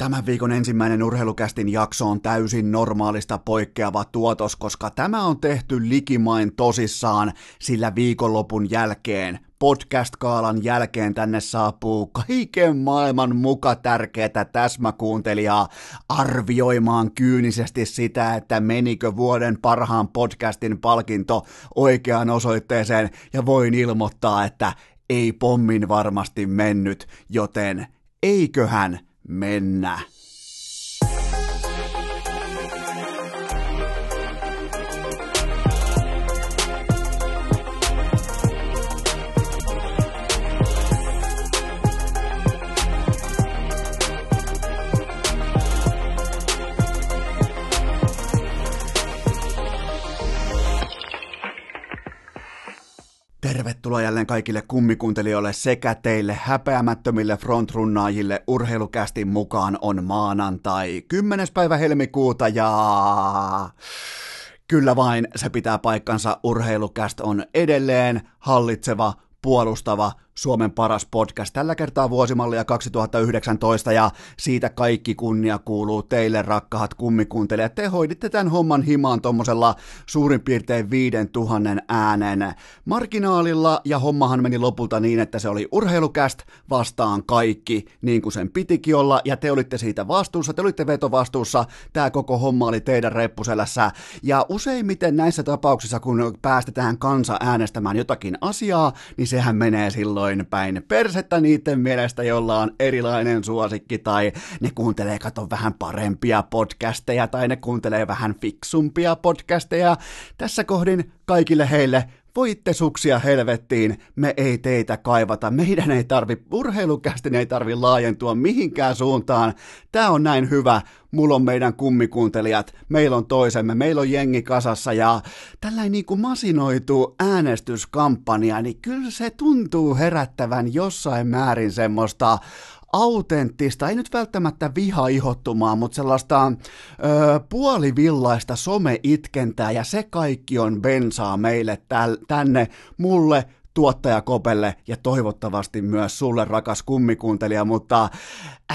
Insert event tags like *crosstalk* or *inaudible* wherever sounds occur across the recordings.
Tämän viikon ensimmäinen urheilukästin jakso on täysin normaalista poikkeava tuotos, koska tämä on tehty likimain tosissaan, sillä viikonlopun jälkeen podcast-kaalan jälkeen tänne saapuu kaiken maailman muka tärkeätä täsmäkuuntelijaa arvioimaan kyynisesti sitä, että menikö vuoden parhaan podcastin palkinto oikeaan osoitteeseen, ja voin ilmoittaa, että ei pommin varmasti mennyt, joten eiköhän mennä. Tervetuloa jälleen kaikille kummikuuntelijoille sekä teille häpeämättömille frontrunnaajille urheilukästin mukaan on maanantai 10. päivä helmikuuta ja kyllä vain se pitää paikkansa urheilukäst on edelleen hallitseva, puolustava, Suomen paras podcast. Tällä kertaa vuosimallia 2019 ja siitä kaikki kunnia kuuluu teille rakkaat kummikuuntelijat. Te hoiditte tämän homman himaan tuommoisella suurin piirtein 5000 äänen marginaalilla ja hommahan meni lopulta niin, että se oli urheilukäst vastaan kaikki niin kuin sen pitikin olla ja te olitte siitä vastuussa, te olitte vetovastuussa, tämä koko homma oli teidän reppuselässä ja useimmiten näissä tapauksissa kun päästetään kansa äänestämään jotakin asiaa, niin sehän menee silloin silloin päin persettä niiden mielestä, jolla on erilainen suosikki tai ne kuuntelee kato vähän parempia podcasteja tai ne kuuntelee vähän fiksumpia podcasteja. Tässä kohdin kaikille heille voitte suksia helvettiin, me ei teitä kaivata, meidän ei tarvi, urheilukästin ei tarvi laajentua mihinkään suuntaan, tää on näin hyvä, mulla on meidän kummikuuntelijat, meillä on toisemme, meillä on jengi kasassa ja tällainen niin kuin masinoitu äänestyskampanja, niin kyllä se tuntuu herättävän jossain määrin semmoista autenttista, ei nyt välttämättä viha-ihottumaa, mutta sellaista ö, puolivillaista some-itkentää ja se kaikki on bensaa meille täl, tänne, mulle, tuottaja Kopelle ja toivottavasti myös sulle rakas kummikuuntelija, mutta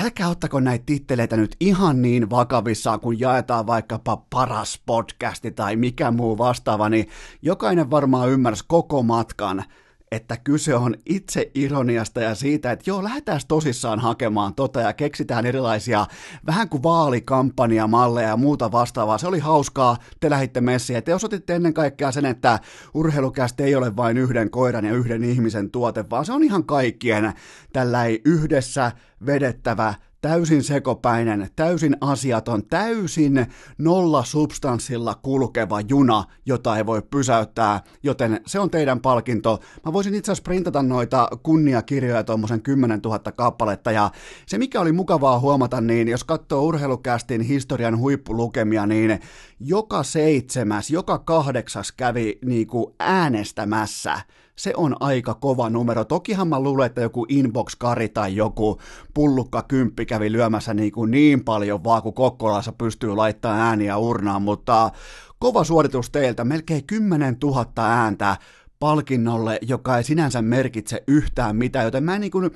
älkää ottako näitä titteleitä nyt ihan niin vakavissaan, kun jaetaan vaikkapa paras podcasti tai mikä muu vastaava, niin jokainen varmaan ymmärsi koko matkan, että kyse on itse ironiasta ja siitä, että joo, lähdetään tosissaan hakemaan tota ja keksitään erilaisia vähän kuin vaalikampanjamalleja ja muuta vastaavaa. Se oli hauskaa, te lähditte messiin te osoititte ennen kaikkea sen, että urheilukästä ei ole vain yhden koiran ja yhden ihmisen tuote, vaan se on ihan kaikkien tällä yhdessä vedettävä täysin sekopäinen, täysin asiaton, täysin nolla substanssilla kulkeva juna, jota ei voi pysäyttää, joten se on teidän palkinto. Mä voisin itse asiassa printata noita kunniakirjoja tuommoisen 10 000 kappaletta, ja se mikä oli mukavaa huomata, niin jos katsoo urheilukästin historian huippulukemia, niin joka seitsemäs, joka kahdeksas kävi niinku äänestämässä se on aika kova numero. Tokihan mä luulen, että joku inbox-kari tai joku pullukka kymppi kävi lyömässä niin, kuin niin paljon vaan, kun Kokkolassa pystyy laittamaan ääniä urnaan, mutta kova suoritus teiltä, melkein 10 000 ääntä palkinnolle, joka ei sinänsä merkitse yhtään mitään, joten mä en niin kuin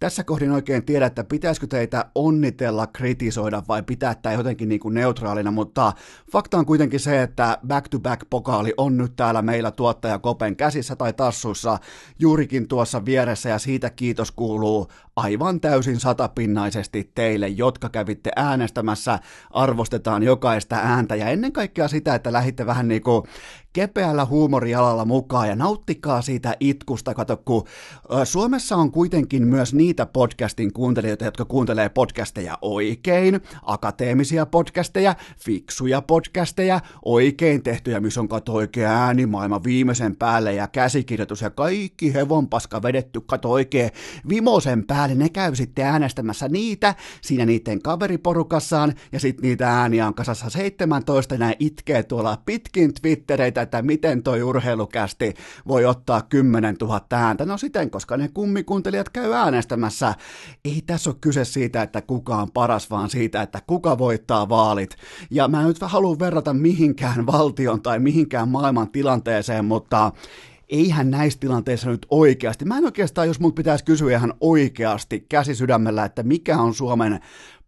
tässä kohdin oikein tiedä, että pitäisikö teitä onnitella, kritisoida vai pitää tämä jotenkin niin kuin neutraalina, mutta fakta on kuitenkin se, että back-to-back-pokaali on nyt täällä meillä tuottaja Kopen käsissä tai tassussa juurikin tuossa vieressä ja siitä kiitos kuuluu aivan täysin satapinnaisesti teille, jotka kävitte äänestämässä, arvostetaan jokaista ääntä ja ennen kaikkea sitä, että lähditte vähän niin kuin kepeällä huumorialalla mukaan ja nauttikaa siitä itkusta, kato kun Suomessa on kuitenkin myös niitä podcastin kuuntelijoita, jotka kuuntelee podcasteja oikein, akateemisia podcasteja, fiksuja podcasteja, oikein tehtyjä, missä on kato oikea ääni maailman viimeisen päälle ja käsikirjoitus ja kaikki hevonpaska vedetty kato oikein vimosen päälle, ne käy sitten äänestämässä niitä siinä niiden kaveriporukassaan ja sitten niitä ääniä on kasassa 17 ja itkee tuolla pitkin Twittereitä, että miten toi urheilukästi voi ottaa 10 000 ääntä. No siten, koska ne kummikuuntelijat käy äänestämässä. Ei tässä ole kyse siitä, että kuka on paras, vaan siitä, että kuka voittaa vaalit. Ja mä nyt haluan verrata mihinkään valtion tai mihinkään maailman tilanteeseen, mutta eihän näissä tilanteissa nyt oikeasti, mä en oikeastaan, jos mut pitäisi kysyä ihan oikeasti käsi sydämellä, että mikä on Suomen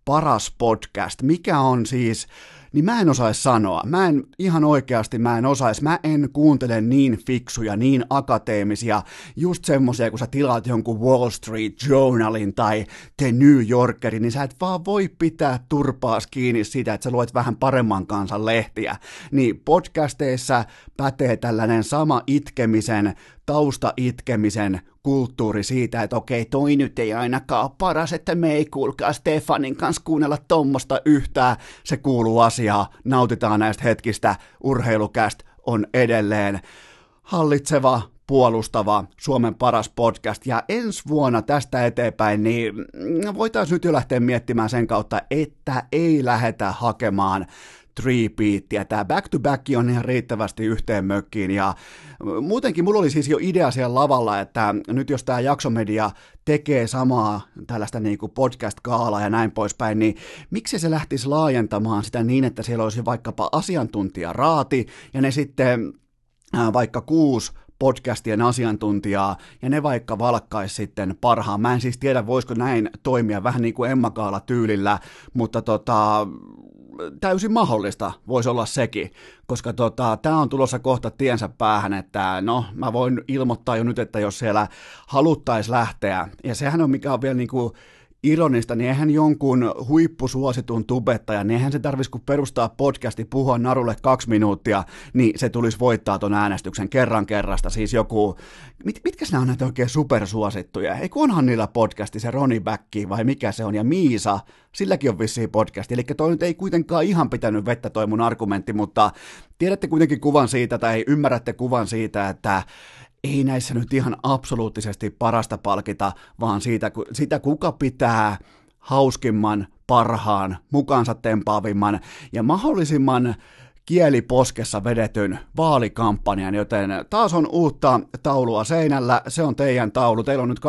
paras podcast? Mikä on siis niin mä en osaisi sanoa. Mä en ihan oikeasti, mä en osais. Mä en kuuntele niin fiksuja, niin akateemisia, just semmosia, kun sä tilaat jonkun Wall Street Journalin tai The New Yorkerin, niin sä et vaan voi pitää turpaas kiinni siitä, että sä luet vähän paremman kansan lehtiä. Niin podcasteissa pätee tällainen sama itkemisen, tausta-itkemisen kulttuuri siitä, että okei, toi nyt ei ainakaan ole paras, että me ei kuulkaa Stefanin kanssa kuunnella tommosta yhtään, se kuuluu asiaa, nautitaan näistä hetkistä, urheilukäst on edelleen hallitseva, puolustava Suomen paras podcast, ja ensi vuonna tästä eteenpäin, niin voitaisiin nyt jo lähteä miettimään sen kautta, että ei lähetä hakemaan three-beattiä. Tämä back-to-back on ihan riittävästi yhteen mökkiin ja muutenkin mulla oli siis jo idea siellä lavalla, että nyt jos tämä jaksomedia tekee samaa tällaista niin kuin podcast-kaalaa ja näin poispäin, niin miksi se lähtisi laajentamaan sitä niin, että siellä olisi vaikkapa asiantuntijaraati ja ne sitten vaikka kuusi podcastien asiantuntijaa, ja ne vaikka valkkaisi sitten parhaan. Mä en siis tiedä, voisiko näin toimia vähän niin kuin Emma Kaala tyylillä, mutta tota, täysin mahdollista voisi olla sekin, koska tota, tämä on tulossa kohta tiensä päähän, että no mä voin ilmoittaa jo nyt, että jos siellä haluttaisiin lähteä, ja sehän on mikä on vielä niin kuin ironista, niin eihän jonkun huippusuositun tubettajan, niin eihän se tarvitsisi kun perustaa podcasti, puhua narulle kaksi minuuttia, niin se tulisi voittaa ton äänestyksen kerran kerrasta. Siis joku, mit, mitkä nämä on näitä oikein supersuosittuja? Ei onhan niillä podcasti, se Roni Backi vai mikä se on, ja Miisa, silläkin on vissiin podcasti. Eli toi nyt ei kuitenkaan ihan pitänyt vettä toi mun argumentti, mutta tiedätte kuitenkin kuvan siitä, tai ymmärrätte kuvan siitä, että ei näissä nyt ihan absoluuttisesti parasta palkita, vaan siitä, sitä kuka pitää hauskimman, parhaan, mukaansa tempaavimman ja mahdollisimman kieliposkessa vedetyn vaalikampanjan, joten taas on uutta taulua seinällä, se on teidän taulu, teillä on nyt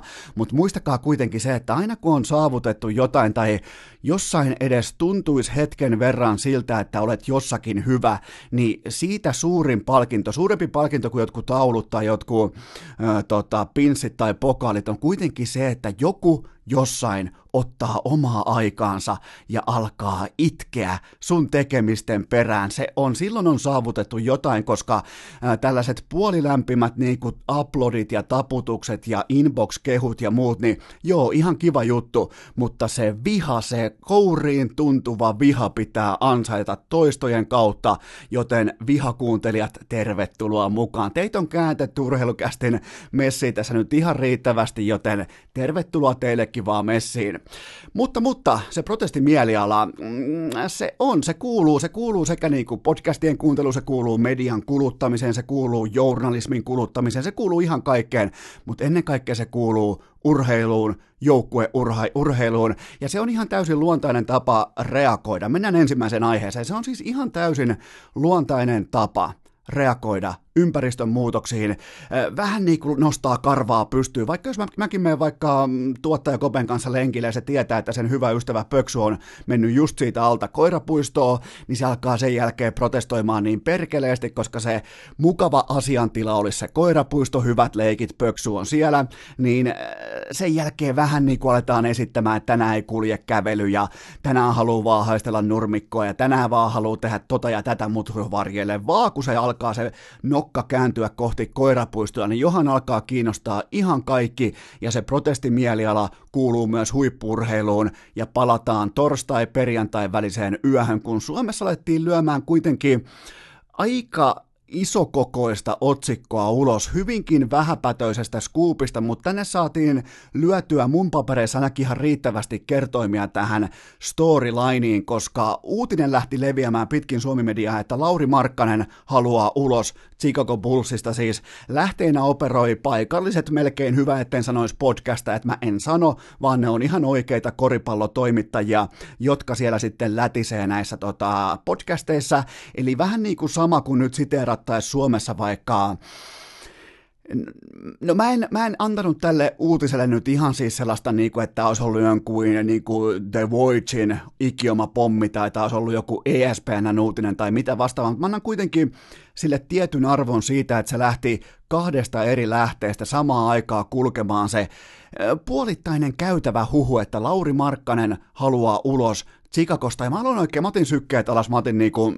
2018-2019, mutta muistakaa kuitenkin se, että aina kun on saavutettu jotain tai jossain edes tuntuisi hetken verran siltä, että olet jossakin hyvä, niin siitä suurin palkinto, suurempi palkinto kuin jotkut taulut tai jotkut äh, tota, pinssit tai pokaalit on kuitenkin se, että joku jossain ottaa omaa aikaansa ja alkaa itkeä sun tekemisten perään. Se on, silloin on saavutettu jotain, koska ää, tällaiset puolilämpimät niin kuin uploadit ja taputukset ja inbox-kehut ja muut, niin joo, ihan kiva juttu, mutta se viha, se kouriin tuntuva viha pitää ansaita toistojen kautta, joten vihakuuntelijat, tervetuloa mukaan. Teitä on kääntetty urheilukästin messiin tässä nyt ihan riittävästi, joten tervetuloa teillekin vaan messiin. Mutta, mutta se protestimieliala, mm, se on, se kuuluu, se kuuluu sekä niin kuin podcastien kuuntelu, se kuuluu median kuluttamiseen, se kuuluu journalismin kuluttamiseen, se kuuluu ihan kaikkeen, mutta ennen kaikkea se kuuluu urheiluun, joukkueurheiluun, ja se on ihan täysin luontainen tapa reagoida. Mennään ensimmäiseen aiheeseen. Se on siis ihan täysin luontainen tapa reagoida ympäristön muutoksiin, vähän niin kuin nostaa karvaa pystyyn. Vaikka jos mä, mäkin menen vaikka mm, tuottaja Kopen kanssa lenkille ja se tietää, että sen hyvä ystävä Pöksy on mennyt just siitä alta koirapuistoa, niin se alkaa sen jälkeen protestoimaan niin perkeleesti, koska se mukava asiantila olisi se koirapuisto, hyvät leikit, Pöksy on siellä, niin sen jälkeen vähän niin kuin aletaan esittämään, että tänään ei kulje kävely ja tänään haluaa vaan haistella nurmikkoa ja tänään vaan haluaa tehdä tota ja tätä mutruvarjelle, vaan kun se alkaa se no nokka kääntyä kohti koirapuistoa, niin johan alkaa kiinnostaa ihan kaikki, ja se protestimieliala kuuluu myös huippurheiluun, ja palataan torstai-perjantai väliseen yöhön, kun Suomessa alettiin lyömään kuitenkin aika isokokoista otsikkoa ulos, hyvinkin vähäpätöisestä skuupista, mutta tänne saatiin lyötyä mun papereissa ainakin ihan riittävästi kertoimia tähän storylineen, koska uutinen lähti leviämään pitkin Suomimediaa, että Lauri Markkanen haluaa ulos Chicago Bullsista siis. Lähteenä operoi paikalliset melkein hyvä, etten sanoisi podcasta, että mä en sano, vaan ne on ihan oikeita koripallotoimittajia, jotka siellä sitten lätisee näissä tota, podcasteissa, eli vähän niin kuin sama kuin nyt siteerat tai Suomessa vaikka No mä en, mä en antanut tälle uutiselle nyt ihan siis sellaista, niin kuin, että olisi ollut jonkun niin kuin The Voyagein ikioma pommi tai tämä olisi ollut joku ESPN uutinen tai mitä vastaavaa, mutta mä annan kuitenkin sille tietyn arvon siitä, että se lähti kahdesta eri lähteestä samaan aikaan kulkemaan se puolittainen käytävä huhu, että Lauri Markkanen haluaa ulos Chicagosta, ja mä aloin oikein, Matin sykkeet alas, Matin niinku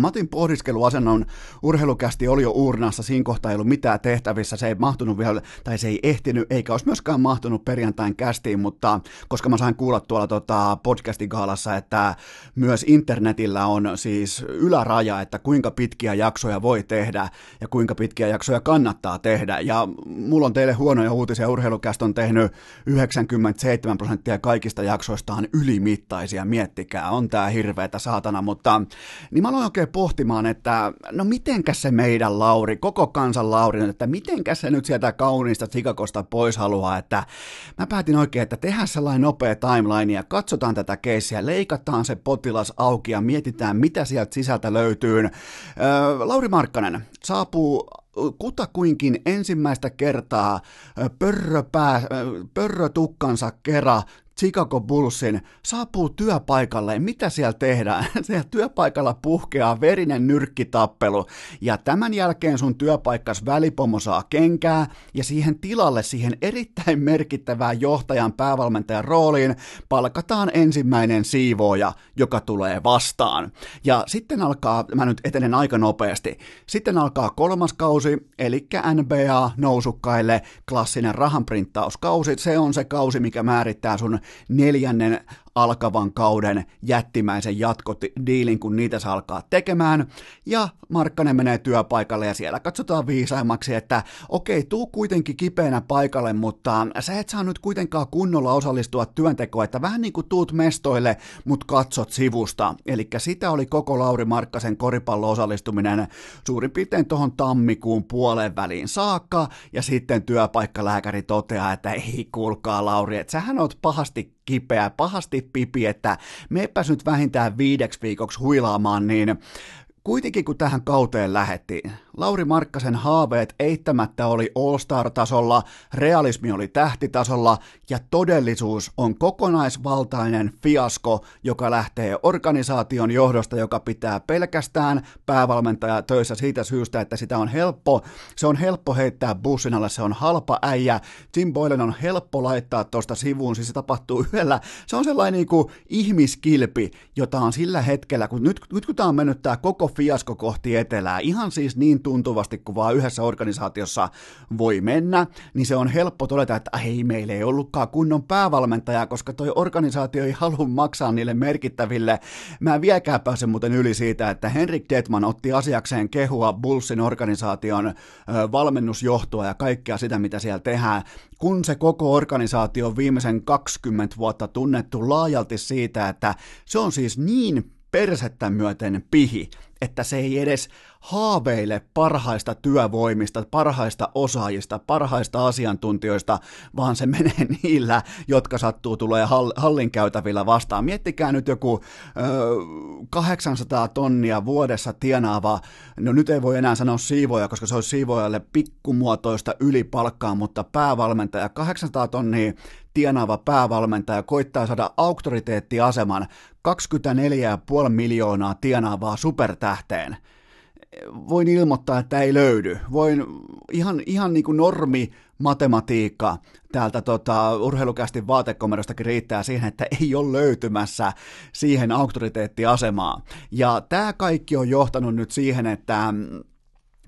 Matin pohdiskeluasennon urheilukästi oli jo urnassa, siinä kohtaa ei ollut mitään tehtävissä, se ei mahtunut vielä, tai se ei ehtinyt, eikä olisi myöskään mahtunut perjantain kästiin, mutta koska mä sain kuulla tuolla tota podcastin gaalassa, että myös internetillä on siis yläraja, että kuinka pitkiä jaksoja voi tehdä ja kuinka pitkiä jaksoja kannattaa tehdä, ja mulla on teille huonoja uutisia, urheilukäst on tehnyt 97 prosenttia kaikista jaksoistaan ylimittaisia, miettikää, on tää hirveetä saatana, mutta niin mä aloin oikein pohtimaan, että no mitenkäs se meidän Lauri, koko kansan Lauri, että mitenkäs se nyt sieltä kauniista Chicagosta pois haluaa, että mä päätin oikein, että tehdään sellainen nopea timeline ja katsotaan tätä keissiä, leikataan se potilas auki ja mietitään, mitä sieltä sisältä löytyy. Öö, Lauri Markkanen saapuu kutakuinkin ensimmäistä kertaa pörröpää, pörrötukkansa kera Chicago Bullsin saapuu työpaikalle. Mitä siellä tehdään? *laughs* Siellä työpaikalla puhkeaa verinen nyrkkitappelu. Ja tämän jälkeen sun työpaikkas välipomo saa kenkää ja siihen tilalle, siihen erittäin merkittävään johtajan päävalmentajan rooliin palkataan ensimmäinen siivooja, joka tulee vastaan. Ja sitten alkaa, mä nyt etenen aika nopeasti, sitten alkaa kolmas kausi, eli NBA nousukkaille klassinen rahanprinttauskausi. Se on se kausi, mikä määrittää sun neljännen alkavan kauden jättimäisen jatkodiilin, kun niitä saa alkaa tekemään, ja Markkanen menee työpaikalle ja siellä katsotaan viisaimmaksi, että okei, tuu kuitenkin kipeänä paikalle, mutta sä et saa nyt kuitenkaan kunnolla osallistua työntekoon, että vähän niin kuin tuut mestoille, mut katsot sivusta. Eli sitä oli koko Lauri Markkasen koripallo osallistuminen suurin piirtein tuohon tammikuun puolen väliin saakka, ja sitten työpaikkalääkäri toteaa, että ei kuulkaa Lauri, että sähän oot pahasti kipeä, pahasti pipi, että meepäs nyt vähintään viideksi viikoksi huilaamaan, niin Kuitenkin kun tähän kauteen lähettiin, Lauri Markkasen haaveet eittämättä oli All-Star-tasolla, realismi oli tähtitasolla ja todellisuus on kokonaisvaltainen fiasko, joka lähtee organisaation johdosta, joka pitää pelkästään päävalmentaja töissä siitä syystä, että sitä on helppo, se on helppo heittää bussin alle, se on halpa äijä, Jim Boylen on helppo laittaa tuosta sivuun, siis se tapahtuu *laughs* yhdellä, se on sellainen niin kuin ihmiskilpi, jota on sillä hetkellä, kun nyt, nyt kun tämä on mennyt tämä koko fiasko kohti etelää, ihan siis niin tuntuvasti kuin vaan yhdessä organisaatiossa voi mennä, niin se on helppo todeta, että hei, meillä ei ollutkaan kunnon päävalmentaja, koska toi organisaatio ei halua maksaa niille merkittäville. Mä en vieläkään pääse muuten yli siitä, että Henrik Detman otti asiakseen kehua Bullsin organisaation valmennusjohtoa ja kaikkea sitä, mitä siellä tehdään, kun se koko organisaatio on viimeisen 20 vuotta tunnettu laajalti siitä, että se on siis niin persettä myöten pihi, että se ei edes haaveile parhaista työvoimista, parhaista osaajista, parhaista asiantuntijoista, vaan se menee *laughs* niillä, jotka sattuu tulee hallin käytävillä vastaan. Miettikää nyt joku ö, 800 tonnia vuodessa tienaava, no nyt ei voi enää sanoa siivoja, koska se olisi siivojalle pikkumuotoista ylipalkkaa, mutta päävalmentaja 800 tonnia tienaava päävalmentaja koittaa saada auktoriteettiaseman 24,5 miljoonaa tienaavaa supertähteen voin ilmoittaa, että ei löydy. Voin ihan, ihan niin kuin normi matematiikka täältä tota, urheilukästi vaatekomerostakin riittää siihen, että ei ole löytymässä siihen auktoriteettiasemaa. Ja tämä kaikki on johtanut nyt siihen, että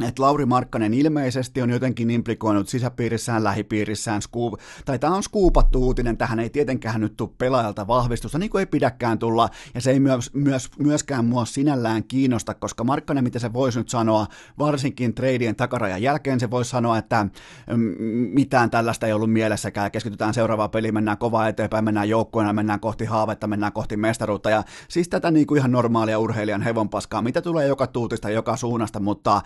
että Lauri Markkanen ilmeisesti on jotenkin implikoinut sisäpiirissään, lähipiirissään, skuup, tai tämä on skuupattu uutinen, tähän ei tietenkään nyt tule pelaajalta vahvistusta, niin kuin ei pidäkään tulla, ja se ei myös, myös, myöskään mua sinällään kiinnosta, koska Markkanen, mitä se voisi nyt sanoa, varsinkin treidien takarajan jälkeen se voisi sanoa, että mitään tällaista ei ollut mielessäkään, keskitytään seuraavaan peliin, mennään kovaa eteenpäin, mennään joukkoina, mennään kohti haavetta, mennään kohti mestaruutta, ja siis tätä niin kuin ihan normaalia urheilijan hevonpaskaa, mitä tulee joka tuutista, joka suunnasta, mutta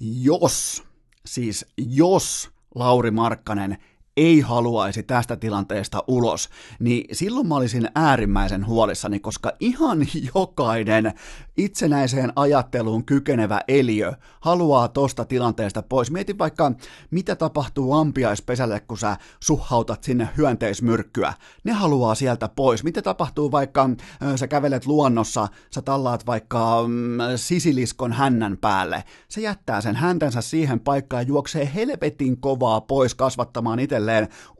jos, siis jos Lauri Markkanen ei haluaisi tästä tilanteesta ulos, niin silloin mä olisin äärimmäisen huolissani, koska ihan jokainen itsenäiseen ajatteluun kykenevä eliö haluaa tosta tilanteesta pois. Mieti vaikka, mitä tapahtuu ampiaispesälle, kun sä suhautat sinne hyönteismyrkkyä. Ne haluaa sieltä pois. Mitä tapahtuu vaikka sä kävelet luonnossa, sä tallaat vaikka mm, sisiliskon hännän päälle. Se jättää sen häntänsä siihen paikkaan ja juoksee helvetin kovaa pois kasvattamaan itselleen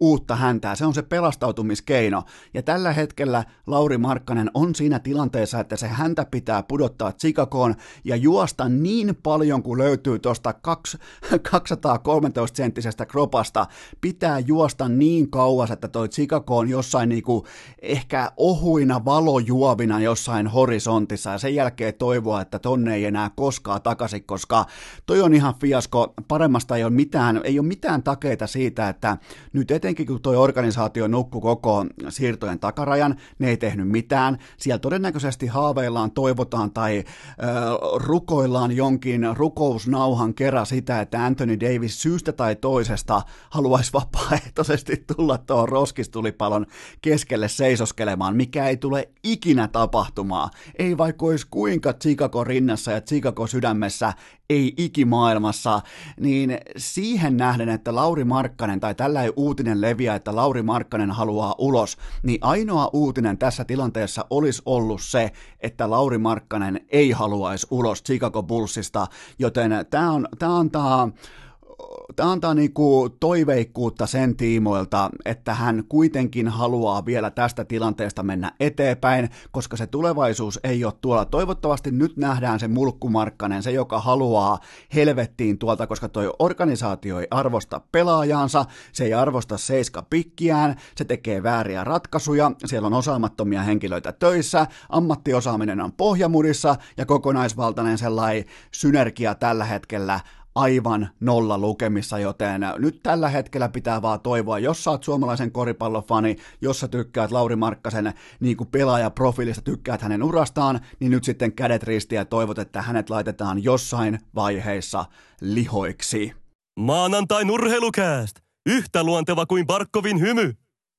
uutta häntää. Se on se pelastautumiskeino. Ja tällä hetkellä Lauri Markkanen on siinä tilanteessa, että se häntä pitää pudottaa Chicagoon ja juosta niin paljon kuin löytyy tuosta 213 *laughs* senttisestä kropasta. Pitää juosta niin kauas, että toi Chicago on jossain niinku ehkä ohuina valojuovina jossain horisontissa ja sen jälkeen toivoa, että tonne ei enää koskaan takaisin, koska toi on ihan fiasko. Paremmasta ei ole mitään, ei ole mitään takeita siitä, että nyt etenkin kun toi organisaatio nukku koko siirtojen takarajan, ne ei tehnyt mitään. Siellä todennäköisesti haaveillaan, toivotaan tai äh, rukoillaan jonkin rukousnauhan kerran sitä, että Anthony Davis syystä tai toisesta haluaisi vapaaehtoisesti tulla tuohon roskistulipalon keskelle seisoskelemaan, mikä ei tule ikinä tapahtumaan. Ei vaikka olisi kuinka Chicago rinnassa ja Chicago sydämessä, ei ikimaailmassa, niin siihen nähden, että Lauri Markkanen, tai tällä ei uutinen leviä, että Lauri Markkanen haluaa ulos, niin ainoa uutinen tässä tilanteessa olisi ollut se, että Lauri Markkanen ei haluaisi ulos Chicago Bullsista, joten tämä, antaa antaa niinku toiveikkuutta sen tiimoilta, että hän kuitenkin haluaa vielä tästä tilanteesta mennä eteenpäin, koska se tulevaisuus ei ole tuolla. Toivottavasti nyt nähdään se mulkkumarkkanen, se joka haluaa helvettiin tuolta, koska toi organisaatio ei arvosta pelaajansa, se ei arvosta seiska pikkiään, se tekee vääriä ratkaisuja, siellä on osaamattomia henkilöitä töissä, ammattiosaaminen on pohjamurissa ja kokonaisvaltainen sellainen synergia tällä hetkellä aivan nolla lukemissa, joten nyt tällä hetkellä pitää vaan toivoa, jos sä oot suomalaisen koripallofani, jos sä tykkäät Lauri Markkasen niin kuin pelaajaprofiilista, tykkäät hänen urastaan, niin nyt sitten kädet ristiä ja toivot, että hänet laitetaan jossain vaiheessa lihoiksi. Maanantai nurheilukääst! Yhtä luonteva kuin Barkovin hymy!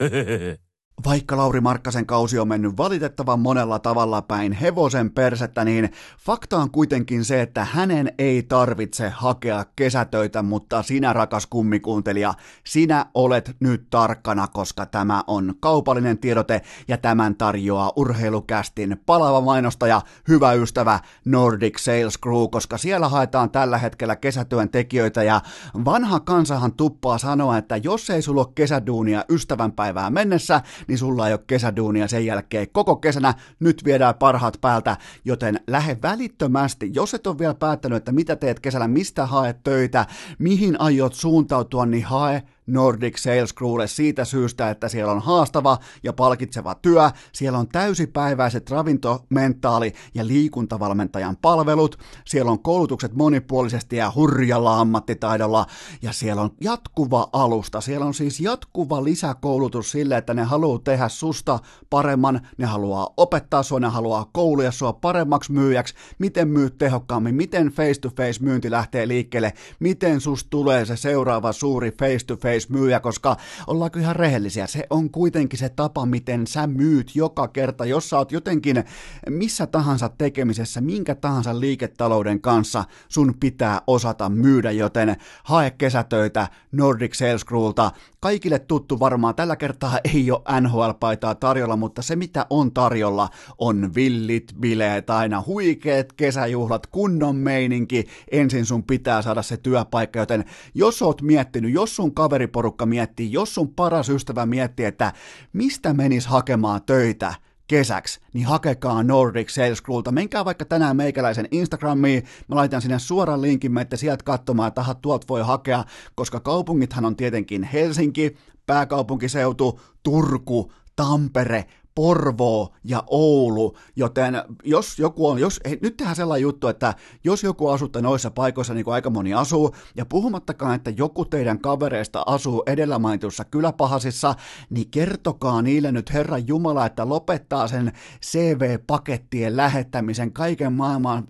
*laughs* Vaikka Lauri Markkasen kausi on mennyt valitettavan monella tavalla päin hevosen persettä, niin fakta on kuitenkin se, että hänen ei tarvitse hakea kesätöitä, mutta sinä rakas kummikuuntelija, sinä olet nyt tarkkana, koska tämä on kaupallinen tiedote ja tämän tarjoaa urheilukästin palava mainostaja, hyvä ystävä Nordic Sales Crew, koska siellä haetaan tällä hetkellä kesätyön tekijöitä ja vanha kansahan tuppaa sanoa, että jos ei sulla ole kesäduunia ystävänpäivää mennessä, niin sulla ei ole kesäduunia sen jälkeen. Koko kesänä, nyt viedään parhaat päältä, joten lähde välittömästi, jos et ole vielä päättänyt, että mitä teet kesällä, mistä haet töitä, mihin aiot suuntautua, niin hae Nordic Sales Crewlle siitä syystä, että siellä on haastava ja palkitseva työ, siellä on täysipäiväiset ravinto-, mentaali- ja liikuntavalmentajan palvelut, siellä on koulutukset monipuolisesti ja hurjalla ammattitaidolla, ja siellä on jatkuva alusta, siellä on siis jatkuva lisäkoulutus sille, että ne haluaa tehdä susta paremman, ne haluaa opettaa sua, ne haluaa kouluja sua paremmaksi myyjäksi, miten myyt tehokkaammin, miten face-to-face myynti lähtee liikkeelle, miten sus tulee se seuraava suuri face-to-face face-myyjä, koska ollaanko ihan rehellisiä, se on kuitenkin se tapa, miten sä myyt joka kerta, jos sä oot jotenkin missä tahansa tekemisessä, minkä tahansa liiketalouden kanssa, sun pitää osata myydä, joten hae kesätöitä Nordic Sales Crewlta, kaikille tuttu varmaan, tällä kertaa ei ole NHL-paitaa tarjolla, mutta se mitä on tarjolla on villit bileet, aina huikeet kesäjuhlat, kunnon meininki, ensin sun pitää saada se työpaikka, joten jos oot miettinyt, jos sun kaveriporukka miettii, jos sun paras ystävä miettii, että mistä menis hakemaan töitä, kesäksi, niin hakekaa Nordic Sales Crewlta. Menkää vaikka tänään meikäläisen Instagramiin, mä laitan sinne suoran linkin, menette sieltä katsomaan, että tuolta voi hakea, koska kaupungithan on tietenkin Helsinki, pääkaupunkiseutu, Turku, Tampere, Porvoo ja Oulu, joten jos joku on, jos, hei, nyt tehdään sellainen juttu, että jos joku asutte noissa paikoissa, niin kuin aika moni asuu, ja puhumattakaan, että joku teidän kavereista asuu edellä mainitussa kyläpahasissa, niin kertokaa niille nyt Herran Jumala, että lopettaa sen CV-pakettien lähettämisen kaiken maailmaan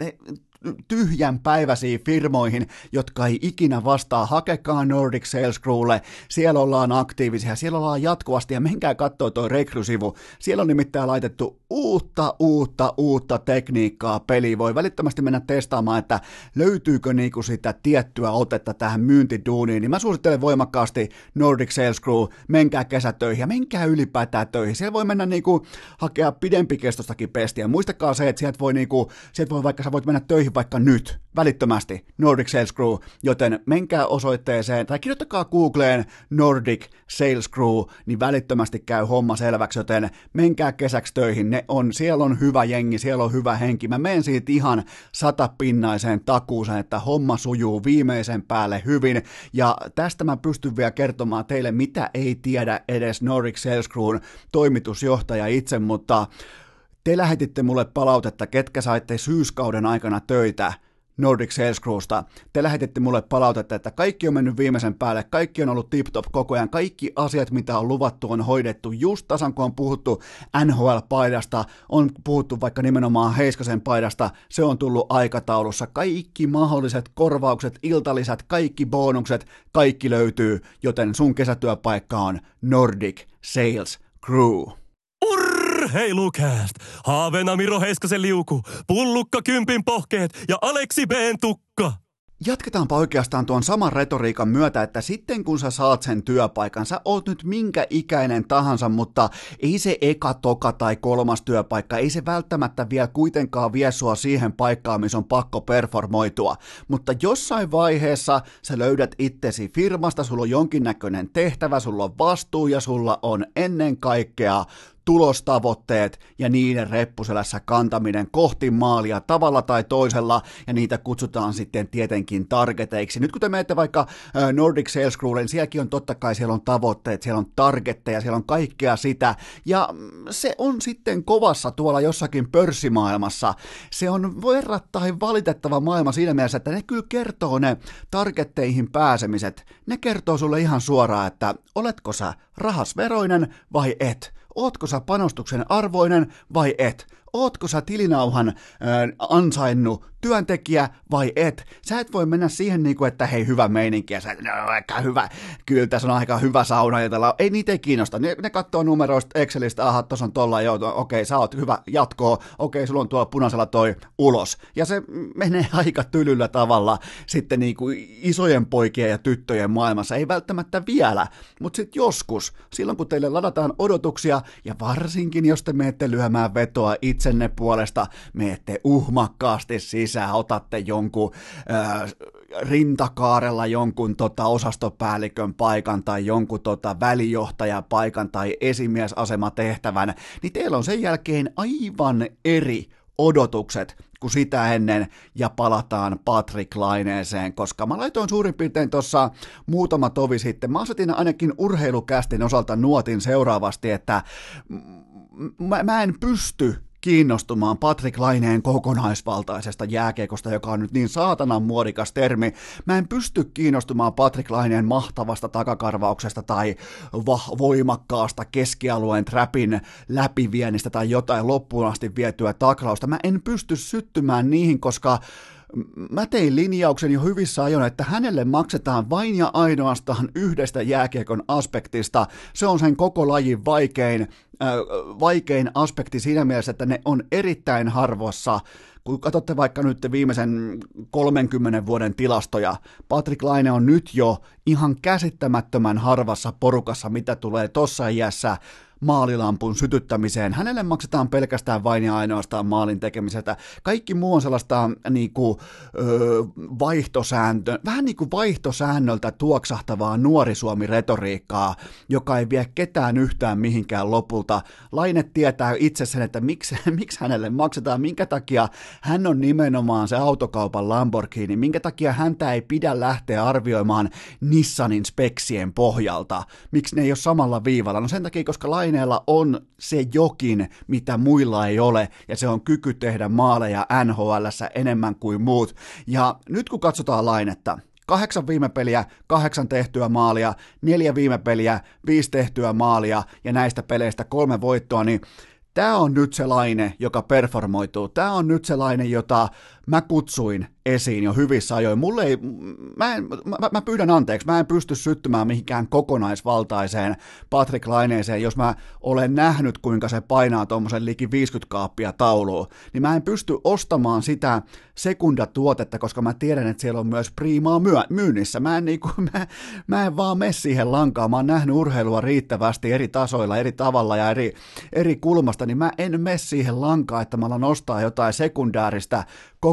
tyhjän päiväisiin firmoihin, jotka ei ikinä vastaa, hakekaa Nordic Sales Crewlle, siellä ollaan aktiivisia, siellä ollaan jatkuvasti. Ja menkää katsoa toi rekrysivu, siellä on nimittäin laitettu uutta, uutta, uutta tekniikkaa peliin, voi välittömästi mennä testaamaan, että löytyykö niinku sitä tiettyä otetta tähän myyntiduuniin, niin mä suosittelen voimakkaasti Nordic Sales Crew, menkää kesätöihin ja menkää ylipäätään töihin, siellä voi mennä niinku hakea pidempikestostakin pestiä, muistakaa se, että sieltä voi, niinku, sieltä voi vaikka sä voit mennä töihin vaikka nyt, välittömästi, Nordic Sales Crew, joten menkää osoitteeseen tai kirjoittakaa Googleen Nordic Sales Crew, niin välittömästi käy homma selväksi, joten menkää kesäksi töihin, ne on, siellä on hyvä jengi, siellä on hyvä henki, mä menen siitä ihan satapinnaiseen takuuseen, että homma sujuu viimeisen päälle hyvin, ja tästä mä pystyn vielä kertomaan teille, mitä ei tiedä edes Nordic Sales Crewn toimitusjohtaja itse, mutta te lähetitte mulle palautetta, ketkä saitte syyskauden aikana töitä Nordic Sales Crewsta. Te lähetitte mulle palautetta, että kaikki on mennyt viimeisen päälle, kaikki on ollut tip-top koko ajan, kaikki asiat, mitä on luvattu, on hoidettu just tasan, kun on puhuttu NHL-paidasta, on puhuttu vaikka nimenomaan Heiskasen paidasta, se on tullut aikataulussa, kaikki mahdolliset korvaukset, iltalisät, kaikki bonukset, kaikki löytyy, joten sun kesätyöpaikka on Nordic Sales Crew. Urheilukääst! Haaveena Miro Heiskasen liuku, pullukka kympin pohkeet ja Aleksi B:n tukka. Jatketaanpa oikeastaan tuon saman retoriikan myötä, että sitten kun sä saat sen työpaikan, sä oot nyt minkä ikäinen tahansa, mutta ei se eka, toka tai kolmas työpaikka, ei se välttämättä vielä kuitenkaan vie sua siihen paikkaan, missä on pakko performoitua. Mutta jossain vaiheessa sä löydät itsesi firmasta, sulla on jonkinnäköinen tehtävä, sulla on vastuu ja sulla on ennen kaikkea tulostavoitteet ja niiden reppuselässä kantaminen kohti maalia tavalla tai toisella, ja niitä kutsutaan sitten tietenkin targeteiksi. Nyt kun te menette vaikka Nordic Sales Crewlle, niin sielläkin on totta kai, siellä on tavoitteet, siellä on targetteja, siellä on kaikkea sitä, ja se on sitten kovassa tuolla jossakin pörssimaailmassa. Se on verrattain valitettava maailma siinä mielessä, että ne kyllä kertoo ne targetteihin pääsemiset. Ne kertoo sulle ihan suoraan, että oletko sä rahasveroinen vai et ootko sä panostuksen arvoinen vai et? Ootko sä tilinauhan äh, ansainnut työntekijä vai et. Sä et voi mennä siihen, niin kuin, että hei, hyvä meininki, ja sä, no, aika hyvä, kyllä tässä on aika hyvä sauna, ja tällä, ei niitä ei kiinnosta. Ne, ne katsoo numeroista Excelistä, aha, tuossa on tolla, joo, okei, sä oot hyvä, jatkoa, okei, sulla on tuo punaisella toi ulos. Ja se menee *laughs* aika tylyllä tavalla sitten niin kuin isojen poikien ja tyttöjen maailmassa, ei välttämättä vielä, mutta sitten joskus, silloin kun teille ladataan odotuksia, ja varsinkin jos te menette lyömään vetoa itsenne puolesta, menette uhmakkaasti siis sisään, otatte jonkun äh, rintakaarella jonkun tota, osastopäällikön paikan tai jonkun tota, välijohtajapaikan tai esimiesasematehtävän, niin teillä on sen jälkeen aivan eri odotukset kuin sitä ennen ja palataan Patrick Laineeseen, koska mä laitoin suurin piirtein tuossa muutama tovi sitten. Mä asetin ainakin urheilukästin osalta nuotin seuraavasti, että mä, mä en pysty kiinnostumaan Patrick Laineen kokonaisvaltaisesta jääkiekosta, joka on nyt niin saatanan muodikas termi. Mä en pysty kiinnostumaan Patrick Laineen mahtavasta takakarvauksesta tai va- voimakkaasta keskialueen trapin läpiviennistä tai jotain loppuun asti vietyä taklausta. Mä en pysty syttymään niihin, koska mä tein linjauksen jo hyvissä ajoin, että hänelle maksetaan vain ja ainoastaan yhdestä jääkiekon aspektista. Se on sen koko lajin vaikein, äh, vaikein aspekti siinä mielessä, että ne on erittäin harvoissa kun katsotte vaikka nyt viimeisen 30 vuoden tilastoja, Patrick Laine on nyt jo ihan käsittämättömän harvassa porukassa, mitä tulee tossa iässä maalilampun sytyttämiseen. Hänelle maksetaan pelkästään vain ja ainoastaan maalin tekemisestä. Kaikki muu on sellaista niin kuin, ö, vaihtosääntö, vähän niin kuin vaihtosäännöltä tuoksahtavaa nuori Suomi-retoriikkaa, joka ei vie ketään yhtään mihinkään lopulta. Laine tietää itse sen, että miksi, *laughs* miksi hänelle maksetaan, minkä takia hän on nimenomaan se autokaupan Lamborghini, minkä takia häntä ei pidä lähteä arvioimaan Nissanin speksien pohjalta, miksi ne ei ole samalla viivalla. No sen takia, koska Laine Laineella on se jokin, mitä muilla ei ole, ja se on kyky tehdä maaleja nhl enemmän kuin muut. Ja nyt kun katsotaan Lainetta, kahdeksan viime peliä, kahdeksan tehtyä maalia, neljä viime peliä, viisi tehtyä maalia ja näistä peleistä kolme voittoa, niin tämä on nyt se laine, joka performoituu. Tämä on nyt se laine, jota mä kutsuin esiin jo hyvissä ajoin. Mulle ei, mä, en, mä, mä pyydän anteeksi, mä en pysty syttymään mihinkään kokonaisvaltaiseen Patrick Laineeseen, jos mä olen nähnyt, kuinka se painaa tuommoisen liki 50 kaappia tauluun, niin mä en pysty ostamaan sitä sekundatuotetta, koska mä tiedän, että siellä on myös priimaa myö, myynnissä. Mä en, niinku, *laughs* mä, mä en vaan mene siihen lankaan, mä oon nähnyt urheilua riittävästi eri tasoilla, eri tavalla ja eri, eri kulmasta, niin mä en mene siihen lankaan, että mä alan ostaa jotain sekundääristä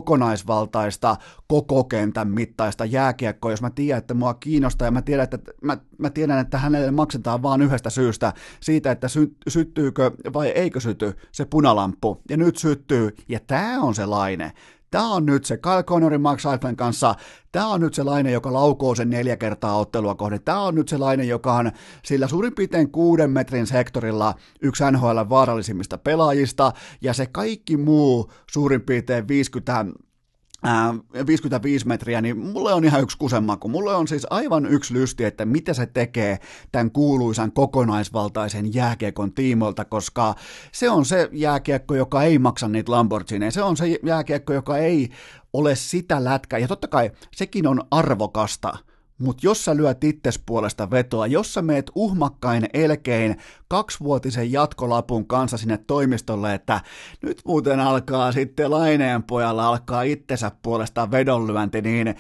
kokonaisvaltaista, koko kentän mittaista jääkiekkoa, jos mä tiedän, että mua kiinnostaa ja mä tiedän, että, mä, mä tiedän, että hänelle maksetaan vain yhdestä syystä, siitä, että sy, syttyykö vai eikö syty se punalamppu, ja nyt syttyy, ja tämä on se laine. Tämä on nyt se Kyle Connorin Max Eiffelen kanssa, tämä on nyt se laine, joka laukoo sen neljä kertaa ottelua kohden. Tämä on nyt se laine, joka on sillä suurin piirtein kuuden metrin sektorilla yksi NHL vaarallisimmista pelaajista, ja se kaikki muu suurin piirtein 50 55 metriä, niin mulle on ihan yksi kusenmaku. Mulle on siis aivan yksi lysti, että mitä se tekee tämän kuuluisan kokonaisvaltaisen jääkiekon tiimoilta, koska se on se jääkiekko, joka ei maksa niitä Lamborghini. Se on se jääkiekko, joka ei ole sitä lätkää. Ja totta kai sekin on arvokasta – mutta jos sä lyöt itses puolesta vetoa, jos sä meet uhmakkain elkein kaksivuotisen jatkolapun kanssa sinne toimistolle, että nyt muuten alkaa sitten Laineen pojalla alkaa itsensä puolesta vedonlyönti, niin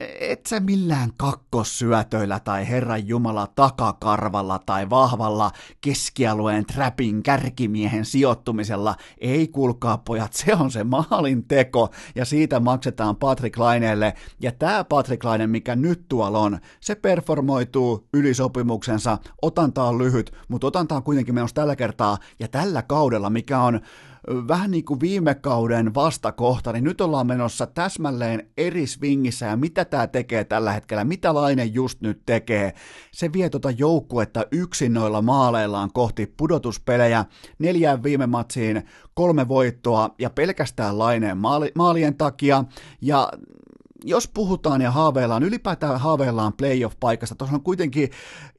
et sä millään kakkossyötöillä tai Herran Jumala takakarvalla tai vahvalla keskialueen trapin kärkimiehen sijoittumisella. Ei kuulkaa pojat, se on se maalin teko ja siitä maksetaan Patrick Laineelle. Ja tämä Patrick Laine, mikä nyt tuolla on, se performoituu ylisopimuksensa, otanta on lyhyt, mutta otanta on kuitenkin menossa tällä kertaa ja tällä kaudella, mikä on vähän niin kuin viime kauden vastakohta, niin nyt ollaan menossa täsmälleen eri swingissä ja mitä tämä tekee tällä hetkellä, mitä Laine just nyt tekee. Se vie tuota joukkuetta yksin noilla maaleillaan kohti pudotuspelejä, neljään viime matsiin kolme voittoa ja pelkästään Laineen maali, maalien takia. Ja jos puhutaan ja haaveillaan, ylipäätään haaveillaan playoff-paikasta, tuossa on kuitenkin,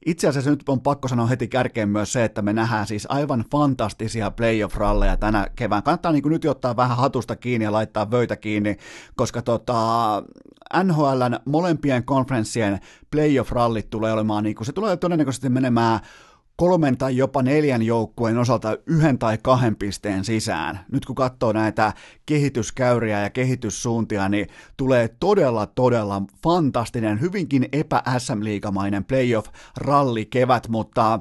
itse asiassa nyt on pakko sanoa heti kärkeen myös se, että me nähdään siis aivan fantastisia playoff-ralleja tänä kevään. Kannattaa niin nyt ottaa vähän hatusta kiinni ja laittaa vöitä kiinni, koska tota, NHLn molempien konferenssien playoff-rallit tulee olemaan, niin kuin, se tulee todennäköisesti menemään kolmen tai jopa neljän joukkueen osalta yhden tai kahden pisteen sisään. Nyt kun katsoo näitä kehityskäyriä ja kehityssuuntia, niin tulee todella, todella fantastinen, hyvinkin epä-SM-liigamainen playoff-ralli kevät, mutta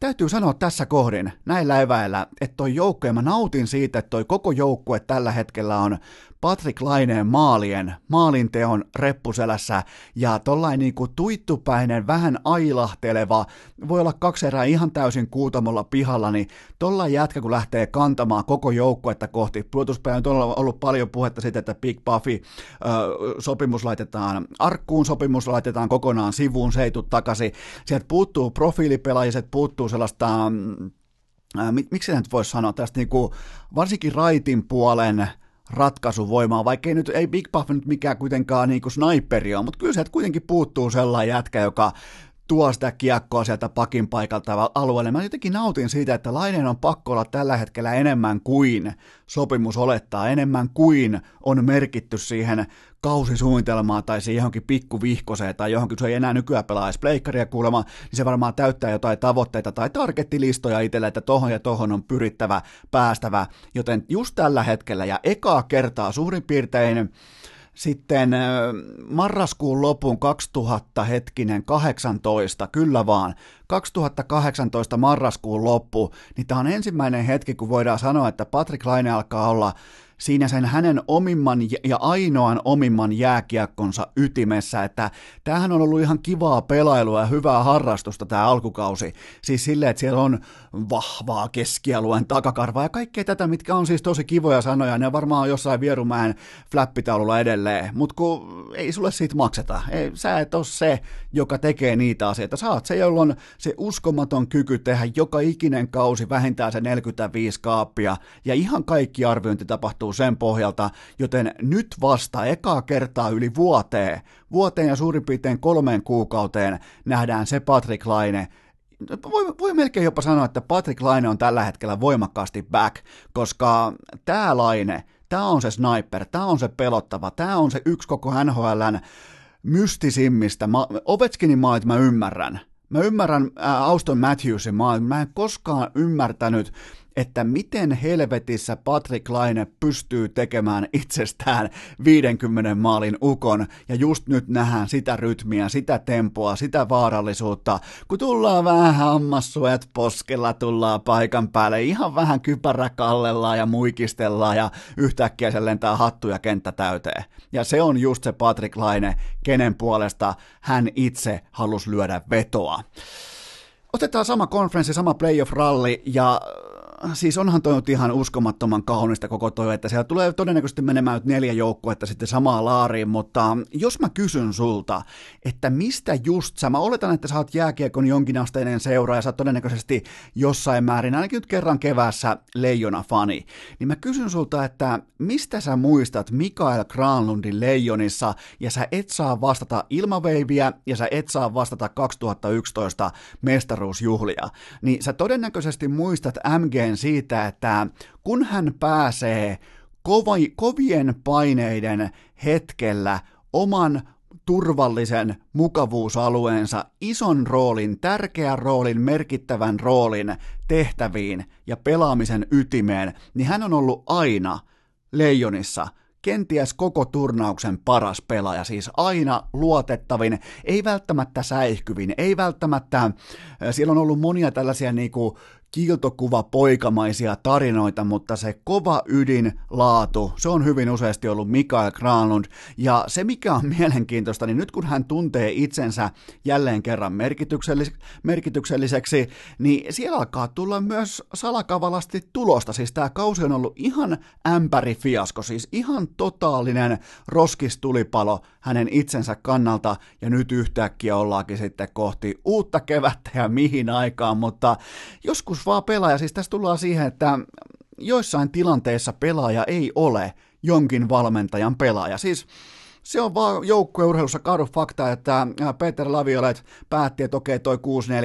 täytyy sanoa tässä kohdin, näillä eväillä, että toi joukkue, mä nautin siitä, että toi koko joukkue tällä hetkellä on Patrick Laineen maalien, maalinteon reppuselässä ja tollain niin kuin tuittupäinen, vähän ailahteleva, voi olla kaksi erää ihan täysin kuutamolla pihalla, niin tollain jätkä kun lähtee kantamaan koko joukkuetta kohti, pudotuspäivä on ollut paljon puhetta siitä, että Big Buffy ö, sopimus laitetaan arkkuun, sopimus laitetaan kokonaan sivuun, se ei tule takaisin, sieltä puuttuu profiilipelaajia, puuttuu sellaista, äh, miksi nyt voisi sanoa tästä niin kuin, varsinkin raitin puolen, ratkaisuvoimaa, vaikka ei nyt, ei Big Buff nyt mikään kuitenkaan niin kuin sniperi ole, mutta kyllä sieltä kuitenkin puuttuu sellainen jätkä, joka tuo sitä kiekkoa sieltä pakin paikalta alueelle. Mä jotenkin nautin siitä, että Lainen on pakko olla tällä hetkellä enemmän kuin sopimus olettaa, enemmän kuin on merkitty siihen kausisuunnitelmaan tai siihen johonkin pikkuvihkoseen tai johonkin, se ei enää nykyään pelaa pleikkaria kuulemma, niin se varmaan täyttää jotain tavoitteita tai targettilistoja itselle, että tohon ja tohon on pyrittävä, päästävä, joten just tällä hetkellä ja ekaa kertaa suurin piirtein sitten marraskuun lopun 2000 hetkinen 18, kyllä vaan, 2018 marraskuun loppu, niin tämä on ensimmäinen hetki, kun voidaan sanoa, että Patrick Laine alkaa olla siinä sen hänen omimman ja ainoan omimman jääkiekkonsa ytimessä, että tämähän on ollut ihan kivaa pelailua ja hyvää harrastusta tämä alkukausi. Siis silleen, että siellä on vahvaa keskialueen takakarvaa ja kaikkea tätä, mitkä on siis tosi kivoja sanoja, ne varmaan jossain Vierumäen flappitaululla edelleen, mutta kun ei sulle siitä makseta. Ei, sä et ole se, joka tekee niitä asioita. Sä oot se, jolla on se uskomaton kyky tehdä joka ikinen kausi vähintään se 45 kaappia ja ihan kaikki arviointi tapahtuu tapahtuu sen pohjalta, joten nyt vasta ekaa kertaa yli vuoteen, vuoteen ja suurin piirtein kolmeen kuukauteen nähdään se Patrick Laine, voi, voi melkein jopa sanoa, että Patrick Laine on tällä hetkellä voimakkaasti back, koska tämä Laine, tämä on se sniper, tämä on se pelottava, tämä on se yksi koko NHLn mystisimmistä. Mä, Ovechkinin maalit mä ymmärrän. Mä ymmärrän Auston Matthewsin maalit. Mä en koskaan ymmärtänyt että miten helvetissä Patrick Laine pystyy tekemään itsestään 50 maalin ukon, ja just nyt nähdään sitä rytmiä, sitä tempoa, sitä vaarallisuutta, kun tullaan vähän hammassuet poskella, tullaan paikan päälle, ihan vähän kypärä kallellaan ja muikistellaan, ja yhtäkkiä se lentää hattu ja kenttä täyteen. Ja se on just se Patrick Laine, kenen puolesta hän itse halusi lyödä vetoa. Otetaan sama konferenssi, sama playoff-ralli ja siis onhan toi ihan uskomattoman kaunista koko toi, että siellä tulee todennäköisesti menemään neljä joukkuetta sitten samaan laariin, mutta jos mä kysyn sulta, että mistä just sä, mä oletan, että sä oot jääkiekon jonkinasteinen seura ja sä oot todennäköisesti jossain määrin, ainakin nyt kerran keväässä leijona fani, niin mä kysyn sulta, että mistä sä muistat Mikael Granlundin leijonissa ja sä et saa vastata ilmaveiviä ja sä et saa vastata 2011 mestaruusjuhlia, niin sä todennäköisesti muistat MG jälkeen siitä, että kun hän pääsee kovi, kovien paineiden hetkellä oman turvallisen mukavuusalueensa ison roolin, tärkeän roolin, merkittävän roolin tehtäviin ja pelaamisen ytimeen, niin hän on ollut aina Leijonissa kenties koko turnauksen paras pelaaja, siis aina luotettavin, ei välttämättä säihkyvin, ei välttämättä, siellä on ollut monia tällaisia niinku kiiltokuva poikamaisia tarinoita, mutta se kova ydin laatu, se on hyvin useasti ollut Mikael Granlund. Ja se mikä on *laughs* mielenkiintoista, niin nyt kun hän tuntee itsensä jälleen kerran merkityksellis- merkitykselliseksi, niin siellä alkaa tulla myös salakavalasti tulosta. Siis tämä kausi on ollut ihan ämpärifiasko, siis ihan totaalinen roskistulipalo hänen itsensä kannalta, ja nyt yhtäkkiä ollaankin sitten kohti uutta kevättä ja mihin aikaan, mutta joskus joskus vaan pelaaja, siis tässä tullaan siihen, että joissain tilanteissa pelaaja ei ole jonkin valmentajan pelaaja. Siis se on vaan joukkueurheilussa kaadu fakta, että äh, Peter Laviolet päätti, että okei, toi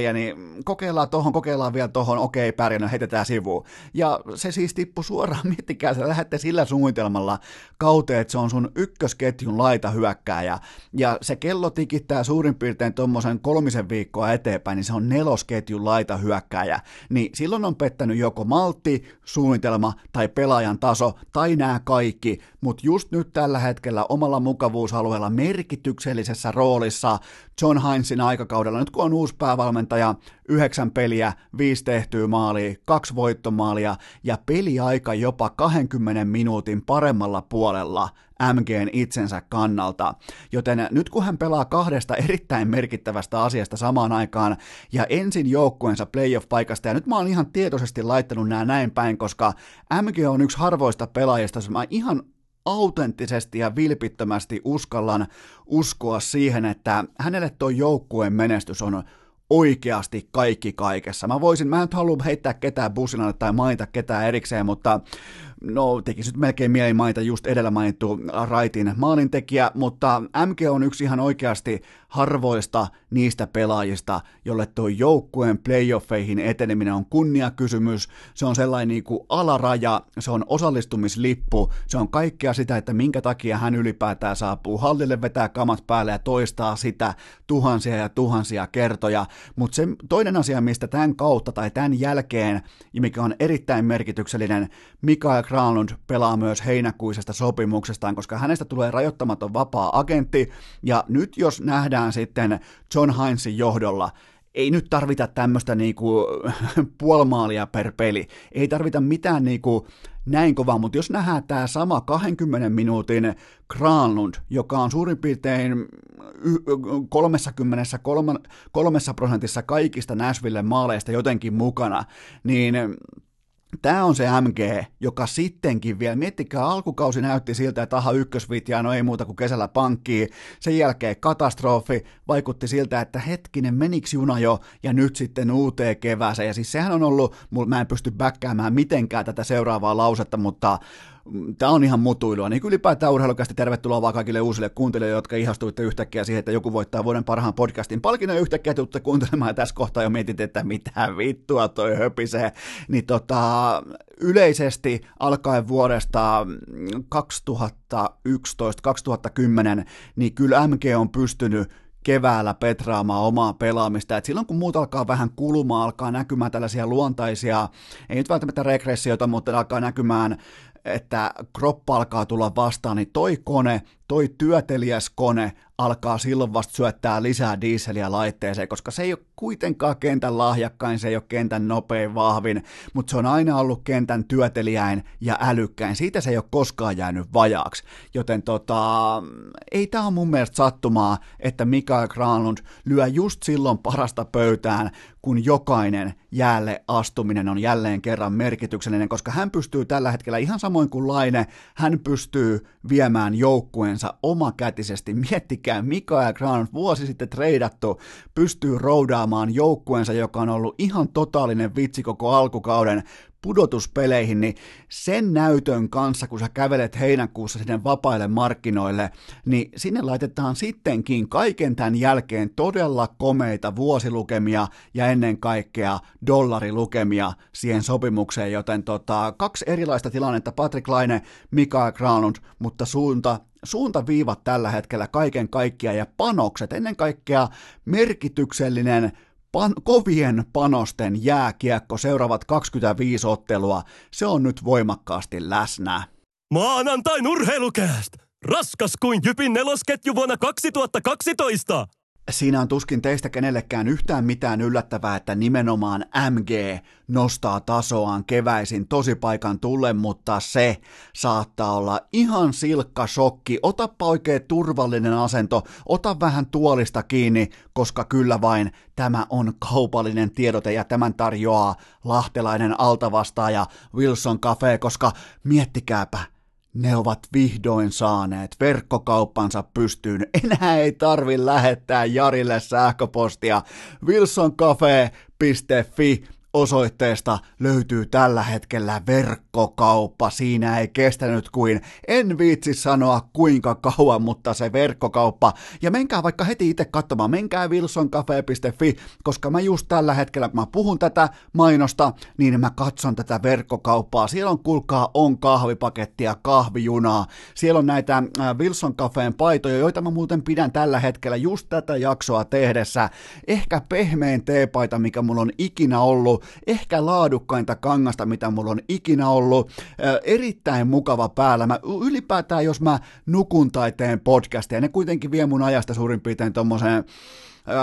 6-4, niin kokeillaan tohon, kokeillaan vielä tohon, okei, pärjännyt, heitetään sivuun. Ja se siis tippui suoraan, *laughs* miettikää, sä lähdette sillä suunnitelmalla kauteen, että se on sun ykkösketjun laita hyökkääjä, ja se kello tikittää suurin piirtein tuommoisen kolmisen viikkoa eteenpäin, niin se on nelosketjun laita hyökkääjä. Niin silloin on pettänyt joko maltti, suunnitelma tai pelaajan taso, tai nämä kaikki, mutta just nyt tällä hetkellä omalla mukavuusalueella merkityksellisessä roolissa John Heinzin aikakaudella, nyt kun on uusi päävalmentaja, yhdeksän peliä, viisi tehtyä maalia, kaksi voittomaalia ja peliaika jopa 20 minuutin paremmalla puolella MGn itsensä kannalta. Joten nyt kun hän pelaa kahdesta erittäin merkittävästä asiasta samaan aikaan ja ensin joukkueensa playoff-paikasta, ja nyt mä oon ihan tietoisesti laittanut nämä näin päin, koska MG on yksi harvoista pelaajista, jos mä ihan autenttisesti ja vilpittömästi uskallan uskoa siihen, että hänelle tuo joukkueen menestys on oikeasti kaikki kaikessa. Mä voisin, mä en halua heittää ketään businalle tai mainita ketään erikseen, mutta no tekisi nyt melkein mieli mainita just edellä mainittu Raitin maalintekijä, mutta MG on yksi ihan oikeasti harvoista niistä pelaajista, jolle tuo joukkueen playoffeihin eteneminen on kunniakysymys, se on sellainen niin kuin alaraja, se on osallistumislippu, se on kaikkea sitä, että minkä takia hän ylipäätään saapuu hallille, vetää kamat päälle ja toistaa sitä tuhansia ja tuhansia kertoja, mutta se toinen asia, mistä tämän kautta tai tämän jälkeen, mikä on erittäin merkityksellinen, Mikael Granlund pelaa myös heinäkuisesta sopimuksestaan, koska hänestä tulee rajoittamaton vapaa agentti, ja nyt jos nähdään sitten John Heinzin johdolla, ei nyt tarvita tämmöistä niinku *laughs* puolmaalia per peli, ei tarvita mitään niinku näin kovaa, mutta jos nähdään tämä sama 20 minuutin Granlund, joka on suurin piirtein 33 prosentissa kaikista Nashville maaleista jotenkin mukana, niin Tämä on se MG, joka sittenkin vielä, miettikää, alkukausi näytti siltä, että aha, ykkösvitjaa, no ei muuta kuin kesällä pankkiin. Sen jälkeen katastrofi, vaikutti siltä, että hetkinen, meniks juna jo, ja nyt sitten uuteen kevääseen. Ja siis sehän on ollut, mä en pysty bäkkäämään mitenkään tätä seuraavaa lausetta, mutta tämä on ihan mutuilua, niin ylipäätään urheilukästi tervetuloa vaan kaikille uusille kuuntelijoille, jotka ihastuitte yhtäkkiä siihen, että joku voittaa vuoden parhaan podcastin palkinnon. Yhtäkkiä tuutte kuuntelemaan ja tässä kohtaa jo mietit, että mitä vittua toi höpisee, niin tota, yleisesti alkaen vuodesta 2011-2010, niin kyllä MG on pystynyt keväällä petraamaan omaa pelaamista. Et silloin kun muut alkaa vähän kulumaan, alkaa näkymään tällaisia luontaisia, ei nyt välttämättä regressioita, mutta alkaa näkymään että kroppa alkaa tulla vastaan, niin toi kone, toi työtelijäs kone alkaa silloin vasta syöttää lisää diiseliä laitteeseen, koska se ei ole kuitenkaan kentän lahjakkain, se ei ole kentän nopein vahvin, mutta se on aina ollut kentän työtelijäin ja älykkäin. Siitä se ei ole koskaan jäänyt vajaaksi. Joten tota, ei tämä ole mun mielestä sattumaa, että Mikael Granlund lyö just silloin parasta pöytään, kun jokainen jäälle astuminen on jälleen kerran merkityksellinen, koska hän pystyy tällä hetkellä ihan samoin kuin Laine, hän pystyy viemään joukkueensa omakätisesti. Miettikää, Mikael Granlund vuosi sitten treidattu, pystyy roudaamaan joukkueensa, joka on ollut ihan totaalinen vitsi koko alkukauden, pudotuspeleihin, niin sen näytön kanssa, kun sä kävelet heinäkuussa sinne vapaille markkinoille, niin sinne laitetaan sittenkin kaiken tämän jälkeen todella komeita vuosilukemia ja ennen kaikkea dollarilukemia siihen sopimukseen, joten tota, kaksi erilaista tilannetta, Patrick Laine, Mikael Granlund, mutta suunta suuntaviivat tällä hetkellä kaiken kaikkiaan ja panokset, ennen kaikkea merkityksellinen pan, kovien panosten jääkiekko seuraavat 25 ottelua, se on nyt voimakkaasti läsnä. Maanantain urheilukääst! Raskas kuin Jypin nelosketju vuonna 2012! Siinä on tuskin teistä kenellekään yhtään mitään yllättävää, että nimenomaan MG nostaa tasoaan keväisin tosipaikan tulle, mutta se saattaa olla ihan silkka shokki. Otappa oikein turvallinen asento, ota vähän tuolista kiinni, koska kyllä vain tämä on kaupallinen tiedote ja tämän tarjoaa lahtelainen altavastaaja Wilson Cafe, koska miettikääpä, ne ovat vihdoin saaneet verkkokauppansa pystyyn. *laughs* Enää ei tarvi lähettää Jarille sähköpostia. wilsoncafe.fi osoitteesta löytyy tällä hetkellä verkkokauppa. Siinä ei kestänyt kuin, en viitsi sanoa kuinka kauan, mutta se verkkokauppa. Ja menkää vaikka heti itse katsomaan, menkää wilsoncafe.fi, koska mä just tällä hetkellä, kun mä puhun tätä mainosta, niin mä katson tätä verkkokauppaa. Siellä on, kuulkaa, on kahvipakettia, kahvijunaa. Siellä on näitä äh, Wilson Cafeen paitoja, joita mä muuten pidän tällä hetkellä just tätä jaksoa tehdessä. Ehkä pehmein teepaita, mikä mulla on ikinä ollut, ehkä laadukkainta kangasta, mitä mulla on ikinä ollut, erittäin mukava päällä. Mä, ylipäätään, jos mä nukun tai teen podcastia, ne kuitenkin vie mun ajasta suurin piirtein tommoseen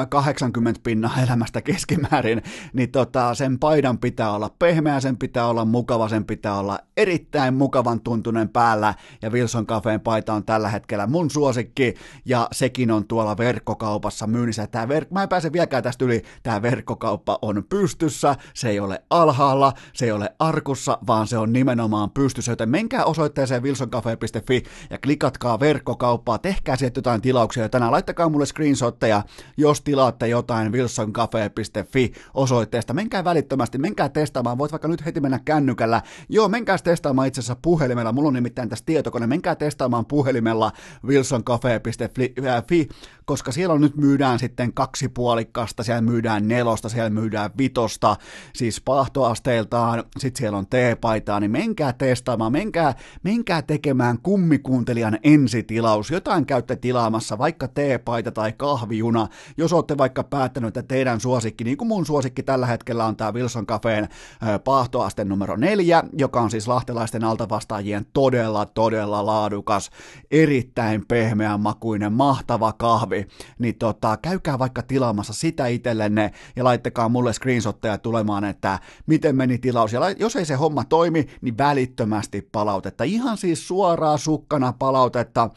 80 pinnaa elämästä keskimäärin, niin tota, sen paidan pitää olla pehmeä, sen pitää olla mukava, sen pitää olla erittäin mukavan tuntunen päällä, ja Wilson Cafeen paita on tällä hetkellä mun suosikki, ja sekin on tuolla verkkokaupassa myynnissä. Tää ver- Mä en pääse vieläkään tästä yli, tämä verkkokauppa on pystyssä, se ei ole alhaalla, se ei ole arkussa, vaan se on nimenomaan pystyssä, joten menkää osoitteeseen wilsoncafe.fi ja klikatkaa verkkokauppaa, tehkää sieltä jotain tilauksia, ja tänään laittakaa mulle screenshotteja, jos tilaatte jotain wilsoncafe.fi osoitteesta, menkää välittömästi, menkää testaamaan, voit vaikka nyt heti mennä kännykällä, joo, menkää testaamaan itse asiassa puhelimella, mulla on nimittäin tässä tietokone, menkää testaamaan puhelimella wilsoncafe.fi, koska siellä on nyt myydään sitten kaksi puolikkasta, siellä myydään nelosta, siellä myydään vitosta, siis pahtoasteiltaan, sitten siellä on teepaitaa, niin menkää testaamaan, menkää, menkää tekemään kummikuuntelijan ensitilaus, jotain käytte tilaamassa, vaikka teepaita tai kahvijuna, jos olette vaikka päättänyt, että teidän suosikki, niin kuin mun suosikki tällä hetkellä on tämä Wilson Cafeen pahtoaste numero neljä, joka on siis lahtelaisten altavastaajien todella, todella laadukas, erittäin pehmeän makuinen, mahtava kahvi, niin tota, käykää vaikka tilaamassa sitä itsellenne ja laittakaa mulle screenshotteja tulemaan, että miten meni tilaus. Ja jos ei se homma toimi, niin välittömästi palautetta. Ihan siis suoraa sukkana palautetta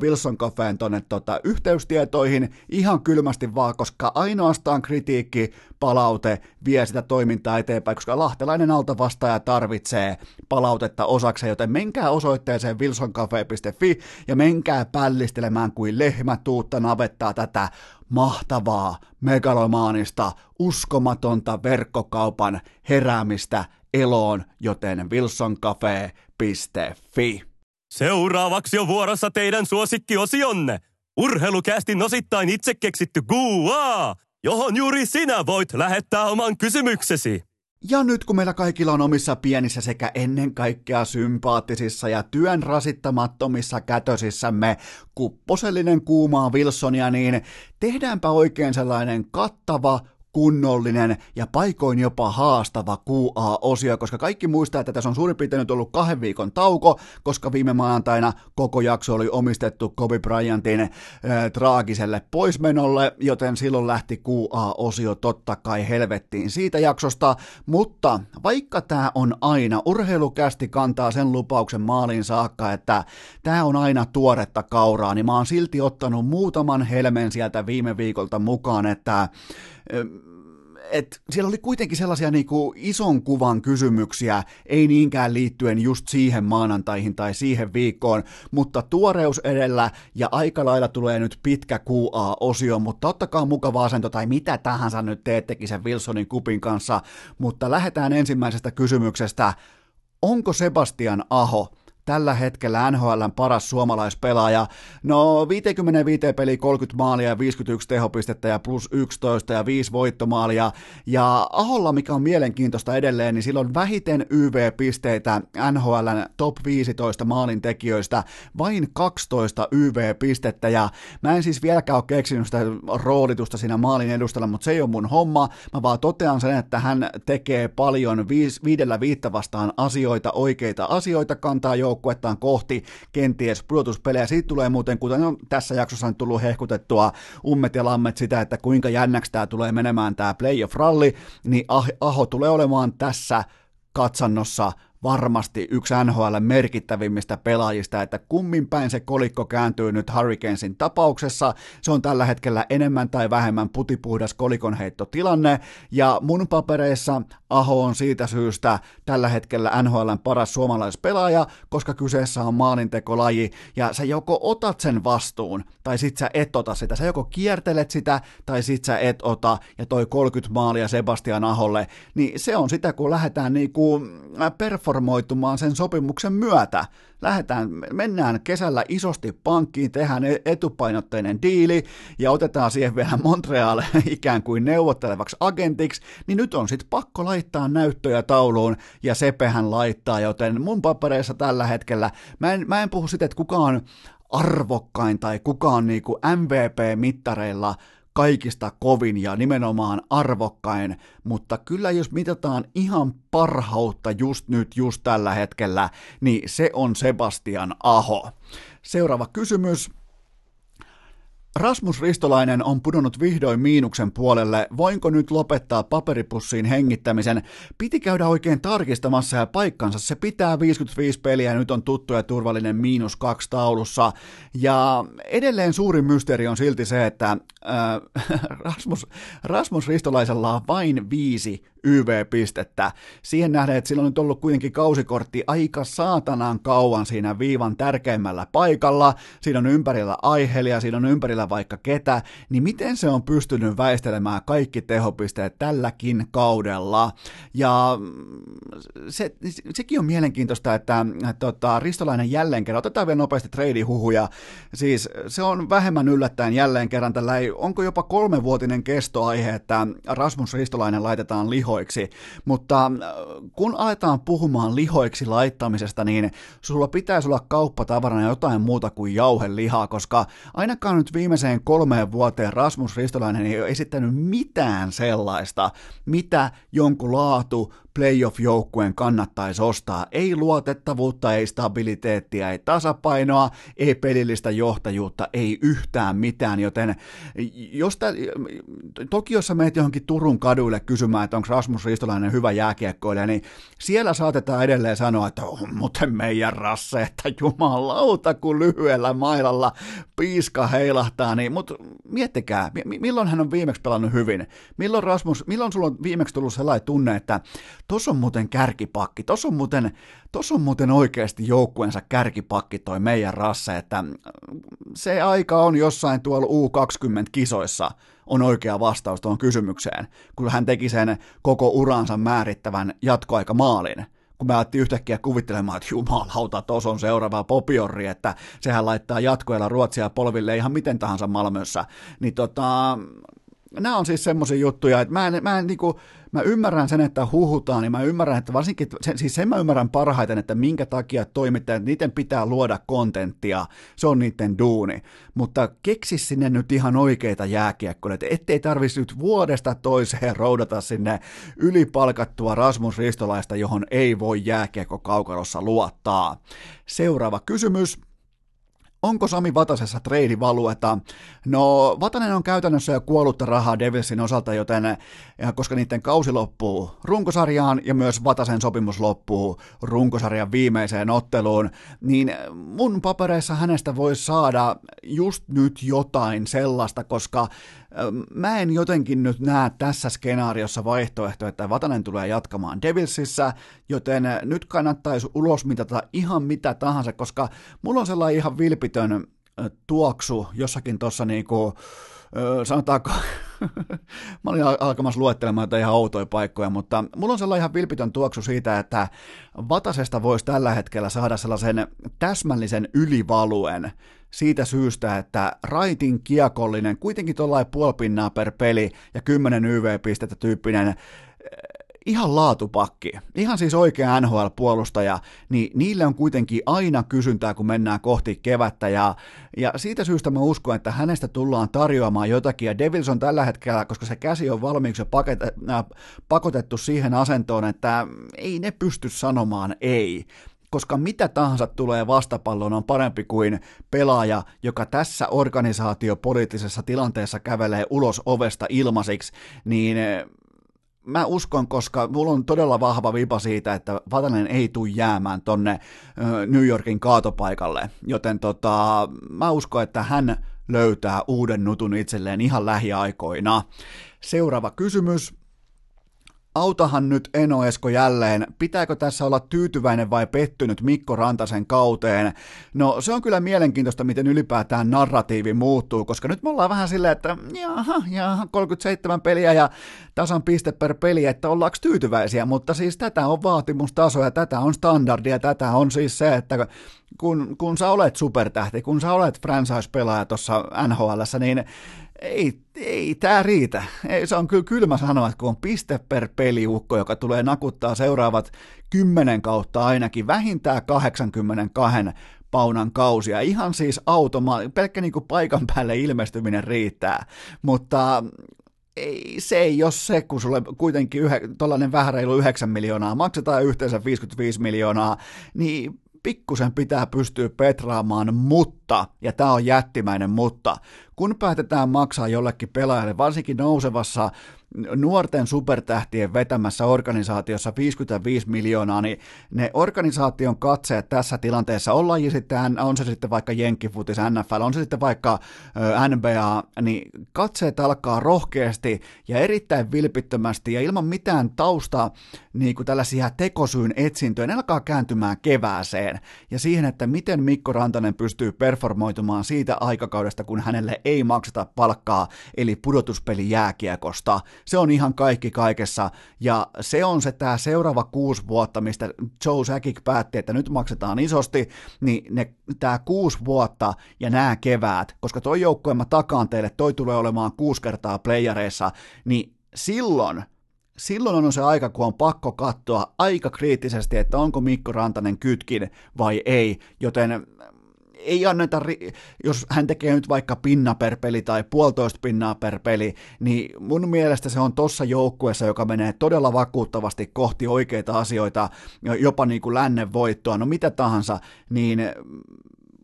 Wilson Cafeen tonne tota, yhteystietoihin, ihan kylmästi vaan, koska ainoastaan kritiikki, palaute vie sitä toimintaa eteenpäin, koska lahtelainen alta vastaaja tarvitsee palautetta osakseen, joten menkää osoitteeseen wilsoncafe.fi ja menkää pällistelemään kuin lehmä tuutta navettaa tätä mahtavaa, megalomaanista, uskomatonta verkkokaupan heräämistä eloon, joten wilsoncafe.fi. Seuraavaksi on vuorossa teidän suosikkiosionne. Urheilukästin osittain itse keksitty Guaa, johon juuri sinä voit lähettää oman kysymyksesi. Ja nyt kun meillä kaikilla on omissa pienissä sekä ennen kaikkea sympaattisissa ja työn rasittamattomissa kätösissämme kupposellinen kuumaa Wilsonia, niin tehdäänpä oikein sellainen kattava, kunnollinen ja paikoin jopa haastava QA-osio, koska kaikki muistaa, että tässä on suurin piirtein nyt ollut kahden viikon tauko, koska viime maanantaina koko jakso oli omistettu Kobe Bryantin äh, traagiselle poismenolle, joten silloin lähti QA-osio totta kai helvettiin siitä jaksosta, mutta vaikka tämä on aina, urheilukästi kantaa sen lupauksen maaliin saakka, että tämä on aina tuoretta kauraa, niin mä oon silti ottanut muutaman helmen sieltä viime viikolta mukaan, että et siellä oli kuitenkin sellaisia niinku ison kuvan kysymyksiä, ei niinkään liittyen just siihen maanantaihin tai siihen viikkoon, mutta tuoreus edellä ja aika lailla tulee nyt pitkä QA-osio, mutta ottakaa mukava asento tai mitä tahansa nyt teettekin sen Wilsonin kupin kanssa, mutta lähdetään ensimmäisestä kysymyksestä. Onko Sebastian Aho tällä hetkellä NHLn paras suomalaispelaaja. No 55 peli 30 maalia ja 51 tehopistettä ja plus 11 ja 5 voittomaalia. Ja Aholla, mikä on mielenkiintoista edelleen, niin silloin vähiten YV-pisteitä NHLn top 15 maalintekijöistä, vain 12 YV-pistettä. Ja mä en siis vieläkään ole keksinyt sitä roolitusta siinä maalin edustalla, mutta se ei ole mun homma. Mä vaan totean sen, että hän tekee paljon viis, viidellä viittä vastaan asioita, oikeita asioita, kantaa joukkoon joukkuettaan kohti kenties pudotuspelejä. Siitä tulee muuten, kuten on tässä jaksossa on tullut hehkutettua ummet ja lammet sitä, että kuinka jännäksi tämä tulee menemään tämä playoff-ralli, niin Aho tulee olemaan tässä katsannossa varmasti yksi NHL merkittävimmistä pelaajista, että kummin päin se kolikko kääntyy nyt Hurricanesin tapauksessa. Se on tällä hetkellä enemmän tai vähemmän putipuhdas kolikonheittotilanne, ja mun papereissa Aho on siitä syystä tällä hetkellä NHLn paras suomalaispelaaja, koska kyseessä on maalintekolaji, ja sä joko otat sen vastuun, tai sit sä et ota sitä. Sä joko kiertelet sitä, tai sit sä et ota, ja toi 30 maalia Sebastian Aholle, niin se on sitä, kun lähdetään niinku perform transformoitumaan sen sopimuksen myötä. Lähdetään, mennään kesällä isosti pankkiin, tehdään e- etupainotteinen diili ja otetaan siihen vielä Montreal *laughs* ikään kuin neuvottelevaksi agentiksi, niin nyt on sitten pakko laittaa näyttöjä tauluun ja Sepehän laittaa, joten mun papereissa tällä hetkellä, mä en, mä en puhu sitä, että kuka on arvokkain tai kuka on niinku MVP-mittareilla kaikista kovin ja nimenomaan arvokkain, mutta kyllä jos mitataan ihan parhautta just nyt, just tällä hetkellä, niin se on Sebastian Aho. Seuraava kysymys. Rasmus Ristolainen on pudonnut vihdoin miinuksen puolelle. Voinko nyt lopettaa paperipussiin hengittämisen? Piti käydä oikein tarkistamassa ja paikkansa. Se pitää 55 peliä ja nyt on tuttu ja turvallinen miinus kaksi taulussa. Ja edelleen suurin mysteeri on silti se, että äh, *laughs* Rasmus, Rasmus Ristolaisella on vain viisi YV-pistettä. Siihen nähden, että sillä on nyt ollut kuitenkin kausikortti aika saatanan kauan siinä viivan tärkeimmällä paikalla, siinä on ympärillä aihelia, siinä on ympärillä vaikka ketä, niin miten se on pystynyt väistelemään kaikki tehopisteet tälläkin kaudella? Ja se, sekin on mielenkiintoista, että tota, Ristolainen jälleen kerran, otetaan vielä nopeasti treidihuhuja, siis se on vähemmän yllättäen jälleen kerran tällä ei, onko jopa kolmevuotinen kestoaihe, että Rasmus Ristolainen laitetaan liho lihoiksi, mutta äh, kun aletaan puhumaan lihoiksi laittamisesta, niin sulla pitäisi olla kauppatavarana jotain muuta kuin jauhelihaa, koska ainakaan nyt viimeiseen kolmeen vuoteen Rasmus Ristolainen ei ole esittänyt mitään sellaista, mitä jonkun laatu playoff-joukkueen kannattaisi ostaa. Ei luotettavuutta, ei stabiliteettia, ei tasapainoa, ei pelillistä johtajuutta, ei yhtään mitään, joten jos tä, toki jos sä meet johonkin Turun kaduille kysymään, että onko Rasmus Ristolainen hyvä jääkiekkoilija, niin siellä saatetaan edelleen sanoa, että on muuten meidän rasse, että jumalauta, kun lyhyellä mailalla piiska heilahtaa kannattaa, niin, mutta miettikää, milloin hän on viimeksi pelannut hyvin? Milloin Rasmus, milloin sulla on viimeksi tullut sellainen tunne, että tuossa on muuten kärkipakki, tuossa on muuten, tossa on muuten oikeasti joukkueensa kärkipakki toi meidän rasse, että se aika on jossain tuolla U20-kisoissa, on oikea vastaus tuohon kysymykseen, kun hän teki sen koko uransa määrittävän jatkoaikamaalin kun me alettiin yhtäkkiä kuvittelemaan, että jumalauta, tos on seuraava popiorri, että sehän laittaa jatkoilla Ruotsia polville ihan miten tahansa Malmössä, niin tota, nämä on siis semmoisia juttuja, että mä en, mä en niinku, mä ymmärrän sen, että huhutaan, niin mä ymmärrän, että varsinkin, siis sen mä ymmärrän parhaiten, että minkä takia toimittajat, niiden pitää luoda kontenttia, se on niiden duuni, mutta keksi sinne nyt ihan oikeita jääkiekkoja, että ettei tarvitsisi nyt vuodesta toiseen roudata sinne ylipalkattua Rasmus Ristolaista, johon ei voi jääkiekko kaukalossa luottaa. Seuraava kysymys. Onko Sami Vatasessa valueta? No, Vatanen on käytännössä jo kuollutta rahaa Devilsin osalta, joten koska niiden kausi loppuu runkosarjaan ja myös Vatasen sopimus loppuu runkosarjan viimeiseen otteluun, niin mun papereissa hänestä voi saada just nyt jotain sellaista, koska mä en jotenkin nyt näe tässä skenaariossa vaihtoehto, että Vatanen tulee jatkamaan Devilsissä, joten nyt kannattaisi ulosmitata ihan mitä tahansa, koska mulla on sellainen ihan vilpitön tuoksu jossakin tuossa niinku, sanotaanko, *laughs* mä olin alkamassa luettelemaan jotain ihan outoja paikkoja, mutta mulla on sellainen ihan vilpitön tuoksu siitä, että Vatasesta voisi tällä hetkellä saada sellaisen täsmällisen ylivaluen siitä syystä, että raitin kiekollinen, kuitenkin tuollainen puolipinnaa per peli ja 10 YV-pistettä tyyppinen ihan laatupakki, ihan siis oikea NHL-puolustaja, niin niille on kuitenkin aina kysyntää, kun mennään kohti kevättä, ja, ja siitä syystä mä uskon, että hänestä tullaan tarjoamaan jotakin, ja Devils on tällä hetkellä, koska se käsi on valmiiksi paket, äh, pakotettu siihen asentoon, että ei ne pysty sanomaan ei, koska mitä tahansa tulee vastapalloon on parempi kuin pelaaja, joka tässä organisaatiopoliittisessa tilanteessa kävelee ulos ovesta ilmaisiksi, niin mä uskon, koska mulla on todella vahva vipa siitä, että Vatanen ei tule jäämään tonne New Yorkin kaatopaikalle, joten tota, mä uskon, että hän löytää uuden nutun itselleen ihan lähiaikoina. Seuraava kysymys. Autahan nyt Eno Esko jälleen. Pitääkö tässä olla tyytyväinen vai pettynyt Mikko Rantasen kauteen? No se on kyllä mielenkiintoista, miten ylipäätään narratiivi muuttuu, koska nyt me ollaan vähän silleen, että jaha, jaha, 37 peliä ja tasan piste per peli, että ollaanko tyytyväisiä, mutta siis tätä on vaatimustaso ja tätä on standardia, tätä on siis se, että kun, kun sä olet supertähti, kun sä olet franchise-pelaaja tuossa NHL, niin ei, ei tämä riitä. Ei, se on kyllä kylmä sanoa, että kun on piste per peliukko, joka tulee nakuttaa seuraavat kymmenen kautta ainakin, vähintään 82 paunan kausia. Ihan siis automa- pelkkä niin kuin paikan päälle ilmestyminen riittää, mutta ei, se ei ole se, kun sulle kuitenkin yhe, tollainen vähän reilu 9 miljoonaa maksetaan yhteensä 55 miljoonaa, niin pikkusen pitää pystyä petraamaan, mutta, ja tämä on jättimäinen mutta, kun päätetään maksaa jollekin pelaajalle, varsinkin nousevassa nuorten supertähtien vetämässä organisaatiossa 55 miljoonaa, niin ne organisaation katseet tässä tilanteessa, on sitten, on se sitten vaikka Jenkkifutis, NFL, on se sitten vaikka NBA, niin katseet alkaa rohkeasti ja erittäin vilpittömästi ja ilman mitään taustaa niin kuin tällaisia tekosyyn etsintöjä, ne alkaa kääntymään kevääseen. Ja siihen, että miten Mikko Rantanen pystyy performoitumaan siitä aikakaudesta, kun hänelle ei makseta palkkaa, eli pudotuspeli jääkiekosta. Se on ihan kaikki kaikessa, ja se on se tämä seuraava kuusi vuotta, mistä Joe Sakic päätti, että nyt maksetaan isosti, niin ne, tämä kuusi vuotta ja nämä keväät, koska toi joukkue mä takaan teille, toi tulee olemaan kuusi kertaa playareissa, niin silloin silloin on se aika, kun on pakko katsoa aika kriittisesti, että onko Mikko Rantanen kytkin vai ei, joten ei anneta, jos hän tekee nyt vaikka pinna per peli tai puolitoista pinnaa per peli, niin mun mielestä se on tossa joukkueessa, joka menee todella vakuuttavasti kohti oikeita asioita, jopa niin kuin lännen voittoa, no mitä tahansa, niin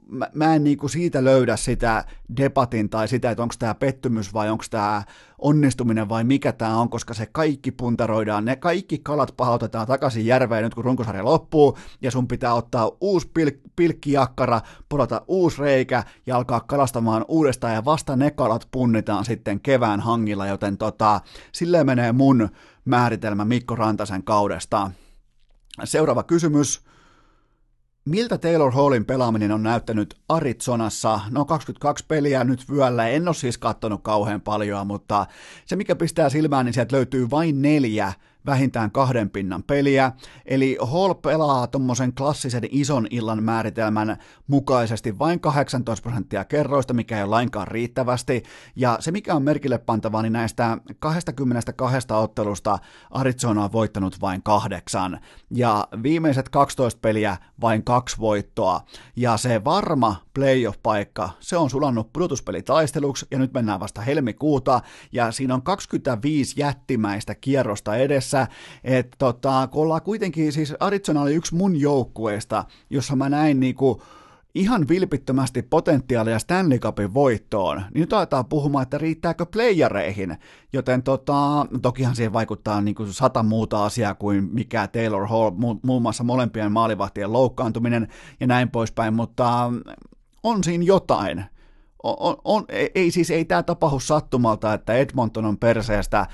mä, mä en niinku siitä löydä sitä debatin tai sitä, että onko tämä pettymys vai onko tämä onnistuminen vai mikä tämä on, koska se kaikki puntaroidaan, ne kaikki kalat pahautetaan takaisin järveen nyt kun runkosarja loppuu, ja sun pitää ottaa uusi pil- pilkkijakkara, porata uusi reikä ja alkaa kalastamaan uudestaan, ja vasta ne kalat punnitaan sitten kevään hangilla, joten tota, silleen menee mun määritelmä Mikko Rantasen kaudesta. Seuraava kysymys. Miltä Taylor Hallin pelaaminen on näyttänyt Arizonassa? No 22 peliä nyt vyöllä, en ole siis katsonut kauhean paljon, mutta se mikä pistää silmään, niin sieltä löytyy vain neljä vähintään kahden pinnan peliä, eli Hall pelaa tuommoisen klassisen ison illan määritelmän mukaisesti vain 18 prosenttia kerroista, mikä ei ole lainkaan riittävästi, ja se mikä on merkille pantavaa, niin näistä 22 ottelusta Arizona on voittanut vain kahdeksan, ja viimeiset 12 peliä vain kaksi voittoa, ja se varma playoff-paikka, se on sulannut pudotuspelitaisteluksi, ja nyt mennään vasta helmikuuta, ja siinä on 25 jättimäistä kierrosta edessä, tässä, että tota, kun ollaan kuitenkin, siis Arizona oli yksi mun joukkueesta, jossa mä näin niinku, ihan vilpittömästi potentiaalia Stanley Cupin voittoon, niin nyt aletaan puhumaan, että riittääkö playereihin, joten tota, tokihan siihen vaikuttaa niin kuin sata muuta asiaa kuin mikä Taylor Hall, mu- muun muassa molempien maalivahtien loukkaantuminen ja näin poispäin, mutta on siinä jotain on, on, ei siis ei tämä tapahdu sattumalta, että Edmonton on perseestä,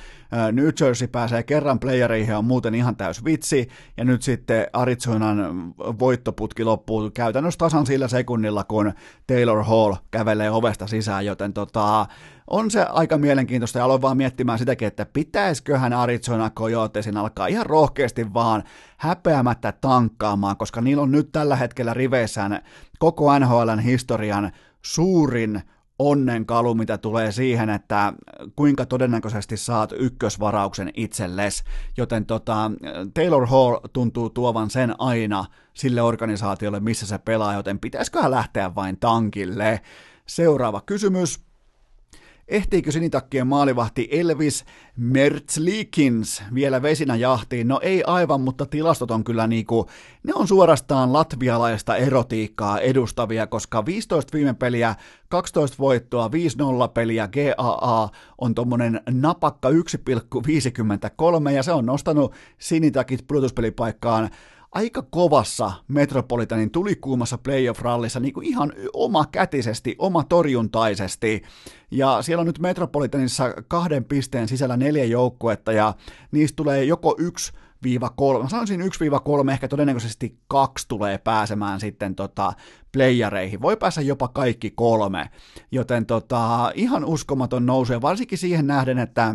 New Jersey pääsee kerran playereihin on muuten ihan täys vitsi, ja nyt sitten Arizonan voittoputki loppuu käytännössä tasan sillä sekunnilla, kun Taylor Hall kävelee ovesta sisään, joten tota, on se aika mielenkiintoista ja aloin vaan miettimään sitäkin, että pitäisiköhän Arizona Coyotesin alkaa ihan rohkeasti vaan häpeämättä tankkaamaan, koska niillä on nyt tällä hetkellä riveissään koko NHLn historian suurin onnenkalu, mitä tulee siihen, että kuinka todennäköisesti saat ykkösvarauksen itsellesi, joten tota, Taylor Hall tuntuu tuovan sen aina sille organisaatiolle, missä se pelaa, joten pitäisiköhän lähteä vain tankille. Seuraava kysymys. Ehtiikö sinitakkien maalivahti Elvis Mertzlikins vielä vesinä jahtiin? No ei aivan, mutta tilastot on kyllä niinku, ne on suorastaan latvialaista erotiikkaa edustavia, koska 15 viime peliä, 12 voittoa, 5-0 peliä, GAA on tommonen napakka 1,53 ja se on nostanut sinitakit pudotuspelipaikkaan aika kovassa Metropolitanin tulikuumassa playoff-rallissa niin kuin ihan omakätisesti, oma torjuntaisesti. Ja siellä on nyt Metropolitanissa kahden pisteen sisällä neljä joukkuetta ja niistä tulee joko yksi viiva kolme. Mä sanoisin 1-3, ehkä todennäköisesti kaksi tulee pääsemään sitten tota playereihin. Voi päästä jopa kaikki kolme, joten tota, ihan uskomaton nousu, ja varsinkin siihen nähden, että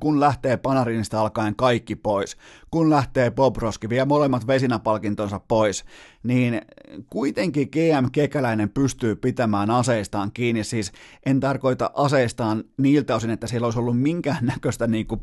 kun lähtee Panarinista alkaen kaikki pois, kun lähtee Bobroski, vie molemmat vesinäpalkintonsa pois, niin kuitenkin GM Kekäläinen pystyy pitämään aseistaan kiinni, siis en tarkoita aseistaan niiltä osin, että siellä olisi ollut minkäännäköistä niin kuin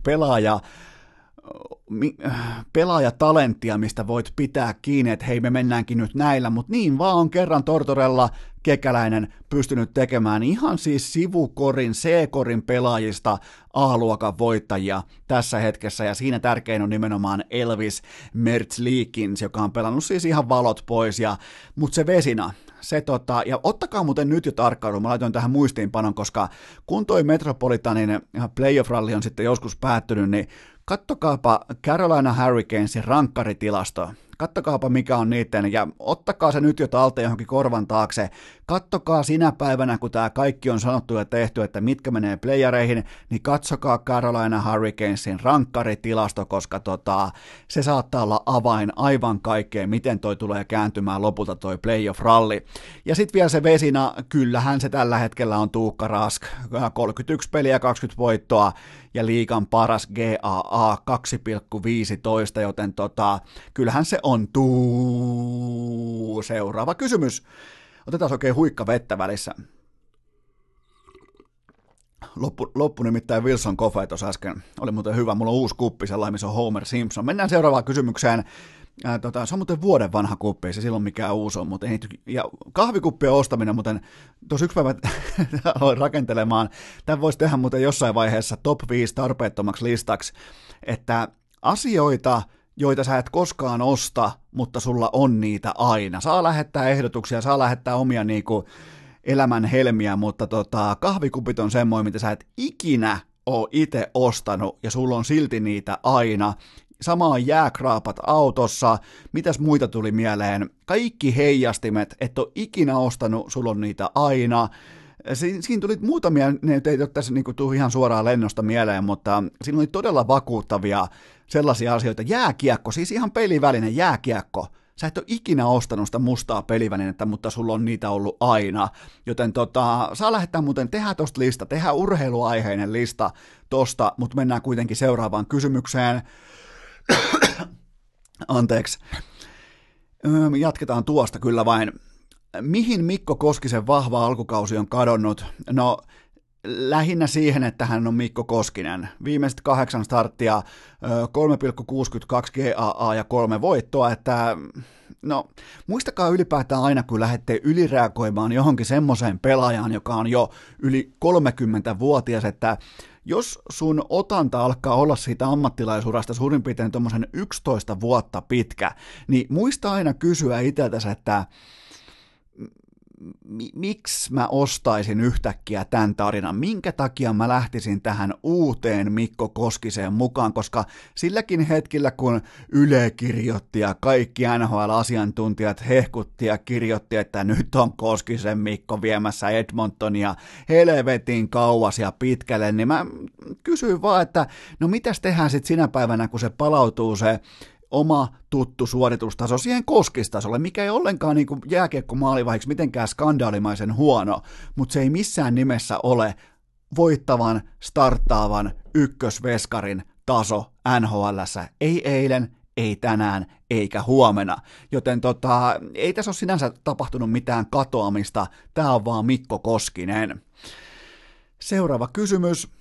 pelaaja, pelaajatalenttia, mistä voit pitää kiinni, että hei me mennäänkin nyt näillä, mutta niin vaan on kerran Tortorella Kekäläinen pystynyt tekemään ihan siis sivukorin, C-korin pelaajista A-luokan voittajia tässä hetkessä, ja siinä tärkein on nimenomaan Elvis Mertzlikins, joka on pelannut siis ihan valot pois, ja, mutta se Vesina, se tota, ja ottakaa muuten nyt jo tarkkailu, mä laitoin tähän muistiinpanon, koska kun toi Metropolitanin playoff-ralli on sitten joskus päättynyt, niin kattokaapa Carolina Hurricanesin rankkaritilasto. Kattokaapa mikä on niiden, ja ottakaa se nyt jo talteen johonkin korvan taakse, kattokaa sinä päivänä, kun tämä kaikki on sanottu ja tehty, että mitkä menee playereihin, niin katsokaa Carolina Hurricanesin rankkaritilasto, koska tota, se saattaa olla avain aivan kaikkeen, miten toi tulee kääntymään lopulta toi playoff-ralli. Ja sitten vielä se vesina, kyllähän se tällä hetkellä on Tuukka Rask, 31 peliä, 20 voittoa, ja liikan paras GAA 2,15, joten tota, kyllähän se on tuu. Seuraava kysymys. Otetaan oikein huikka vettä välissä. Loppu, loppu nimittäin Wilson Coffee tuossa äsken. Oli muuten hyvä. Mulla on uusi kuppi, sellainen, missä on Homer Simpson. Mennään seuraavaan kysymykseen. Ää, tota, se on muuten vuoden vanha kuppi, se silloin mikään uusi on, mutta ei, ja kahvikuppien ostaminen, muuten tuossa yksi päivä *laughs* aloin rakentelemaan, tämän voisi tehdä muuten jossain vaiheessa top 5 tarpeettomaksi listaksi, että asioita, joita sä et koskaan osta, mutta sulla on niitä aina. Saa lähettää ehdotuksia, saa lähettää omia niinku elämän helmiä, mutta tota, kahvikupit on semmoinen, mitä sä et ikinä oo itse ostanut ja sulla on silti niitä aina. Sama on jääkraapat autossa, mitäs muita tuli mieleen, kaikki heijastimet, et ole ikinä ostanut, sulla on niitä aina. Si- siinä tuli muutamia, ne ei ole tässä niin kuin, ihan suoraan lennosta mieleen, mutta siinä oli todella vakuuttavia sellaisia asioita. Jääkiekko, siis ihan pelivälinen jääkiekko. Sä et ole ikinä ostanut sitä mustaa pelivälinettä, mutta sulla on niitä ollut aina. Joten tota, saa lähettää muuten, tehdä tosta lista, tehdä urheiluaiheinen lista tosta, mutta mennään kuitenkin seuraavaan kysymykseen. *coughs* Anteeksi. Jatketaan tuosta kyllä vain. Mihin Mikko Koskisen vahva alkukausi on kadonnut? No, lähinnä siihen, että hän on Mikko Koskinen. Viimeiset kahdeksan starttia, 3,62 GAA ja kolme voittoa, että no muistakaa ylipäätään aina, kun lähdette ylireagoimaan johonkin semmoiseen pelaajaan, joka on jo yli 30-vuotias, että jos sun otanta alkaa olla siitä ammattilaisurasta suurin piirtein tuommoisen 11 vuotta pitkä, niin muista aina kysyä itseltäsi, että miksi mä ostaisin yhtäkkiä tämän tarinan, minkä takia mä lähtisin tähän uuteen Mikko Koskiseen mukaan, koska silläkin hetkellä, kun Yle kirjoitti ja kaikki NHL-asiantuntijat hehkutti ja kirjoitti, että nyt on Koskisen Mikko viemässä Edmontonia helvetin kauas ja pitkälle, niin mä kysyin vaan, että no mitäs tehdään sitten sinä päivänä, kun se palautuu se oma tuttu suoritustaso siihen koskistasolle, mikä ei ollenkaan niin jääkiekko maalivahiksi mitenkään skandaalimaisen huono, mutta se ei missään nimessä ole voittavan, starttaavan ykkösveskarin taso nhl Ei eilen, ei tänään, eikä huomenna. Joten tota, ei tässä ole sinänsä tapahtunut mitään katoamista, tämä on vaan Mikko Koskinen. Seuraava kysymys.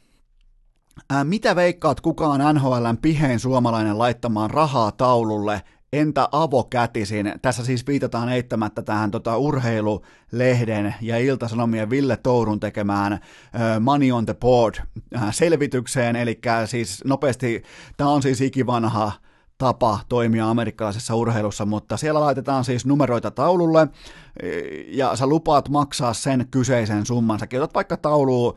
Ää, mitä veikkaat kukaan NHLn pihein suomalainen laittamaan rahaa taululle, entä avokätisin? Tässä siis viitataan eittämättä tähän tota, urheilulehden ja Iltasanomien Ville Tourun tekemään Money on the Board selvitykseen, eli siis nopeasti, tämä on siis ikivanha tapa toimia amerikkalaisessa urheilussa, mutta siellä laitetaan siis numeroita taululle, ja sä lupaat maksaa sen kyseisen summan. Sä kirjoitat vaikka tauluun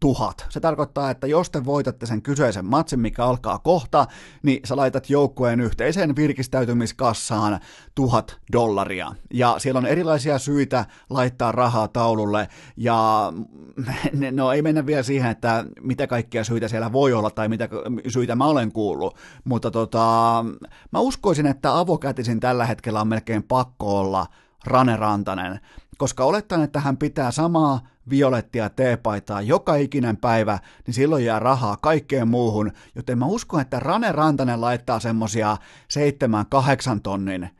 tuhat. Se tarkoittaa, että jos te voitatte sen kyseisen matsin, mikä alkaa kohta, niin sä laitat joukkueen yhteiseen virkistäytymiskassaan tuhat dollaria. Ja siellä on erilaisia syitä laittaa rahaa taululle, ja *laughs* no ei mennä vielä siihen, että mitä kaikkia syitä siellä voi olla, tai mitä syitä mä olen kuullut, mutta tota, mä uskoisin, että avokätisin tällä hetkellä on melkein pakko olla Rane Rantanen, koska olettaen, että hän pitää samaa violettia teepaitaa joka ikinen päivä, niin silloin jää rahaa kaikkeen muuhun, joten mä uskon, että Rane Rantanen laittaa semmosia 7-8 tonnin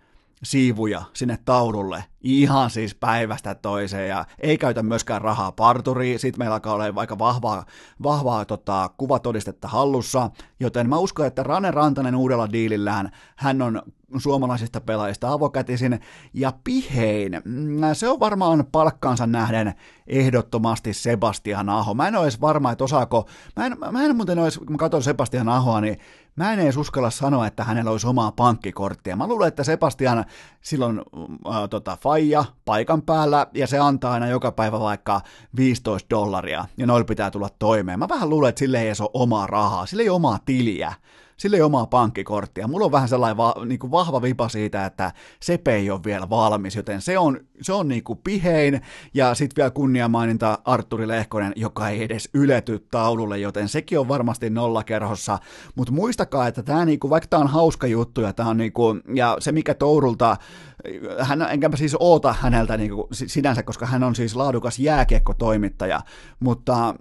siivuja sinne taululle ihan siis päivästä toiseen ja ei käytä myöskään rahaa parturiin, sit meillä alkaa olla vaikka vahvaa, vahvaa tota, kuvatodistetta hallussa, joten mä uskon, että Rane Rantanen uudella diilillään, hän on suomalaisista pelaajista avokätisin ja pihein. Mm, se on varmaan palkkaansa nähden ehdottomasti Sebastian Aho. Mä en ole edes varma, että osaako, mä en, mä en muuten olisi, kun mä katson Sebastian Ahoa, niin mä en edes uskalla sanoa, että hänellä olisi omaa pankkikorttia. Mä luulen, että Sebastian silloin äh, tota, faija paikan päällä ja se antaa aina joka päivä vaikka 15 dollaria ja noilla pitää tulla toimeen. Mä vähän luulen, että sille ei edes ole omaa rahaa, sille ei ole omaa tiliä sillä ei omaa pankkikorttia. Mulla on vähän sellainen va, niin kuin vahva vipa siitä, että Sepe ei ole vielä valmis, joten se on, se on niin kuin pihein, ja sitten vielä kunniamaininta Arturi Lehkonen, joka ei edes ylety taululle, joten sekin on varmasti nollakerhossa, mutta muistakaa, että tämä niin kuin, vaikka tämä on hauska juttu, ja, tämä on niin kuin, ja se mikä Tourulta, hän, enkä siis oota häneltä niin kuin, sinänsä, koska hän on siis laadukas jääkiekko-toimittaja, mutta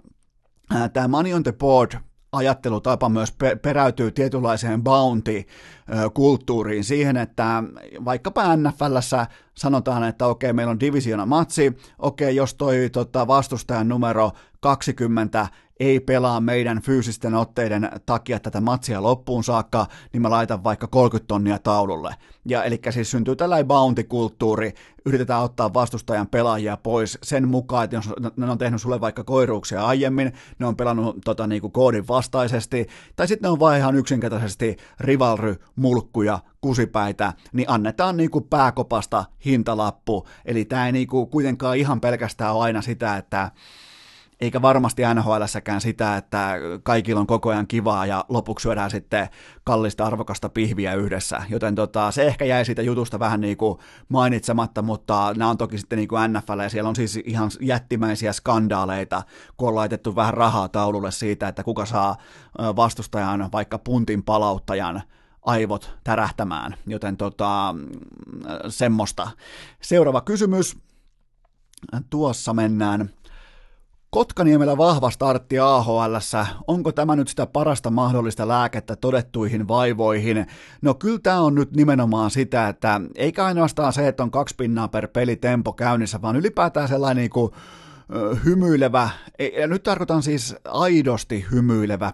tämä Money on the Board ajattelutapa myös peräytyy tietynlaiseen bounty-kulttuuriin siihen, että vaikkapa NFLssä sanotaan, että okei, meillä on divisiona matsi, okei, jos toi tota, vastustajan numero 20 ei pelaa meidän fyysisten otteiden takia tätä matsia loppuun saakka, niin mä laitan vaikka 30 tonnia taululle. Ja eli siis syntyy tällainen bounty-kulttuuri, yritetään ottaa vastustajan pelaajia pois sen mukaan, että jos ne on tehnyt sulle vaikka koiruuksia aiemmin, ne on pelannut tota, niin kuin koodin vastaisesti, tai sitten ne on vaan ihan yksinkertaisesti rivalry, mulkkuja, kusipäitä, niin annetaan niin kuin pääkopasta hintalappu. Eli tämä ei niin kuin kuitenkaan ihan pelkästään ole aina sitä, että eikä varmasti NHLssäkään sitä, että kaikilla on koko ajan kivaa ja lopuksi syödään sitten kallista arvokasta pihviä yhdessä. Joten tota, se ehkä jäi siitä jutusta vähän niin kuin mainitsematta, mutta nämä on toki sitten niin kuin NFL ja siellä on siis ihan jättimäisiä skandaaleita, kun on laitettu vähän rahaa taululle siitä, että kuka saa vastustajan vaikka puntin palauttajan aivot tärähtämään, joten tota, semmoista. Seuraava kysymys. Tuossa mennään. Kotkaniemellä vahva startti AHL. Onko tämä nyt sitä parasta mahdollista lääkettä todettuihin vaivoihin? No kyllä tämä on nyt nimenomaan sitä, että eikä ainoastaan se, että on kaksi pinnaa per peli tempo käynnissä, vaan ylipäätään sellainen niin kuin hymyilevä, ja nyt tarkoitan siis aidosti hymyilevä,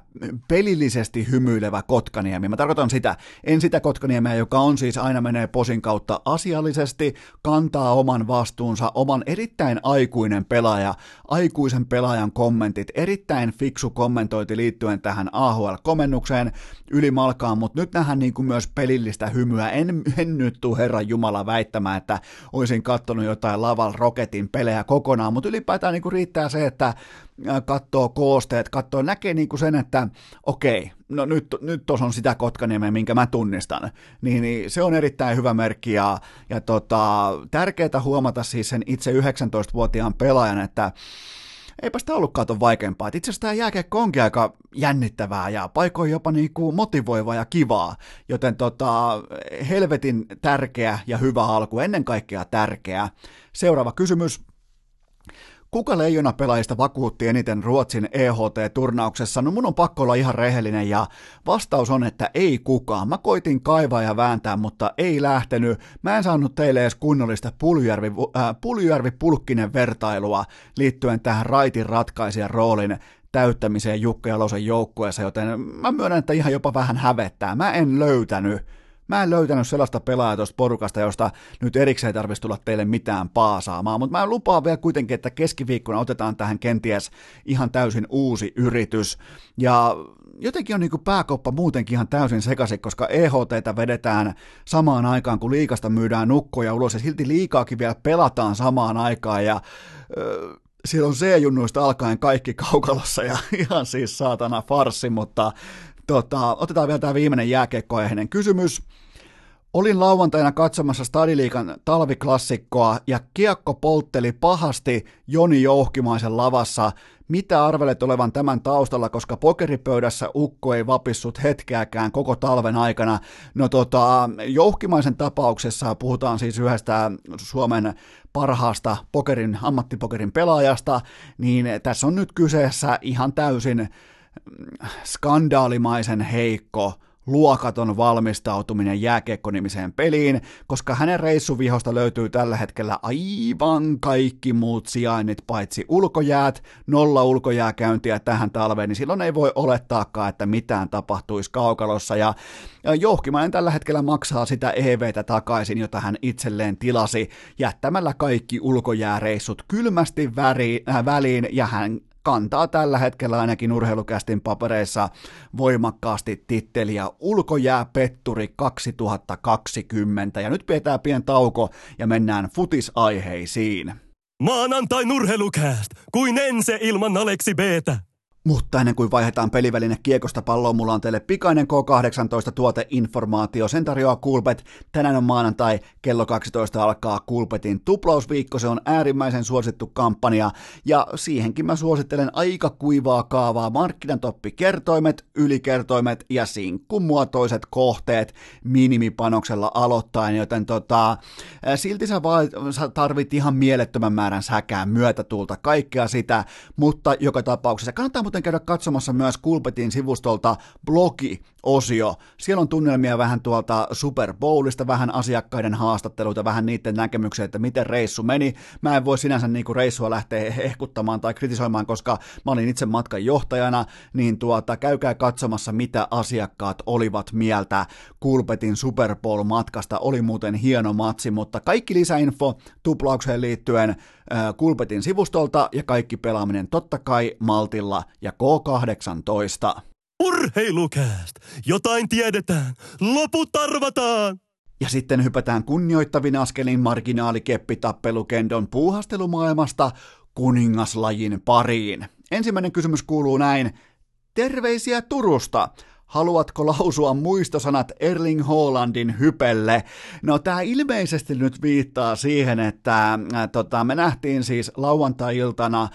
pelillisesti hymyilevä Kotkaniemi. Mä tarkoitan sitä, en sitä Kotkaniemeä, joka on siis aina menee posin kautta asiallisesti, kantaa oman vastuunsa, oman erittäin aikuinen pelaaja, aikuisen pelaajan kommentit, erittäin fiksu kommentointi liittyen tähän AHL-komennukseen ylimalkaan, mutta nyt nähdään niin kuin myös pelillistä hymyä. En, en nyt tuu Herran Jumala väittämään, että olisin katsonut jotain Laval Rocketin pelejä kokonaan, mutta ylipäätään ylipäätään niin kuin riittää se, että katsoo koosteet, katsoo, näkee niin kuin sen, että okei, no nyt, nyt tuossa on sitä Kotkaniemeä, minkä mä tunnistan, niin, niin se on erittäin hyvä merkki ja, ja tota, tärkeää huomata siis sen itse 19-vuotiaan pelaajan, että eipä sitä ollutkaan ton vaikeampaa. itse asiassa tämä jääkiekko onkin aika jännittävää ja paikoin jopa niinku motivoivaa ja kivaa, joten tota, helvetin tärkeä ja hyvä alku, ennen kaikkea tärkeä. Seuraava kysymys. Kuka leijona pelaajista vakuutti eniten Ruotsin EHT-turnauksessa? No mun on pakko olla ihan rehellinen ja vastaus on, että ei kukaan. Mä koitin kaivaa ja vääntää, mutta ei lähtenyt. Mä en saanut teille edes kunnollista Puljärvi, äh, Puljärvi-Pulkkinen vertailua liittyen tähän raitin ratkaisijan roolin täyttämiseen Jukka Jalosen joukkueessa, joten mä myönnän, että ihan jopa vähän hävettää. Mä en löytänyt Mä en löytänyt sellaista pelaajaa tuosta porukasta, josta nyt erikseen ei tarvitsisi tulla teille mitään paasaamaan, mutta mä lupaan vielä kuitenkin, että keskiviikkona otetaan tähän kenties ihan täysin uusi yritys. Ja jotenkin on niin pääkoppa muutenkin ihan täysin sekaisin, koska EHT vedetään samaan aikaan, kun liikasta myydään nukkoja ulos, ja silti liikaakin vielä pelataan samaan aikaan, ja öö, siellä on C-junnuista alkaen kaikki kaukalossa ja *laughs* ihan siis saatana farsi, mutta Tota, otetaan vielä tämä viimeinen jääkiekkoaiheinen kysymys. Olin lauantaina katsomassa Stadiliikan talviklassikkoa ja kiekko poltteli pahasti Joni Jouhkimaisen lavassa. Mitä arvelet olevan tämän taustalla, koska pokeripöydässä ukko ei vapissut hetkeäkään koko talven aikana? No tota, Jouhkimaisen tapauksessa puhutaan siis yhdestä Suomen parhaasta pokerin, ammattipokerin pelaajasta, niin tässä on nyt kyseessä ihan täysin skandaalimaisen heikko luokaton valmistautuminen jääkiekkonimiseen peliin, koska hänen reissuvihosta löytyy tällä hetkellä aivan kaikki muut sijainnit paitsi ulkojäät, nolla ulkojääkäyntiä tähän talveen, niin silloin ei voi olettaakaan, että mitään tapahtuisi kaukalossa, ja Jouhkimainen tällä hetkellä maksaa sitä EVtä takaisin, jota hän itselleen tilasi, jättämällä kaikki ulkojääreissut kylmästi äh, väliin, ja hän kantaa tällä hetkellä ainakin urheilukästin papereissa voimakkaasti titteliä Ulkojääpetturi 2020. Ja nyt pidetään pien tauko ja mennään futisaiheisiin. Maanantai urheilukääst, kuin ense ilman Aleksi Btä. Mutta ennen kuin vaihdetaan peliväline kiekosta palloon, mulla on teille pikainen K18 tuoteinformaatio. Sen tarjoaa Kulpet. Tänään on maanantai, kello 12 alkaa Kulpetin tuplausviikko. Se on äärimmäisen suosittu kampanja ja siihenkin mä suosittelen aika kuivaa kaavaa. Markkinatoppi kertoimet, ylikertoimet ja sinkkumuotoiset kohteet minimipanoksella aloittain, joten tota, silti sä, vaan, sä tarvit ihan mielettömän määrän säkää, myötätulta, kaikkea sitä, mutta joka tapauksessa kannattaa muuten käydä katsomassa myös Kulpetin sivustolta blogi osio. Siellä on tunnelmia vähän tuolta Super Bowlista, vähän asiakkaiden haastatteluita, vähän niiden näkemyksiä, että miten reissu meni. Mä en voi sinänsä niinku reissua lähteä hehkuttamaan tai kritisoimaan, koska mä olin itse matkan johtajana, niin tuota, käykää katsomassa, mitä asiakkaat olivat mieltä Kulpetin Super Bowl-matkasta. Oli muuten hieno matsi, mutta kaikki lisäinfo tuplaukseen liittyen Kulpetin sivustolta ja kaikki pelaaminen totta kai Maltilla ja K18. Urheilukääst! Jotain tiedetään! Loput arvataan! Ja sitten hypätään kunnioittavin askelin marginaalikeppitappelukendon puuhastelumaailmasta kuningaslajin pariin. Ensimmäinen kysymys kuuluu näin. Terveisiä Turusta! Haluatko lausua muistosanat Erling Haalandin hypelle? No tämä ilmeisesti nyt viittaa siihen, että äh, tota, me nähtiin siis lauantai-iltana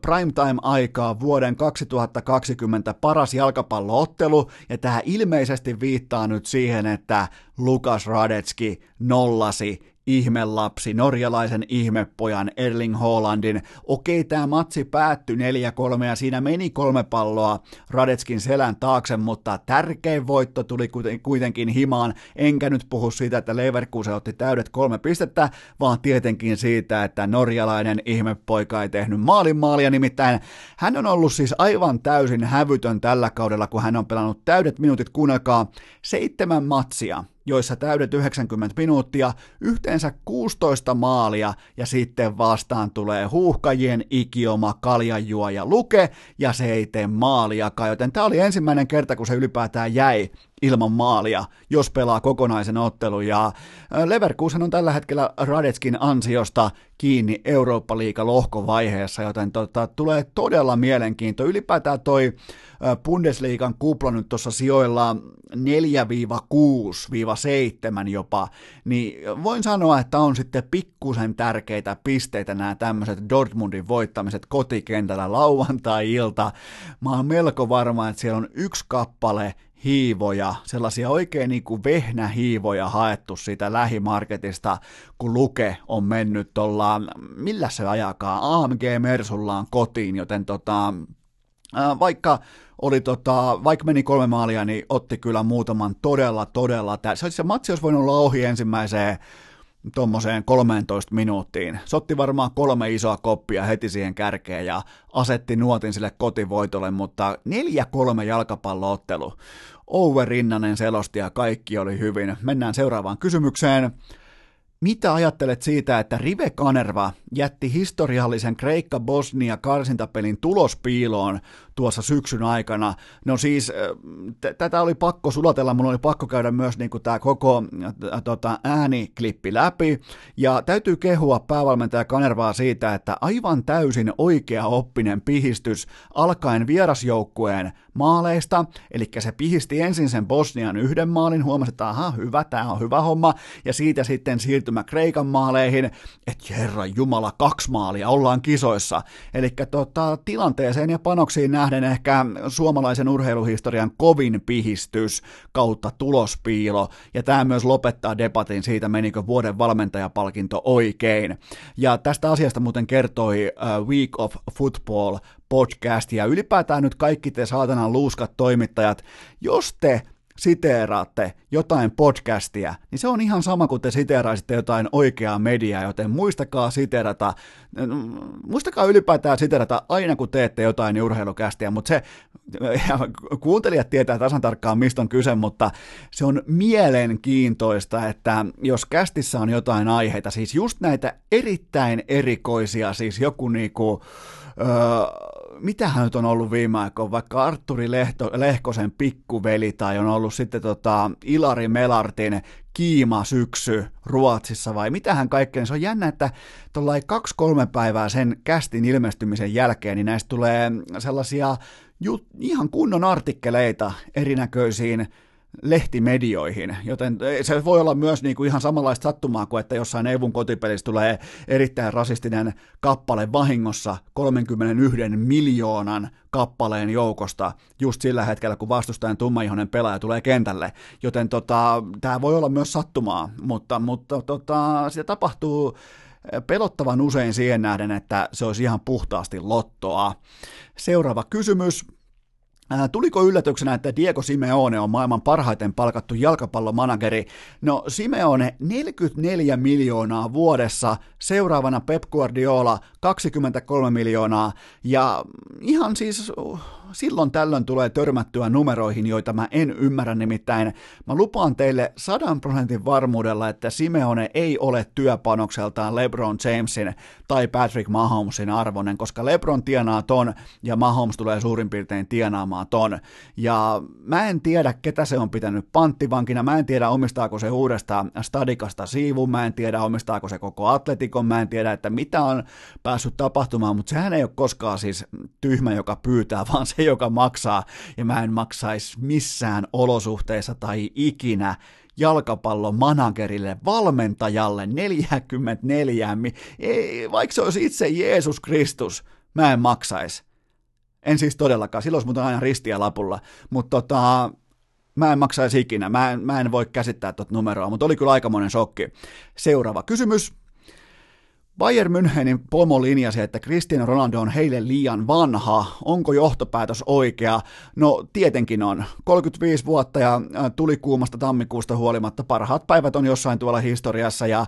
primetime-aikaa vuoden 2020 paras jalkapalloottelu, ja tämä ilmeisesti viittaa nyt siihen, että Lukas Radetski nollasi ihmelapsi, norjalaisen ihmepojan Erling Haalandin. Okei, tämä matsi päättyi 4-3 ja siinä meni kolme palloa Radetskin selän taakse, mutta tärkein voitto tuli kuitenkin himaan. Enkä nyt puhu siitä, että Leverkusen otti täydet kolme pistettä, vaan tietenkin siitä, että norjalainen ihmepoika ei tehnyt maalin maalia, nimittäin hän on ollut siis aivan täysin hävytön tällä kaudella, kun hän on pelannut täydet minuutit, kuunnelkaa, seitsemän matsia, joissa täydet 90 minuuttia, yhteensä 16 maalia ja sitten vastaan tulee huuhkajien ikioma kaljanjuoja Luke ja se ei tee maaliakaan, joten tämä oli ensimmäinen kerta, kun se ylipäätään jäi ilman maalia, jos pelaa kokonaisen ottelun. Ja Leverkusen on tällä hetkellä Radetskin ansiosta kiinni Eurooppa-liiga lohkovaiheessa, joten tota, tulee todella mielenkiinto. Ylipäätään toi Bundesliigan kupla nyt tuossa sijoilla 4-6-7 jopa, niin voin sanoa, että on sitten pikkusen tärkeitä pisteitä nämä tämmöiset Dortmundin voittamiset kotikentällä lauantai-ilta. Mä oon melko varma, että siellä on yksi kappale hiivoja, sellaisia oikein niin kuin vehnähiivoja haettu siitä lähimarketista, kun Luke on mennyt tuolla, millä se ajakaa, AMG Mersullaan kotiin, joten tota, vaikka oli tota, vaikka meni kolme maalia, niin otti kyllä muutaman todella, todella, tär- se, se matsi olisi voinut olla ohi ensimmäiseen tuommoiseen 13 minuuttiin. Sotti varmaan kolme isoa koppia heti siihen kärkeen ja asetti nuotin sille kotivoitolle, mutta 4-3 jalkapalloottelu. Owe Rinnanen selosti ja kaikki oli hyvin. Mennään seuraavaan kysymykseen. Mitä ajattelet siitä, että Rive Kanerva jätti historiallisen Kreikka-Bosnia karsintapelin tulospiiloon tuossa syksyn aikana. No siis t- tätä oli pakko sulatella, mulla oli pakko käydä myös niin tämä koko äh, tota, ääniklippi läpi, ja täytyy kehua päävalmentaja Kanervaa siitä, että aivan täysin oikea oppinen pihistys alkaen vierasjoukkueen maaleista, eli se pihisti ensin sen Bosnian yhden maalin, huomasi, että aha, hyvä, tämä on hyvä homma, ja siitä sitten siirtymä Kreikan maaleihin, että herra jumala, kaksi maalia, ollaan kisoissa, eli tota, tilanteeseen ja panoksiin nähdään nähden ehkä suomalaisen urheiluhistorian kovin pihistys kautta tulospiilo, ja tämä myös lopettaa debatin siitä, menikö vuoden valmentajapalkinto oikein. Ja tästä asiasta muuten kertoi uh, Week of Football podcast, ja ylipäätään nyt kaikki te saatanan luuskat toimittajat, jos te siteeraatte jotain podcastia, niin se on ihan sama kuin te siteeraisitte jotain oikeaa mediaa, joten muistakaa siteerata, muistakaa ylipäätään siteerata aina kun teette jotain urheilukästiä, mutta se, ja kuuntelijat tietää tasan tarkkaan mistä on kyse, mutta se on mielenkiintoista, että jos kästissä on jotain aiheita, siis just näitä erittäin erikoisia, siis joku niinku, öö, mitähän nyt on ollut viime aikoina, vaikka Arturi Lehto, Lehkosen pikkuveli tai on ollut sitten tota Ilari Melartin kiima syksy Ruotsissa vai mitähän kaikkea, se on jännä, että tuollain kaksi-kolme päivää sen kästin ilmestymisen jälkeen, niin näistä tulee sellaisia ju- ihan kunnon artikkeleita erinäköisiin lehtimedioihin, joten se voi olla myös niin kuin ihan samanlaista sattumaa kuin, että jossain Evun kotipelissä tulee erittäin rasistinen kappale vahingossa 31 miljoonan kappaleen joukosta just sillä hetkellä, kun vastustajan tummaihoinen pelaaja tulee kentälle, joten tota, tämä voi olla myös sattumaa, mutta, mutta tota, sitä tapahtuu pelottavan usein siihen nähden, että se olisi ihan puhtaasti lottoa. Seuraava kysymys. Tuliko yllätyksenä, että Diego Simeone on maailman parhaiten palkattu jalkapallomanageri? No Simeone 44 miljoonaa vuodessa, seuraavana Pep Guardiola 23 miljoonaa ja ihan siis silloin tällöin tulee törmättyä numeroihin, joita mä en ymmärrä nimittäin. Mä lupaan teille sadan prosentin varmuudella, että Simeone ei ole työpanokseltaan LeBron Jamesin tai Patrick Mahomesin arvoinen, koska LeBron tienaa ton ja Mahomes tulee suurin piirtein tienaamaan ton. Ja mä en tiedä, ketä se on pitänyt panttivankina, mä en tiedä omistaako se uudestaan stadikasta siivun, mä en tiedä omistaako se koko atletikon, mä en tiedä, että mitä on päässyt tapahtumaan, mutta sehän ei ole koskaan siis tyhmä, joka pyytää, vaan se, joka maksaa, ja mä en maksaisi missään olosuhteissa tai ikinä jalkapallomanagerille, valmentajalle 44, ei, vaikka se olisi itse Jeesus Kristus, mä en maksaisi. En siis todellakaan, silloin olisi muuten aina ristiä lapulla, mutta tota, mä en maksaisi ikinä, mä en, mä en voi käsittää tuota numeroa, mutta oli kyllä aikamoinen shokki. Seuraava kysymys. Bayern Münchenin pomo linjasi, että Cristiano Ronaldo on heille liian vanha. Onko johtopäätös oikea? No tietenkin on. 35 vuotta ja tuli kuumasta tammikuusta huolimatta parhaat päivät on jossain tuolla historiassa ja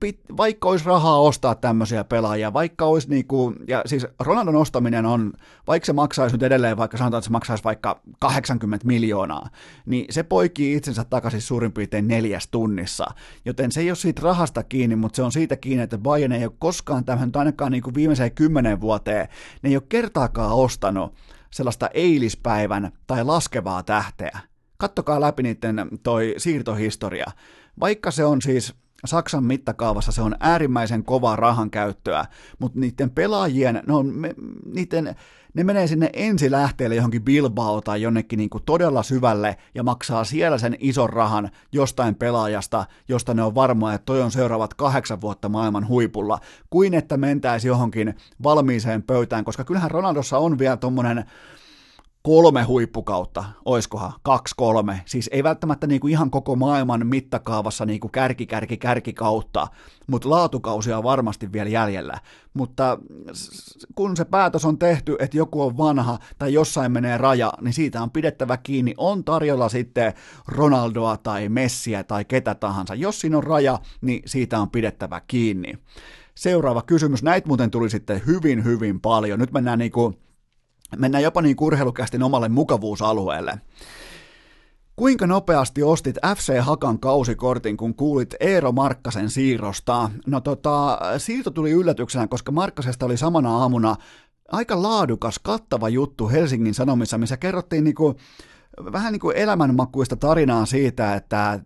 pit, vaikka olisi rahaa ostaa tämmöisiä pelaajia, vaikka olisi niinku, ja siis Ronaldon ostaminen on, vaikka se maksaisi nyt edelleen, vaikka sanotaan, että se maksaisi vaikka 80 miljoonaa, niin se poikii itsensä takaisin suurin piirtein neljäs tunnissa, joten se ei ole siitä rahasta kiinni, mutta se on siitä kiinni, että Bayern ei ole koskaan tähän, ainakaan niin kuin viimeiseen kymmenen vuoteen, ne ei ole kertaakaan ostanut sellaista eilispäivän tai laskevaa tähteä. Kattokaa läpi niiden toi siirtohistoria. Vaikka se on siis Saksan mittakaavassa se on äärimmäisen kova rahan käyttöä, mutta niiden pelaajien, no, me, niiden ne menee sinne ensilähteelle johonkin Bilbao tai jonnekin niin kuin todella syvälle ja maksaa siellä sen ison rahan jostain pelaajasta, josta ne on varmoja, että toi on seuraavat kahdeksan vuotta maailman huipulla, kuin että mentäisi johonkin valmiiseen pöytään, koska kyllähän Ronaldossa on vielä tommonen kolme huippukautta, oiskohan, kaksi kolme, siis ei välttämättä niinku ihan koko maailman mittakaavassa niinku kärki, kärki, kärki kautta, mutta laatukausia on varmasti vielä jäljellä. Mutta kun se päätös on tehty, että joku on vanha tai jossain menee raja, niin siitä on pidettävä kiinni. On tarjolla sitten Ronaldoa tai Messiä tai ketä tahansa. Jos siinä on raja, niin siitä on pidettävä kiinni. Seuraava kysymys. Näitä muuten tuli sitten hyvin, hyvin paljon. Nyt mennään niinku mennään jopa niin kurheilukästin omalle mukavuusalueelle. Kuinka nopeasti ostit FC Hakan kausikortin, kun kuulit Eero Markkasen siirrosta? No tota, siirto tuli yllätyksenä, koska Markkasesta oli samana aamuna aika laadukas, kattava juttu Helsingin Sanomissa, missä kerrottiin niinku, vähän niin kuin elämänmakuista tarinaa siitä, että äh,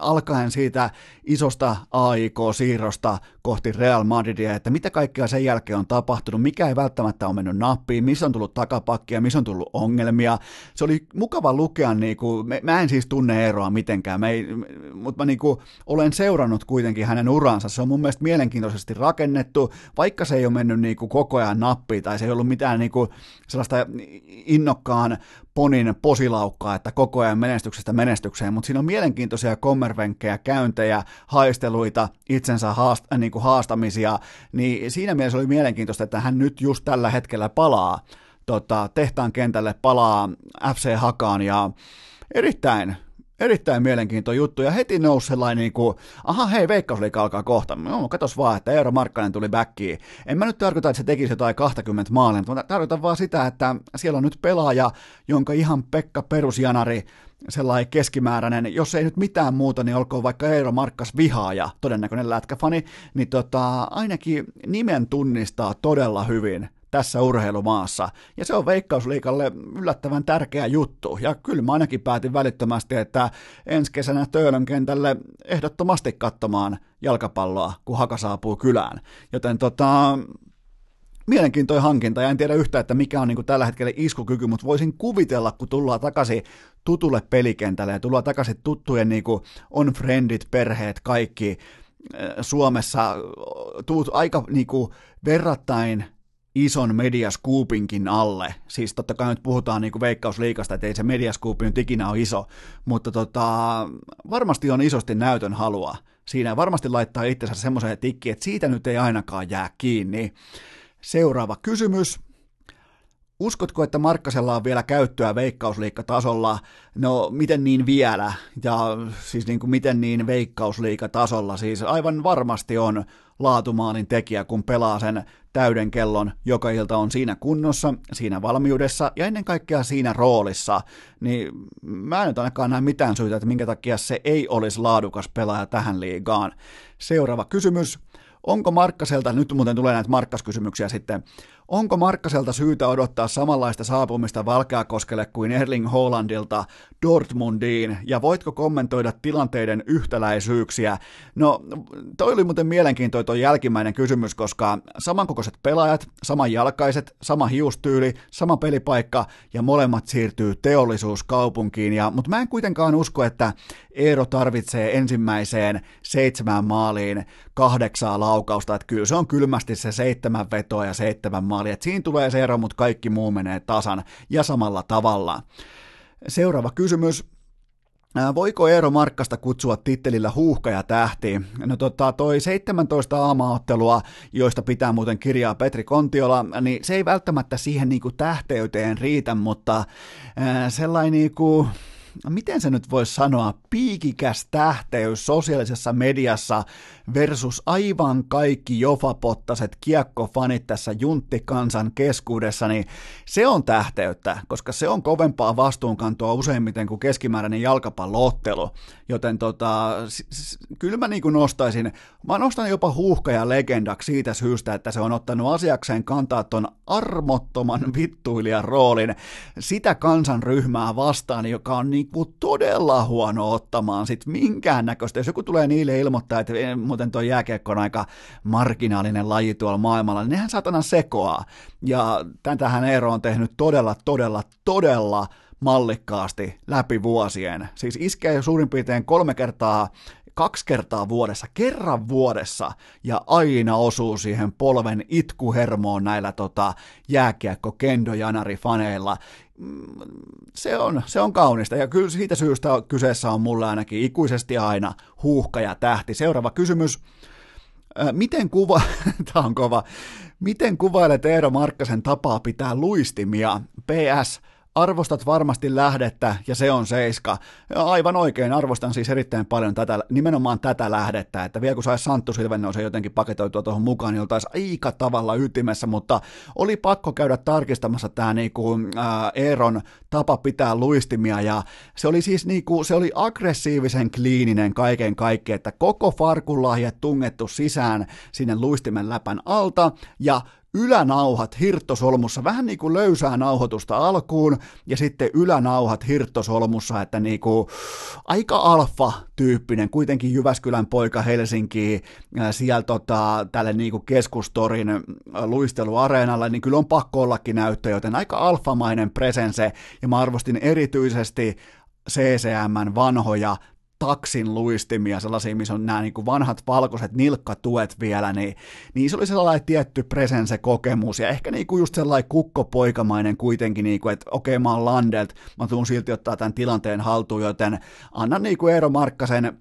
alkaen siitä isosta AIK-siirrosta kohti Real Madridia, että mitä kaikkea sen jälkeen on tapahtunut, mikä ei välttämättä ole mennyt nappiin, missä on tullut takapakkia, missä on tullut ongelmia. Se oli mukava lukea, niin kuin, mä en siis tunne eroa mitenkään, mä ei, mutta mä niin kuin, olen seurannut kuitenkin hänen uransa. Se on mun mielestä mielenkiintoisesti rakennettu, vaikka se ei ole mennyt niin kuin koko ajan nappiin tai se ei ollut mitään niin kuin sellaista innokkaan ponin posilaukkaa, että koko ajan menestyksestä menestykseen, mutta siinä on mielenkiintoisia kommervenkkejä, käyntejä, haisteluita, itsensä haast, äh, niin kuin haastamisia, niin siinä mielessä oli mielenkiintoista, että hän nyt just tällä hetkellä palaa tota, tehtaan kentälle, palaa FC Hakaan ja erittäin erittäin mielenkiintoinen juttu, ja heti nousi sellainen niin kuin, aha hei, Veikkausliika alkaa kohta, no katos vaan, että Eero Markkanen tuli backiin. En mä nyt tarkoita, että se tekisi jotain 20 maalia, mutta tarkoitan vaan sitä, että siellä on nyt pelaaja, jonka ihan Pekka Perusjanari, sellainen keskimääräinen, jos ei nyt mitään muuta, niin olkoon vaikka Eero Markkas vihaaja, todennäköinen lätkäfani, niin tota, ainakin nimen tunnistaa todella hyvin tässä urheilumaassa. Ja se on Veikkausliikalle yllättävän tärkeä juttu. Ja kyllä mä ainakin päätin välittömästi, että ensi kesänä Töölön kentälle ehdottomasti katsomaan jalkapalloa, kun Haka saapuu kylään. Joten tota, mielenkiintoinen hankinta, ja en tiedä yhtään, että mikä on niin tällä hetkellä iskukyky, mutta voisin kuvitella, kun tullaan takaisin tutulle pelikentälle ja tullaan takaisin tuttujen niin kuin on friendit, perheet, kaikki eh, Suomessa, tuut aika niin kuin verrattain ison mediaskuupinkin alle. Siis totta kai nyt puhutaan niin kuin veikkausliikasta, että ei se mediaskuupi nyt ikinä ole iso, mutta tota, varmasti on isosti näytön halua. Siinä varmasti laittaa itsensä semmoiseen tikkiin, että siitä nyt ei ainakaan jää kiinni. Seuraava kysymys. uskotko, että Markkasella on vielä käyttöä veikkausliikatasolla? No, miten niin vielä? Ja siis niin kuin miten niin veikkausliikatasolla? Siis aivan varmasti on laatumaalin tekijä, kun pelaa sen täyden kellon, joka ilta on siinä kunnossa, siinä valmiudessa ja ennen kaikkea siinä roolissa, niin mä en nyt ainakaan näe mitään syytä, että minkä takia se ei olisi laadukas pelaaja tähän liigaan. Seuraava kysymys. Onko Markkaselta, nyt muuten tulee näitä Markkaskysymyksiä sitten, onko Markkaselta syytä odottaa samanlaista saapumista Valkeakoskelle kuin Erling Haalandilta Dortmundiin, ja voitko kommentoida tilanteiden yhtäläisyyksiä? No, toi oli muuten mielenkiintoinen tuo jälkimmäinen kysymys, koska samankokoiset pelaajat, samanjalkaiset, sama hiustyyli, sama pelipaikka, ja molemmat siirtyy teollisuuskaupunkiin, ja, mutta mä en kuitenkaan usko, että Eero tarvitsee ensimmäiseen seitsemään maaliin kahdeksaa laukausta, että kyllä se on kylmästi se seitsemän vetoa ja seitsemän maalia, että siinä tulee se ero, mutta kaikki muu menee tasan ja samalla tavalla. Seuraava kysymys. Voiko Eero Markkasta kutsua tittelillä huuhka ja tähti? No tota, toi 17 aamaottelua, joista pitää muuten kirjaa Petri Kontiola, niin se ei välttämättä siihen niinku tähteyteen riitä, mutta sellainen niinku, miten se nyt voisi sanoa, piikikäs tähteys sosiaalisessa mediassa versus aivan kaikki jofapottaset kiekkofanit tässä junttikansan keskuudessa, niin se on tähteyttä, koska se on kovempaa vastuunkantoa useimmiten kuin keskimääräinen jalkapalloottelu. Joten tota, s- s- kyllä mä niin kuin nostaisin, mä nostan jopa huuhkaja legendaksi siitä syystä, että se on ottanut asiakseen kantaa ton armottoman vittuilijan roolin sitä kansanryhmää vastaan, joka on niin kuin todella huono ottamaan sit minkäännäköistä. Jos joku tulee niille ilmoittaa, että muuten tuo jääkiekko on aika marginaalinen laji tuolla maailmalla, niin nehän satana sekoaa. Ja tähän Eero on tehnyt todella, todella, todella mallikkaasti läpi vuosien. Siis iskee suurin piirtein kolme kertaa kaksi kertaa vuodessa, kerran vuodessa, ja aina osuu siihen polven itkuhermoon näillä tota, jääkiekko kendo janari faneilla. Se on, se on kaunista, ja kyllä siitä syystä kyseessä on mulle ainakin ikuisesti aina huuhka ja tähti. Seuraava kysymys. Miten kuva, *laughs* tämä on kova, miten kuvailet Eero Markkasen tapaa pitää luistimia? PS, arvostat varmasti lähdettä ja se on seiska. Ja aivan oikein, arvostan siis erittäin paljon tätä, nimenomaan tätä lähdettä, että vielä kun saisi Santtu Silvennoisen jotenkin paketoitua tuohon mukaan, niin oltaisiin aika tavalla ytimessä, mutta oli pakko käydä tarkistamassa tämä niinku, Eeron tapa pitää luistimia ja se oli siis niinku, se oli aggressiivisen kliininen kaiken kaikkiaan, että koko farkulahje tungettu sisään sinne luistimen läpän alta ja ylänauhat hirttosolmussa, vähän niin kuin löysää nauhoitusta alkuun, ja sitten ylänauhat hirttosolmussa, että niin kuin aika alfa-tyyppinen, kuitenkin Jyväskylän poika Helsinki, siellä tota, tälle niin kuin keskustorin luisteluareenalle, niin kyllä on pakko ollakin näyttö, joten aika alfamainen presense, ja mä arvostin erityisesti CCMn vanhoja taksin luistimia, sellaisia, missä on nämä niin kuin vanhat valkoiset nilkkatuet vielä, niin, niin se oli sellainen tietty presense-kokemus, ja ehkä niin kuin just sellainen kukkopoikamainen kuitenkin, niin kuin, että okei, okay, mä oon Landelt, mä tuun silti ottaa tämän tilanteen haltuun, joten anna niin kuin Eero Markkasen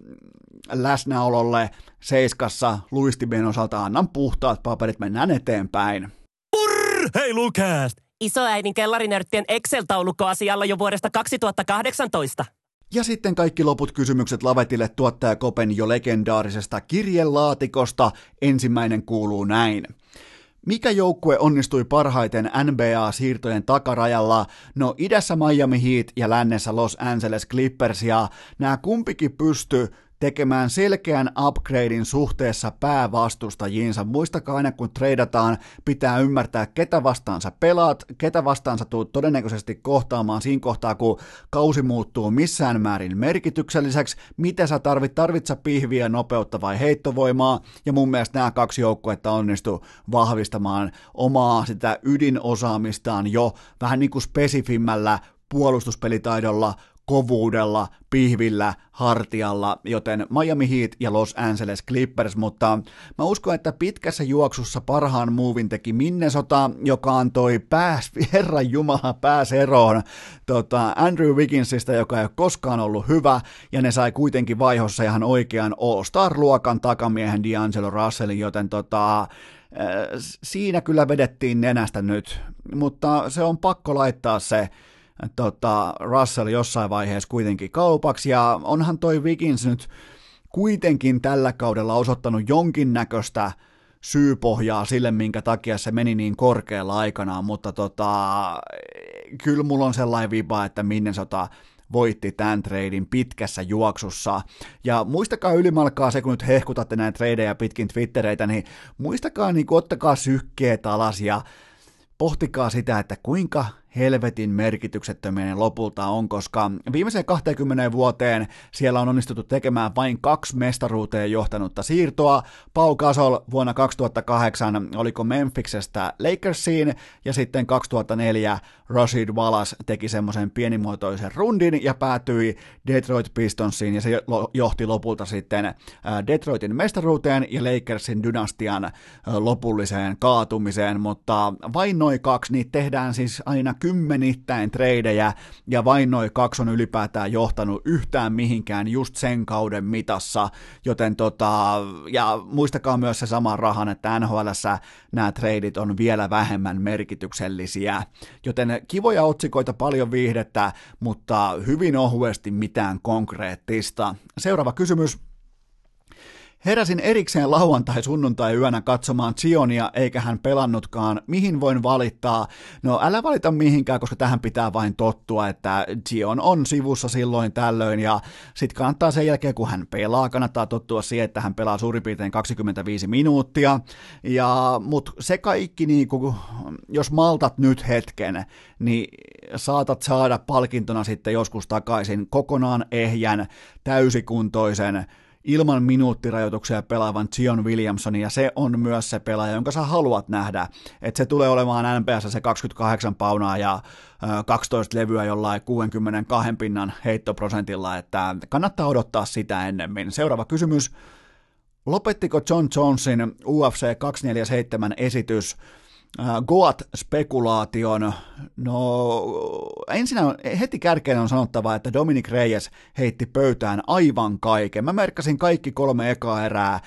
läsnäololle Seiskassa luistimien osalta, annan puhtaat paperit, mennään eteenpäin. Urr, hei Lukas! Isoäidin kellarinörttien Excel-taulukko asialla jo vuodesta 2018. Ja sitten kaikki loput kysymykset Lavetille tuottaja Kopen jo legendaarisesta kirjelaatikosta. Ensimmäinen kuuluu näin. Mikä joukkue onnistui parhaiten NBA-siirtojen takarajalla? No idässä Miami Heat ja lännessä Los Angeles Clippers ja nämä kumpikin pysty tekemään selkeän upgradein suhteessa päävastustajiinsa. Muistakaa aina, kun treidataan, pitää ymmärtää, ketä vastaan sä pelaat, ketä vastaan sä tulet todennäköisesti kohtaamaan siinä kohtaa, kun kausi muuttuu missään määrin merkitykselliseksi, mitä sä tarvit, tarvit sä pihviä, nopeutta vai heittovoimaa, ja mun mielestä nämä kaksi joukkuetta onnistu vahvistamaan omaa sitä ydinosaamistaan jo vähän niin kuin spesifimmällä puolustuspelitaidolla, kovuudella, pihvillä, hartialla, joten Miami Heat ja Los Angeles Clippers, mutta mä uskon, että pitkässä juoksussa parhaan muuvin teki Minnesota, joka antoi pääs, *laughs* herran jumala pääs eroon tota, Andrew Wigginsista, joka ei ole koskaan ollut hyvä, ja ne sai kuitenkin vaihossa ihan oikean All-Star-luokan takamiehen D'Angelo Russellin, joten tota, siinä kyllä vedettiin nenästä nyt, mutta se on pakko laittaa se tota, Russell jossain vaiheessa kuitenkin kaupaksi, ja onhan toi Vikings nyt kuitenkin tällä kaudella osoittanut jonkinnäköistä syypohjaa sille, minkä takia se meni niin korkealla aikanaan, mutta tota, kyllä mulla on sellainen viba, että sota voitti tämän treidin pitkässä juoksussa. Ja muistakaa ylimalkaa se, kun nyt hehkutatte näitä treidejä pitkin Twittereitä, niin muistakaa, niin ottakaa sykkeet alas ja pohtikaa sitä, että kuinka helvetin merkityksettömien lopulta on, koska viimeiseen 20 vuoteen siellä on onnistuttu tekemään vain kaksi mestaruuteen johtanutta siirtoa. Pau Gasol vuonna 2008 oliko Memphisestä Lakersiin? Ja sitten 2004 Rashid Wallace teki semmoisen pienimuotoisen rundin ja päätyi Detroit Pistonsiin ja se johti lopulta sitten Detroitin mestaruuteen ja Lakersin dynastian lopulliseen kaatumiseen, mutta vain noin kaksi, niitä tehdään siis aina kymmenittäin treidejä, ja vain noin kaksi on ylipäätään johtanut yhtään mihinkään just sen kauden mitassa, joten tota, ja muistakaa myös se sama rahan, että nhl nämä treidit on vielä vähemmän merkityksellisiä, joten kivoja otsikoita, paljon viihdettä, mutta hyvin ohuesti mitään konkreettista. Seuraava kysymys. Heräsin erikseen lauantai-sunnuntai-yönä katsomaan Zionia, eikä hän pelannutkaan. Mihin voin valittaa? No älä valita mihinkään, koska tähän pitää vain tottua, että Zion on sivussa silloin tällöin, ja sitten kannattaa sen jälkeen, kun hän pelaa, kannattaa tottua siihen, että hän pelaa suurin piirtein 25 minuuttia, ja, mut se kaikki, niin kuin, jos maltat nyt hetken, niin saatat saada palkintona sitten joskus takaisin kokonaan ehjän, täysikuntoisen, ilman minuuttirajoituksia pelaavan Zion Williamsonin, ja se on myös se pelaaja, jonka sä haluat nähdä, että se tulee olemaan NPS se 28 paunaa ja 12 levyä jollain 62 pinnan heittoprosentilla, että kannattaa odottaa sitä ennemmin. Seuraava kysymys. Lopettiko John Jonesin UFC 247 esitys Goat-spekulaation. No ensinnä heti kärkeen on sanottava, että Dominic Reyes heitti pöytään aivan kaiken. Mä merkkasin kaikki kolme ekaa erää,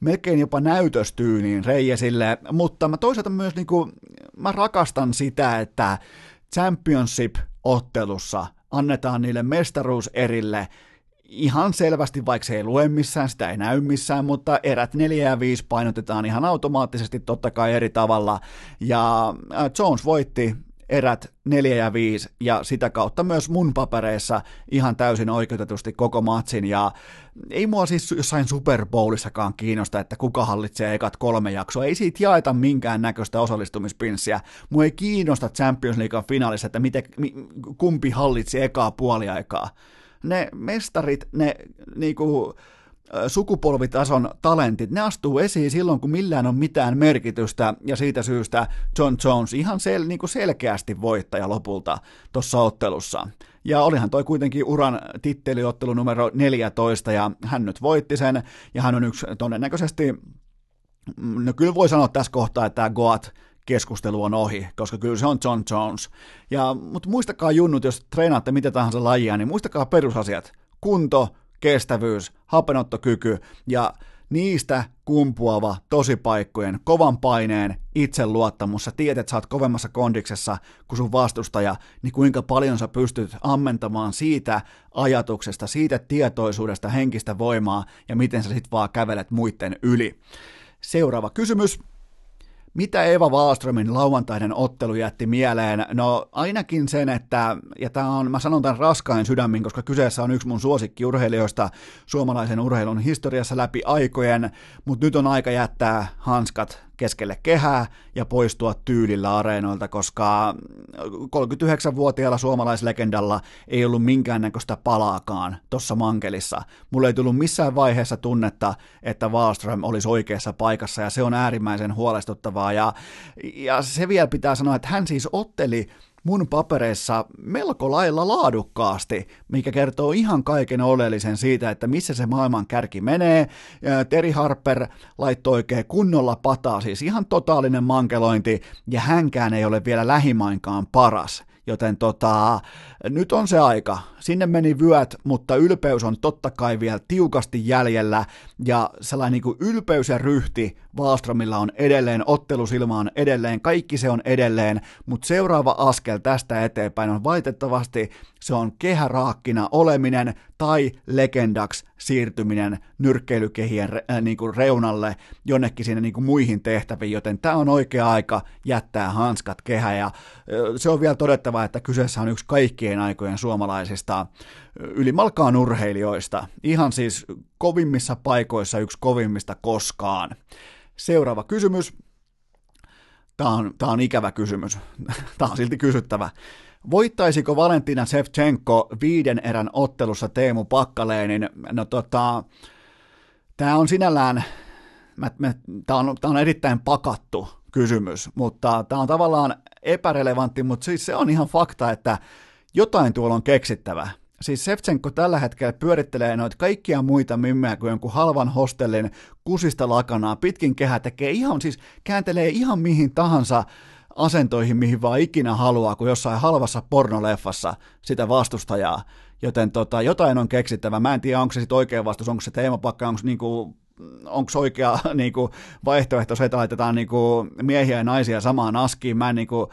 melkein jopa näytöstyyniin Reyesille, mutta mä toisaalta myös niinku, mä rakastan sitä, että Championship-ottelussa annetaan niille mestaruuserille ihan selvästi, vaikka se ei lue missään, sitä ei näy missään, mutta erät 4 ja 5 painotetaan ihan automaattisesti totta kai eri tavalla. Ja äh, Jones voitti erät 4 ja 5 ja sitä kautta myös mun papereissa ihan täysin oikeutetusti koko matsin. Ja ei mua siis jossain Super Bowlissakaan kiinnosta, että kuka hallitsee ekat kolme jaksoa, ei siitä jaeta minkään näköistä osallistumispinssiä, mua ei kiinnosta Champions League finaalissa, että miten, kumpi hallitsi ekaa puoliaikaa ne mestarit, ne niinku, sukupolvitason talentit, ne astuu esiin silloin, kun millään on mitään merkitystä, ja siitä syystä John Jones ihan sel, niin kuin selkeästi voittaja lopulta tuossa ottelussa. Ja olihan toi kuitenkin uran titteliottelu numero 14, ja hän nyt voitti sen, ja hän on yksi todennäköisesti, mm, no kyllä voi sanoa tässä kohtaa, että tämä Goat keskustelu on ohi, koska kyllä se on John Jones. Ja, mutta muistakaa junnut, jos treenaatte mitä tahansa lajia, niin muistakaa perusasiat. Kunto, kestävyys, hapenottokyky ja niistä kumpuava tosipaikkojen, kovan paineen, itseluottamus. Sä tiedät, että sä oot kovemmassa kondiksessa kuin sun vastustaja, niin kuinka paljon sä pystyt ammentamaan siitä ajatuksesta, siitä tietoisuudesta, henkistä voimaa ja miten sä sit vaan kävelet muiden yli. Seuraava kysymys. Mitä Eva Wallströmin lauantainen ottelu jätti mieleen? No ainakin sen, että, ja tämä on, mä sanon tämän raskain sydämin, koska kyseessä on yksi mun suosikkiurheilijoista suomalaisen urheilun historiassa läpi aikojen, mutta nyt on aika jättää hanskat keskelle kehää ja poistua tyylillä areenoilta, koska 39-vuotiaalla suomalaislegendalla ei ollut minkäännäköistä palaakaan tuossa mankelissa. Mulle ei tullut missään vaiheessa tunnetta, että Wallström olisi oikeassa paikassa ja se on äärimmäisen huolestuttavaa ja, ja se vielä pitää sanoa, että hän siis otteli mun papereissa melko lailla laadukkaasti, mikä kertoo ihan kaiken oleellisen siitä, että missä se maailman kärki menee. Terry Harper laittoi oikein kunnolla pataa, siis ihan totaalinen mankelointi, ja hänkään ei ole vielä lähimainkaan paras. Joten tota, nyt on se aika. Sinne meni vyöt, mutta ylpeys on totta kai vielä tiukasti jäljellä. Ja sellainen niin kuin ylpeys ja ryhti Wallströmillä on edelleen, ottelusilma on edelleen, kaikki se on edelleen. Mutta seuraava askel tästä eteenpäin on valitettavasti se on kehäraakkina oleminen tai legendaksi siirtyminen nyrkkeilykehien äh, niin kuin reunalle jonnekin sinne niin kuin muihin tehtäviin, joten tämä on oikea aika jättää hanskat kehä ja se on vielä todettava, että kyseessä on yksi kaikkien aikojen suomalaisista ylimalkaan urheilijoista, ihan siis kovimmissa paikoissa yksi kovimmista koskaan. Seuraava kysymys. Tämä on, tämä on ikävä kysymys. *laughs* Tämä on silti kysyttävä. Voittaisiko Valentina Shevchenko viiden erän ottelussa Teemu Pakkaleenin? No tota, tämä on sinällään, tämä on, tämä on erittäin pakattu kysymys, mutta tämä on tavallaan epärelevantti, mutta siis se on ihan fakta, että jotain tuolla on keksittävä. Siis Sevchenko tällä hetkellä pyörittelee noita kaikkia muita mimmejä kuin jonkun halvan hostellin kusista lakanaa. Pitkin kehä tekee ihan, siis kääntelee ihan mihin tahansa asentoihin, mihin vaan ikinä haluaa, kuin jossain halvassa pornoleffassa sitä vastustajaa. Joten tota, jotain on keksittävä. Mä en tiedä, onko se sitten oikea vastus, onko se teemapakka, onko niinku onko oikea *laughs* niin kuin, vaihtoehto se, että laitetaan niin kuin, miehiä ja naisia samaan askiin. Mä en, niin kuin,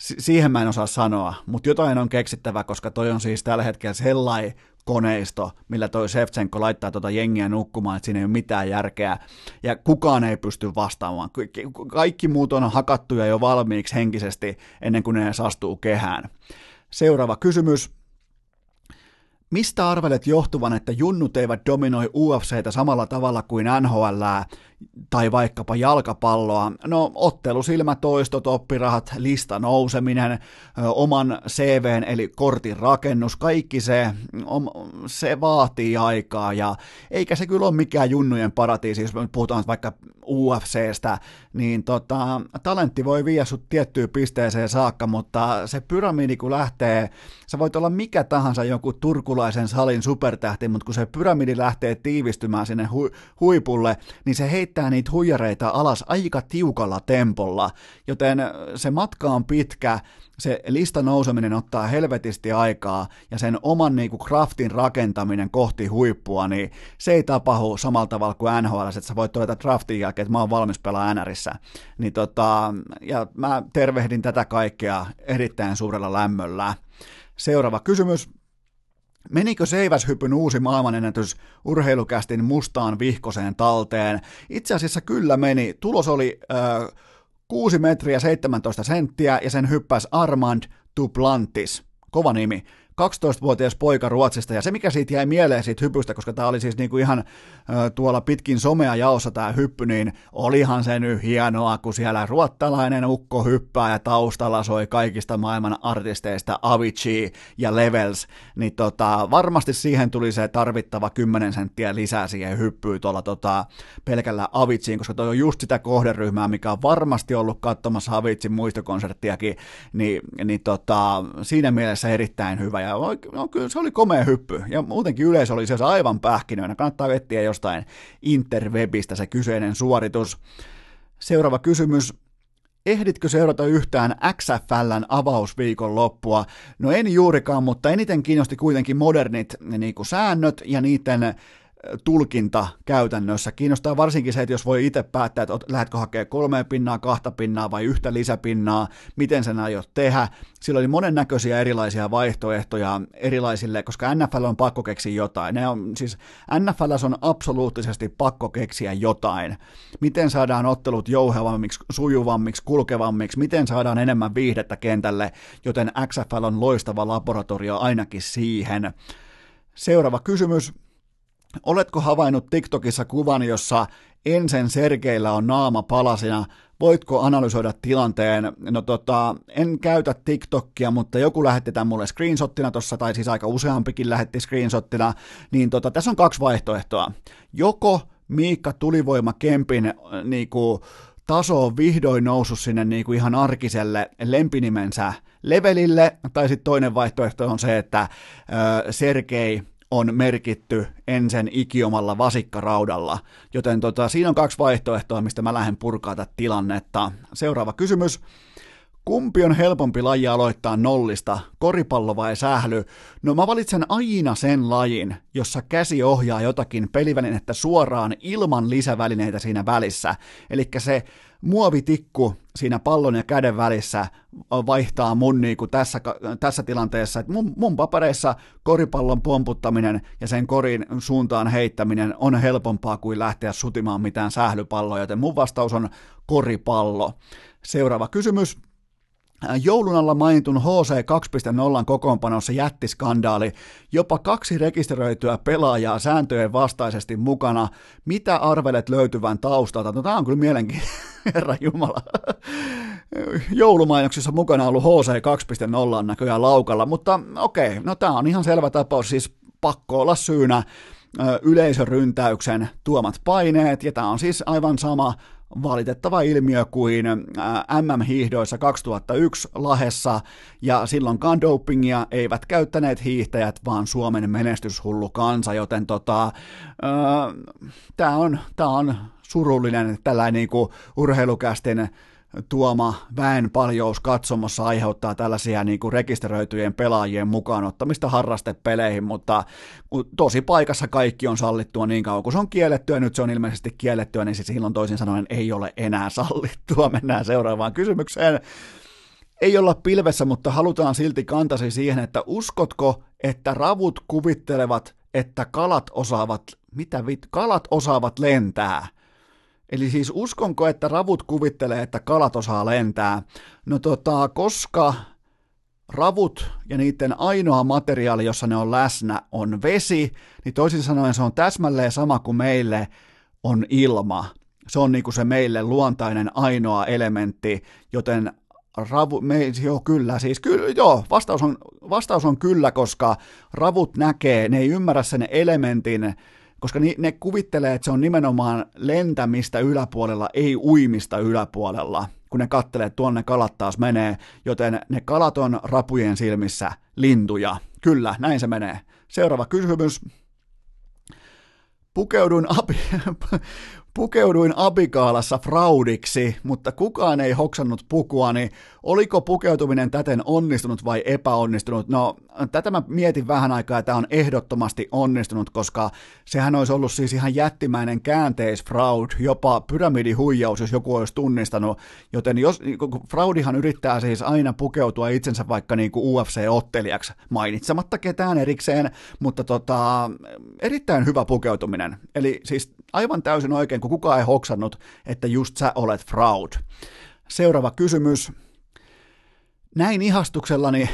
siihen mä en osaa sanoa, mutta jotain on keksittävä, koska toi on siis tällä hetkellä sellainen koneisto, millä toi Shevchenko laittaa tuota jengiä nukkumaan, että siinä ei ole mitään järkeä, ja kukaan ei pysty vastaamaan. Kaikki muut on hakattuja jo valmiiksi henkisesti ennen kuin ne edes astuu kehään. Seuraava kysymys. Mistä arvelet johtuvan, että junnut eivät dominoi UFCtä samalla tavalla kuin NHL tai vaikkapa jalkapalloa? No ottelusilmätoistot, oppirahat, lista nouseminen, oman CVn eli kortin rakennus, kaikki se, se vaatii aikaa ja eikä se kyllä ole mikään junnujen paratiisi, jos me puhutaan vaikka UFCstä, niin tota, talentti voi viedä sut tiettyyn pisteeseen saakka, mutta se pyramidi kun lähtee, sä voit olla mikä tahansa joku turkulaisen salin supertähti, mutta kun se pyramidi lähtee tiivistymään sinne hu- huipulle, niin se heittää niitä huijareita alas aika tiukalla tempolla, joten se matka on pitkä, se lista nouseminen ottaa helvetisti aikaa ja sen oman niinku craftin rakentaminen kohti huippua, niin se ei tapahdu samalla tavalla kuin NHL, että sä voit todeta draftin jälkeen, että mä oon valmis pelaa NRissä. Niin tota, ja mä tervehdin tätä kaikkea erittäin suurella lämmöllä. Seuraava kysymys. Menikö seiväshypyn uusi maailmanennätys urheilukästin mustaan vihkoseen talteen? Itse asiassa kyllä meni. Tulos oli äh, 6 metriä 17 senttiä ja sen hyppäsi Armand Duplantis. Kova nimi. 12-vuotias poika Ruotsista, ja se mikä siitä jäi mieleen siitä hypystä, koska tämä oli siis niinku ihan ö, tuolla pitkin somea jaossa tämä hyppy, niin olihan se nyt hienoa, kun siellä ruottalainen ukko hyppää ja taustalla soi kaikista maailman artisteista Avicii ja Levels, niin tota, varmasti siihen tuli se tarvittava 10 senttiä lisää siihen hyppyyn tuolla tota, pelkällä Aviciin, koska toi on just sitä kohderyhmää, mikä on varmasti ollut katsomassa Avicin muistokonserttiakin, niin, niin tota, siinä mielessä erittäin hyvä, ja ja no, kyllä se oli komea hyppy, ja muutenkin yleisö oli se aivan pähkinöinä, kannattaa etsiä jostain interwebistä se kyseinen suoritus. Seuraava kysymys, ehditkö seurata yhtään XFLn avausviikon loppua? No en juurikaan, mutta eniten kiinnosti kuitenkin modernit niin kuin säännöt ja niiden tulkinta käytännössä. Kiinnostaa varsinkin se, että jos voi itse päättää, että lähdetkö hakemaan kolme pinnaa, kahta pinnaa vai yhtä lisäpinnaa, miten sen aiot tehdä. Sillä oli monennäköisiä erilaisia vaihtoehtoja erilaisille, koska NFL on pakko keksiä jotain. Ne on, siis NFL on absoluuttisesti pakko keksiä jotain. Miten saadaan ottelut jouhevammiksi, sujuvammiksi, kulkevammiksi, miten saadaan enemmän viihdettä kentälle, joten XFL on loistava laboratorio ainakin siihen. Seuraava kysymys. Oletko havainnut TikTokissa kuvan, jossa ensin Sergeillä on naama palasina? Voitko analysoida tilanteen? No tota, en käytä TikTokia, mutta joku lähetti tämän mulle screenshottina tuossa, tai siis aika useampikin lähetti screenshottina, niin tota, tässä on kaksi vaihtoehtoa. Joko Miikka Tulivoima Kempin äh, niinku, taso on vihdoin noussut sinne niinku ihan arkiselle lempinimensä levelille, tai sitten toinen vaihtoehto on se, että ö, Sergei on merkitty ensin ikiomalla vasikkaraudalla, joten tota, siinä on kaksi vaihtoehtoa, mistä mä lähden purkaa tätä tilannetta. Seuraava kysymys. Kumpi on helpompi laji aloittaa nollista, koripallo vai sähly? No mä valitsen aina sen lajin, jossa käsi ohjaa jotakin pelivälinettä suoraan ilman lisävälineitä siinä välissä. Eli se muovitikku siinä pallon ja käden välissä vaihtaa mun niin kuin tässä, tässä tilanteessa, että mun, mun papereissa koripallon pomputtaminen ja sen korin suuntaan heittäminen on helpompaa kuin lähteä sutimaan mitään sählypalloa, joten mun vastaus on koripallo. Seuraava kysymys. Joulun alla mainitun HC 2.0 kokoonpanossa jättiskandaali, jopa kaksi rekisteröityä pelaajaa sääntöjen vastaisesti mukana. Mitä arvelet löytyvän taustalta? No tämä on kyllä mielenkiintoista, *laughs* herra Jumala. Joulumainoksissa mukana ollut HC 2.0 näköjään laukalla, mutta okei, no tämä on ihan selvä tapaus, siis pakko olla syynä yleisöryntäyksen tuomat paineet, ja tämä on siis aivan sama valitettava ilmiö kuin MM-hiihdoissa 2001 Lahessa, ja silloinkaan dopingia eivät käyttäneet hiihtäjät, vaan Suomen menestyshullu kansa, joten tota, tämä on, tää on surullinen tällainen niin urheilukästin tuoma väenpaljous katsomossa aiheuttaa tällaisia niin kuin rekisteröityjen pelaajien mukaan ottamista harrastepeleihin, mutta tosi paikassa kaikki on sallittua niin kauan kun se on kiellettyä, nyt se on ilmeisesti kiellettyä, niin se silloin toisin sanoen ei ole enää *laughs* sallittua. Mennään seuraavaan kysymykseen. Ei olla pilvessä, mutta halutaan silti kantasi siihen, että uskotko, että ravut kuvittelevat, että kalat osaavat, mitä vit, kalat osaavat lentää – Eli siis uskonko, että ravut kuvittelee, että kalat osaa lentää? No tota, koska ravut ja niiden ainoa materiaali, jossa ne on läsnä, on vesi, niin toisin sanoen se on täsmälleen sama kuin meille on ilma. Se on niin kuin se meille luontainen ainoa elementti, joten ravu, me, joo kyllä, siis kyllä, joo, vastaus on, vastaus on kyllä, koska ravut näkee, ne ei ymmärrä sen elementin koska ne kuvittelee, että se on nimenomaan lentämistä yläpuolella, ei uimista yläpuolella, kun ne kattelee, että tuonne kalat taas menee, joten ne kalat on rapujen silmissä lintuja. Kyllä, näin se menee. Seuraava kysymys. Pukeudun, abi, *laughs* pukeuduin abikaalassa fraudiksi, mutta kukaan ei hoksannut pukuani. Oliko pukeutuminen täten onnistunut vai epäonnistunut? No, tätä mä mietin vähän aikaa, että on ehdottomasti onnistunut, koska sehän olisi ollut siis ihan jättimäinen käänteisfraud, jopa pyramidihuijaus, jos joku olisi tunnistanut. Joten jos, fraudihan yrittää siis aina pukeutua itsensä vaikka niin kuin UFC-ottelijaksi, mainitsematta ketään erikseen, mutta tota, erittäin hyvä pukeutuminen. Eli siis aivan täysin oikein, kun kukaan ei hoksannut, että just sä olet fraud. Seuraava kysymys näin ihastuksellani,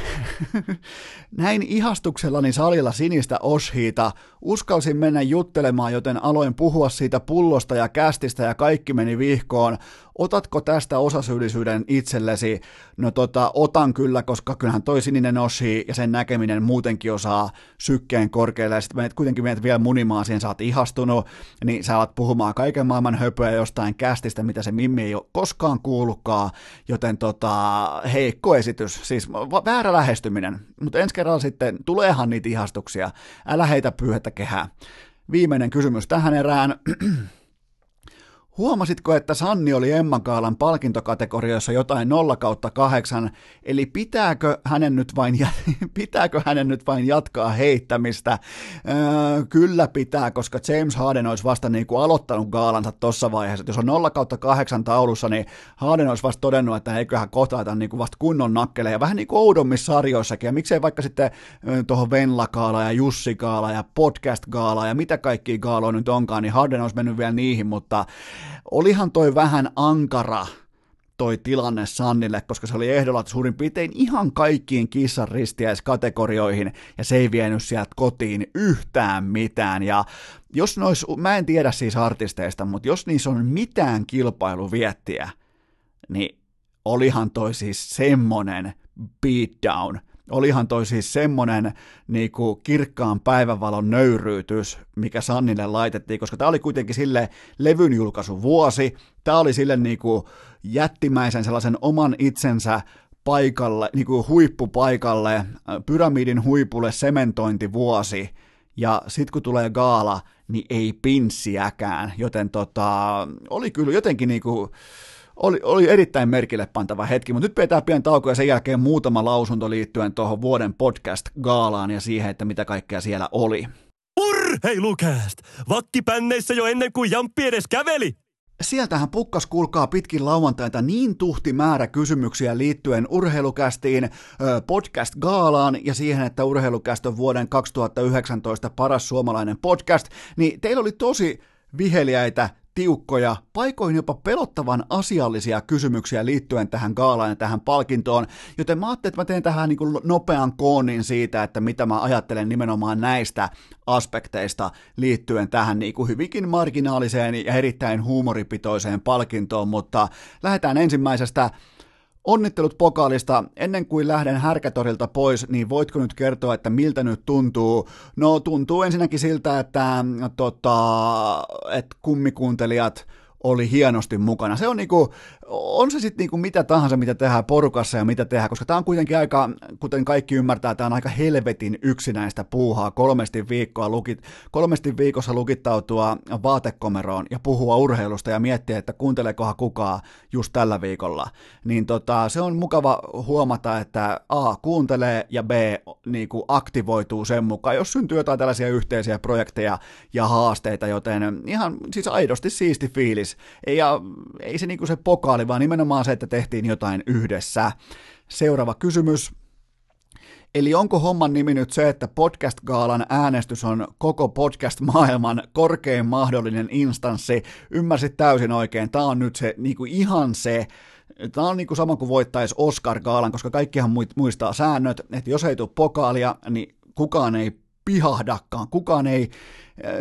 *laughs* näin ihastuksellani salilla sinistä oshiita, uskalsin mennä juttelemaan, joten aloin puhua siitä pullosta ja kästistä ja kaikki meni vihkoon. Otatko tästä osasyyllisyyden itsellesi? No tota, otan kyllä, koska kyllähän toi sininen oshi ja sen näkeminen muutenkin osaa sykkeen korkealle. Ja sitten menet kuitenkin menet vielä munimaan siihen, sä oot ihastunut, niin sä alat puhumaan kaiken maailman höpöä jostain kästistä, mitä se Mimmi ei ole koskaan kuullutkaan, joten tota, heikko esitys, siis väärä lähestyminen, mutta ensi sitten tuleehan niitä ihastuksia, älä heitä pyyhettä kehää. Viimeinen kysymys tähän erään. Huomasitko, että Sanni oli Emma Kaalan palkintokategoriassa jotain 0 kautta 8, eli pitääkö hänen nyt vain, *laughs* pitääkö hänen nyt vain jatkaa heittämistä? Öö, kyllä pitää, koska James Harden olisi vasta niin kuin aloittanut gaalansa tuossa vaiheessa. Että jos on 0 kautta 8 taulussa, niin Harden olisi vasta todennut, että eiköhän kohtaata niin kuin vasta kunnon nakkeleja. Ja vähän niin kuin oudommissa sarjoissakin. Ja miksei vaikka sitten tuohon Venla-gaala ja Jussi-gaala ja podcast-gaala ja mitä kaikki gaaloja nyt onkaan, niin Harden olisi mennyt vielä niihin, mutta olihan toi vähän ankara toi tilanne Sannille, koska se oli ehdolla suurin piirtein ihan kaikkiin kissan ristiäiskategorioihin, ja se ei vienyt sieltä kotiin yhtään mitään, ja jos nois, mä en tiedä siis artisteista, mutta jos niissä on mitään kilpailuviettiä, niin olihan toi siis semmonen beatdown, olihan toi siis semmonen niinku kirkkaan päivänvalon nöyryytys, mikä Sannille laitettiin, koska tämä oli kuitenkin sille levyn vuosi, tämä oli sille niinku jättimäisen sellaisen oman itsensä paikalle, niinku huippupaikalle, pyramidin huipulle sementointivuosi, ja sitten kun tulee gaala, niin ei pinssiäkään, joten tota, oli kyllä jotenkin niinku, oli, oli erittäin merkille pantava hetki, mutta nyt pidetään pian tauko ja sen jälkeen muutama lausunto liittyen tuohon vuoden podcast-gaalaan ja siihen, että mitä kaikkea siellä oli. Urheilukääst! Vakkipänneissä jo ennen kuin Jamppi edes käveli! Sieltähän pukkas kuulkaa pitkin lauantaita niin tuhti määrä kysymyksiä liittyen urheilukästiin, podcast-gaalaan ja siihen, että urheilukäst on vuoden 2019 paras suomalainen podcast, niin teillä oli tosi viheliäitä tiukkoja, paikoin jopa pelottavan asiallisia kysymyksiä liittyen tähän gaalaan ja tähän palkintoon, joten mä ajattelin, että mä teen tähän niin kuin nopean koonin siitä, että mitä mä ajattelen nimenomaan näistä aspekteista liittyen tähän niin kuin hyvinkin marginaaliseen ja erittäin huumoripitoiseen palkintoon, mutta lähdetään ensimmäisestä Onnittelut pokaalista. Ennen kuin lähden härkätorilta pois, niin voitko nyt kertoa, että miltä nyt tuntuu? No tuntuu ensinnäkin siltä, että, tota, että kummikuuntelijat oli hienosti mukana. Se on niinku, on se sitten niinku mitä tahansa, mitä tehdään porukassa ja mitä tehdään, koska tämä on kuitenkin aika, kuten kaikki ymmärtää, tämä on aika helvetin yksinäistä puuhaa, kolmesti, viikkoa lukit, kolmesti viikossa lukittautua vaatekomeroon ja puhua urheilusta ja miettiä, että kuunteleekohan kukaan just tällä viikolla. Niin tota, se on mukava huomata, että A kuuntelee ja B niinku aktivoituu sen mukaan, jos syntyy jotain tällaisia yhteisiä projekteja ja haasteita, joten ihan siis aidosti siisti fiilis. Ja ei se niinku se pokaali, vaan nimenomaan se, että tehtiin jotain yhdessä. Seuraava kysymys. Eli onko homman nimi nyt se, että podcast-gaalan äänestys on koko podcast-maailman korkein mahdollinen instanssi? Ymmärsit täysin oikein. Tämä on nyt se niin kuin ihan se, Tämä on niin kuin sama kuin voittaisi Oscar-gaalan, koska kaikkihan muistaa säännöt, että jos ei tule pokaalia, niin kukaan ei pihahdakaan, kukaan ei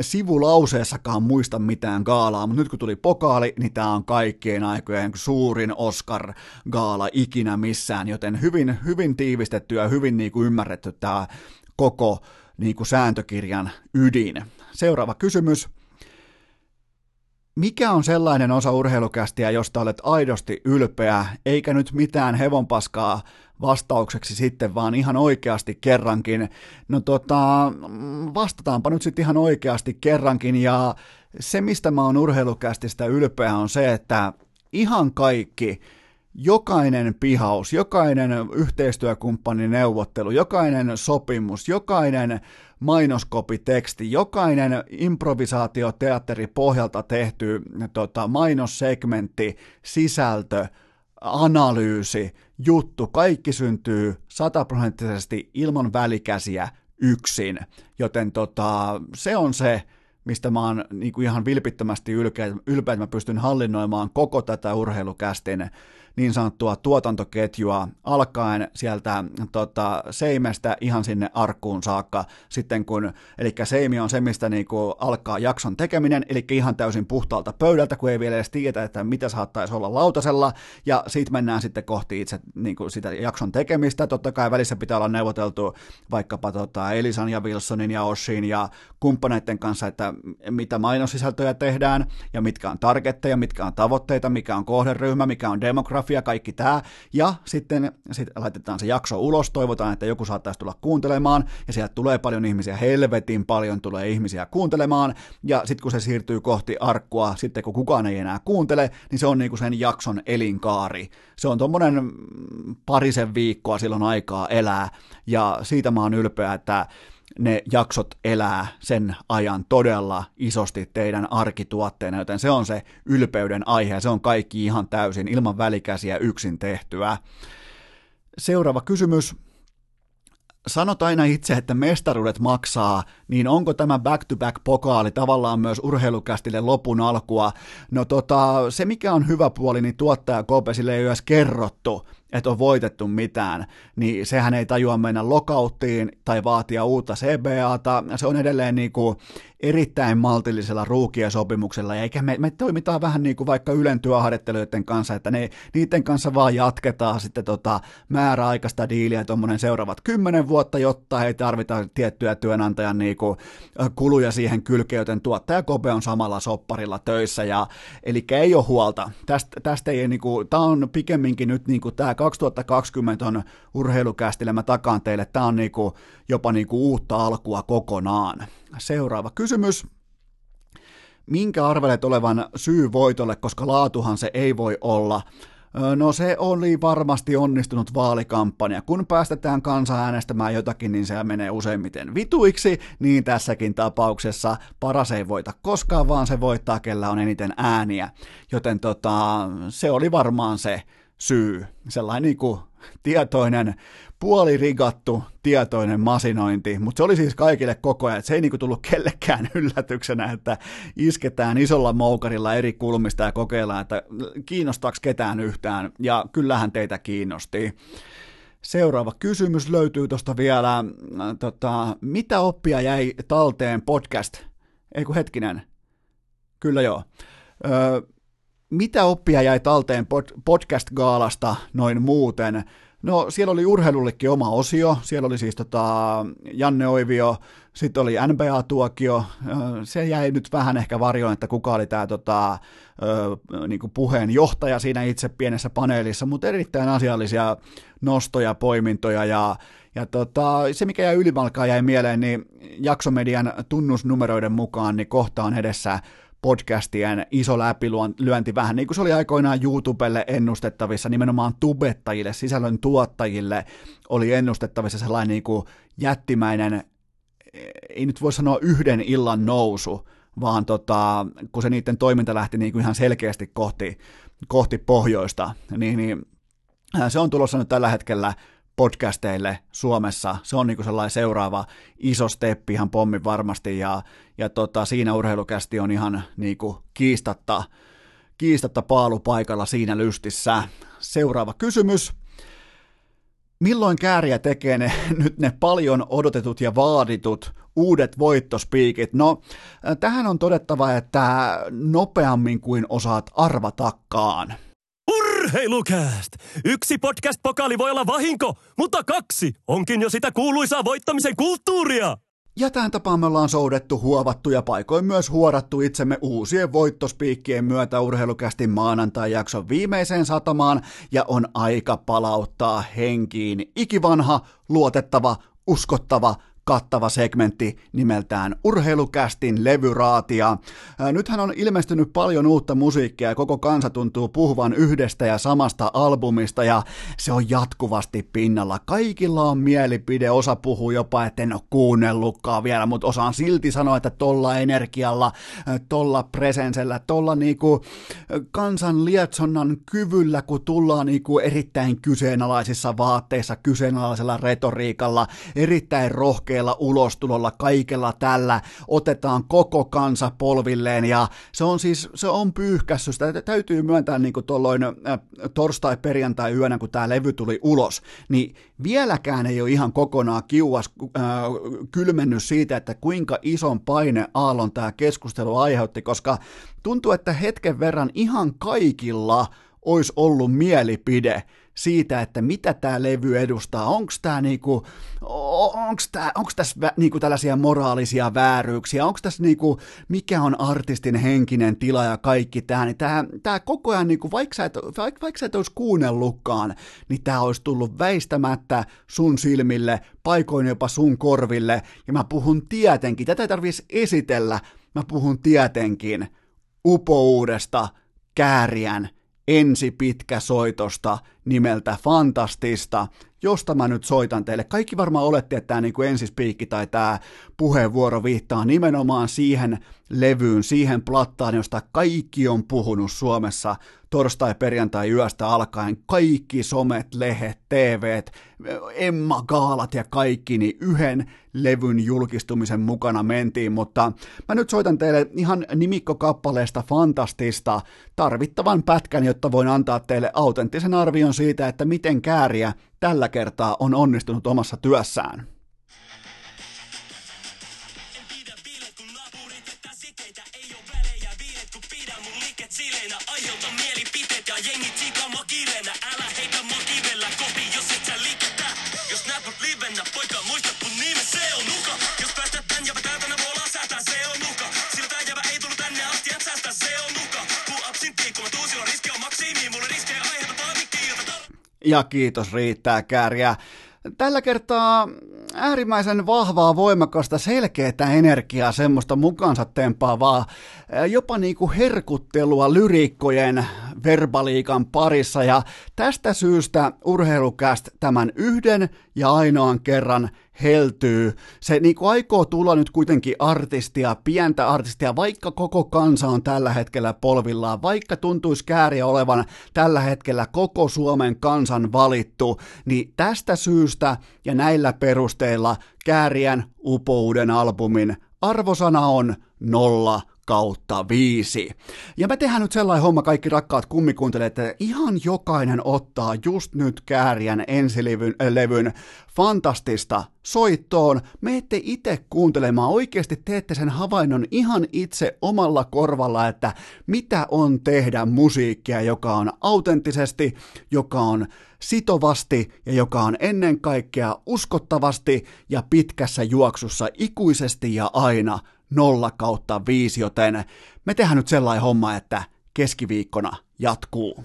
sivulauseessakaan muista mitään gaalaa, mutta nyt kun tuli pokaali, niin tämä on kaikkien aikojen suurin Oscar-gaala ikinä missään, joten hyvin, hyvin tiivistetty ja hyvin niin kuin ymmärretty tämä koko niin kuin sääntökirjan ydin. Seuraava kysymys. Mikä on sellainen osa urheilukästiä, josta olet aidosti ylpeä, eikä nyt mitään hevonpaskaa vastaukseksi sitten, vaan ihan oikeasti kerrankin. No tota, vastataanpa nyt sitten ihan oikeasti kerrankin, ja se mistä mä oon urheilukästistä ylpeä on se, että ihan kaikki, jokainen pihaus, jokainen yhteistyökumppanin neuvottelu, jokainen sopimus, jokainen mainoskopiteksti, jokainen improvisaatioteatteri pohjalta tehty tota, mainossegmentti, sisältö, analyysi, juttu, kaikki syntyy sataprosenttisesti ilman välikäsiä yksin, joten tota, se on se, mistä mä oon niin kuin ihan vilpittömästi ylpeä, että mä pystyn hallinnoimaan koko tätä urheilukästin niin sanottua tuotantoketjua alkaen sieltä tota, seimestä ihan sinne arkkuun saakka. Sitten kun, eli seimi on se, mistä niinku alkaa jakson tekeminen, eli ihan täysin puhtaalta pöydältä, kun ei vielä edes tiedä, että mitä saattaisi olla lautasella, ja siitä mennään sitten kohti itse niinku sitä jakson tekemistä, totta kai välissä pitää olla neuvoteltu vaikkapa tota Elisan ja Wilsonin ja Oshin ja kumppaneiden kanssa, että mitä mainossisältöjä tehdään, ja mitkä on targetteja, mitkä on tavoitteita, mikä on kohderyhmä, mikä on demografia, demografia, kaikki tämä, ja sitten sit laitetaan se jakso ulos, toivotaan, että joku saattaisi tulla kuuntelemaan, ja sieltä tulee paljon ihmisiä, helvetin paljon tulee ihmisiä kuuntelemaan, ja sitten kun se siirtyy kohti arkkua, sitten kun kukaan ei enää kuuntele, niin se on niinku sen jakson elinkaari. Se on tuommoinen parisen viikkoa silloin aikaa elää, ja siitä mä oon ylpeä, että ne jaksot elää sen ajan todella isosti teidän arkituotteena, joten se on se ylpeyden aihe ja se on kaikki ihan täysin ilman välikäsiä yksin tehtyä. Seuraava kysymys. Sanot aina itse, että mestaruudet maksaa, niin onko tämä back-to-back-pokaali tavallaan myös urheilukästille lopun alkua? No tota, se mikä on hyvä puoli, niin tuottaja Kopesille ei ole edes kerrottu, että on voitettu mitään, niin sehän ei tajua mennä lokauttiin tai vaatia uutta CBAta. Se on edelleen niin kuin erittäin maltillisella ruukien sopimuksella, ja eikä me, me toimitaan vähän niin kuin vaikka Ylen työharjoittelijoiden kanssa, että ne, niiden kanssa vaan jatketaan sitten tota määräaikaista diiliä tuommoinen seuraavat kymmenen vuotta, jotta ei tarvita tiettyjä työnantajan niin kuin kuluja siihen kylkeen, joten tuottaja Kobe on samalla sopparilla töissä, ja eli ei ole huolta. Tästä, tästä ei niin kuin, tämä on pikemminkin nyt niin kuin tämä 2020 on urheilukästille, mä takaan teille, tämä on niin kuin, jopa niin kuin uutta alkua kokonaan. Seuraava kysymys. minkä arvelet olevan syy voitolle, koska laatuhan se ei voi olla. No se oli varmasti onnistunut vaalikampanja. Kun päästetään kansa äänestämään jotakin, niin se menee useimmiten vituiksi, niin tässäkin tapauksessa paras ei voita koskaan, vaan se voittaa, kellä on eniten ääniä. Joten tota, se oli varmaan se syy. Sellainen niin kuin tietoinen, puolirigattu, tietoinen masinointi, mutta se oli siis kaikille koko ajan, se ei niinku tullut kellekään *laughs* yllätyksenä, että isketään isolla moukarilla eri kulmista ja kokeillaan, että kiinnostaako ketään yhtään, ja kyllähän teitä kiinnosti. Seuraava kysymys löytyy tuosta vielä, tota, mitä oppia jäi talteen podcast, ei kun hetkinen, kyllä joo, öö, mitä oppia jäi talteen podcast-gaalasta noin muuten? No siellä oli urheilullekin oma osio, siellä oli siis tota Janne Oivio, sitten oli NBA-tuokio, se jäi nyt vähän ehkä varjoon, että kuka oli tämä tota, niin puheenjohtaja siinä itse pienessä paneelissa, mutta erittäin asiallisia nostoja, poimintoja ja, ja tota, se mikä jäi ylimalkaan jäi mieleen, niin jaksomedian tunnusnumeroiden mukaan niin kohta on edessä podcastien iso läpilyönti, vähän niin kuin se oli aikoinaan YouTubelle ennustettavissa, nimenomaan tubettajille, sisällön tuottajille oli ennustettavissa sellainen niin kuin jättimäinen, ei nyt voi sanoa yhden illan nousu, vaan tota, kun se niiden toiminta lähti niin kuin ihan selkeästi kohti, kohti pohjoista, niin, niin se on tulossa nyt tällä hetkellä podcasteille Suomessa. Se on niin sellainen seuraava iso steppi ihan pommi varmasti ja, ja tota, siinä urheilukästi on ihan niin kuin kiistatta, kiistatta paalupaikalla siinä lystissä. Seuraava kysymys. Milloin kääriä tekee ne, *laughs* nyt ne paljon odotetut ja vaaditut uudet voittospiikit? No, tähän on todettava, että nopeammin kuin osaat arvatakaan. Urheilukääst! Yksi podcast-pokaali voi olla vahinko, mutta kaksi onkin jo sitä kuuluisaa voittamisen kulttuuria! Ja tähän tapaan me ollaan soudettu, huovattu ja paikoin myös huorattu itsemme uusien voittospiikkien myötä urheilukästi maanantai-jakson viimeiseen satamaan ja on aika palauttaa henkiin ikivanha, luotettava, uskottava, kattava segmentti nimeltään Urheilukästin levyraatia. Nythän on ilmestynyt paljon uutta musiikkia ja koko kansa tuntuu puhuvan yhdestä ja samasta albumista ja se on jatkuvasti pinnalla. Kaikilla on mielipide, osa puhuu jopa, että en ole kuunnellutkaan vielä, mutta osaan silti sanoa, että tolla energialla, tolla presensellä, tolla niinku kansan lietsonnan kyvyllä, kun tullaan niinku erittäin kyseenalaisissa vaatteissa, kyseenalaisella retoriikalla, erittäin rohkea rohkealla ulostulolla, kaikella tällä otetaan koko kansa polvilleen. Ja se on siis, se on pyyhkässy, sitä täytyy myöntää niin kuin tuolloin äh, torstai-perjantai yönä, kun tämä levy tuli ulos, niin vieläkään ei ole ihan kokonaan kiuas äh, kylmennyt siitä, että kuinka ison paine aallon tämä keskustelu aiheutti, koska tuntuu, että hetken verran ihan kaikilla olisi ollut mielipide siitä, että mitä tämä levy edustaa, onko tämä niinku, onks tää, onks tässä niinku tällaisia moraalisia vääryyksiä, onko tässä niinku, mikä on artistin henkinen tila ja kaikki tämä, niin tämä, koko ajan, niinku, vaikka, sä et, vaikka, vaikka sä et olisi kuunnellutkaan, niin tämä olisi tullut väistämättä sun silmille, paikoin jopa sun korville, ja mä puhun tietenkin, tätä ei tarvitsisi esitellä, mä puhun tietenkin upouudesta kääriän ensi pitkä soitosta nimeltä Fantastista, josta mä nyt soitan teille. Kaikki varmaan olette, että tämä niin ensispiikki tai tämä puheenvuoro viittaa nimenomaan siihen levyyn, siihen plattaan, josta kaikki on puhunut Suomessa torstai-perjantai yöstä alkaen. Kaikki somet, lehet, TVt, Emma Gaalat ja kaikki, niin yhden levyn julkistumisen mukana mentiin, mutta mä nyt soitan teille ihan nimikkokappaleesta Fantastista tarvittavan pätkän, jotta voin antaa teille autenttisen arvion siitä, että miten kääriä tällä kertaa on onnistunut omassa työssään. Ja kiitos riittää kääriä. tällä kertaa äärimmäisen vahvaa, voimakasta, selkeää energiaa, semmoista mukaansa tempaavaa, jopa niin kuin herkuttelua lyriikkojen verbaliikan parissa ja tästä syystä urheilukäst tämän yhden ja ainoan kerran heltyy. Se niin kuin aikoo tulla nyt kuitenkin artistia, pientä artistia, vaikka koko kansa on tällä hetkellä polvillaan, vaikka tuntuisi kääriä olevan tällä hetkellä koko Suomen kansan valittu, niin tästä syystä ja näillä perusteilla Kääriän upouden albumin arvosana on nolla kautta viisi. Ja me tehdään nyt sellainen homma, kaikki rakkaat kummikuuntelijat, että ihan jokainen ottaa just nyt Kääriän ensilevyn äh, levyn fantastista soittoon. Me ette itse kuuntelemaan, oikeasti teette sen havainnon ihan itse omalla korvalla, että mitä on tehdä musiikkia, joka on autenttisesti, joka on sitovasti ja joka on ennen kaikkea uskottavasti ja pitkässä juoksussa ikuisesti ja aina – 0 kautta 5, joten me tehdään nyt sellainen homma, että keskiviikkona jatkuu.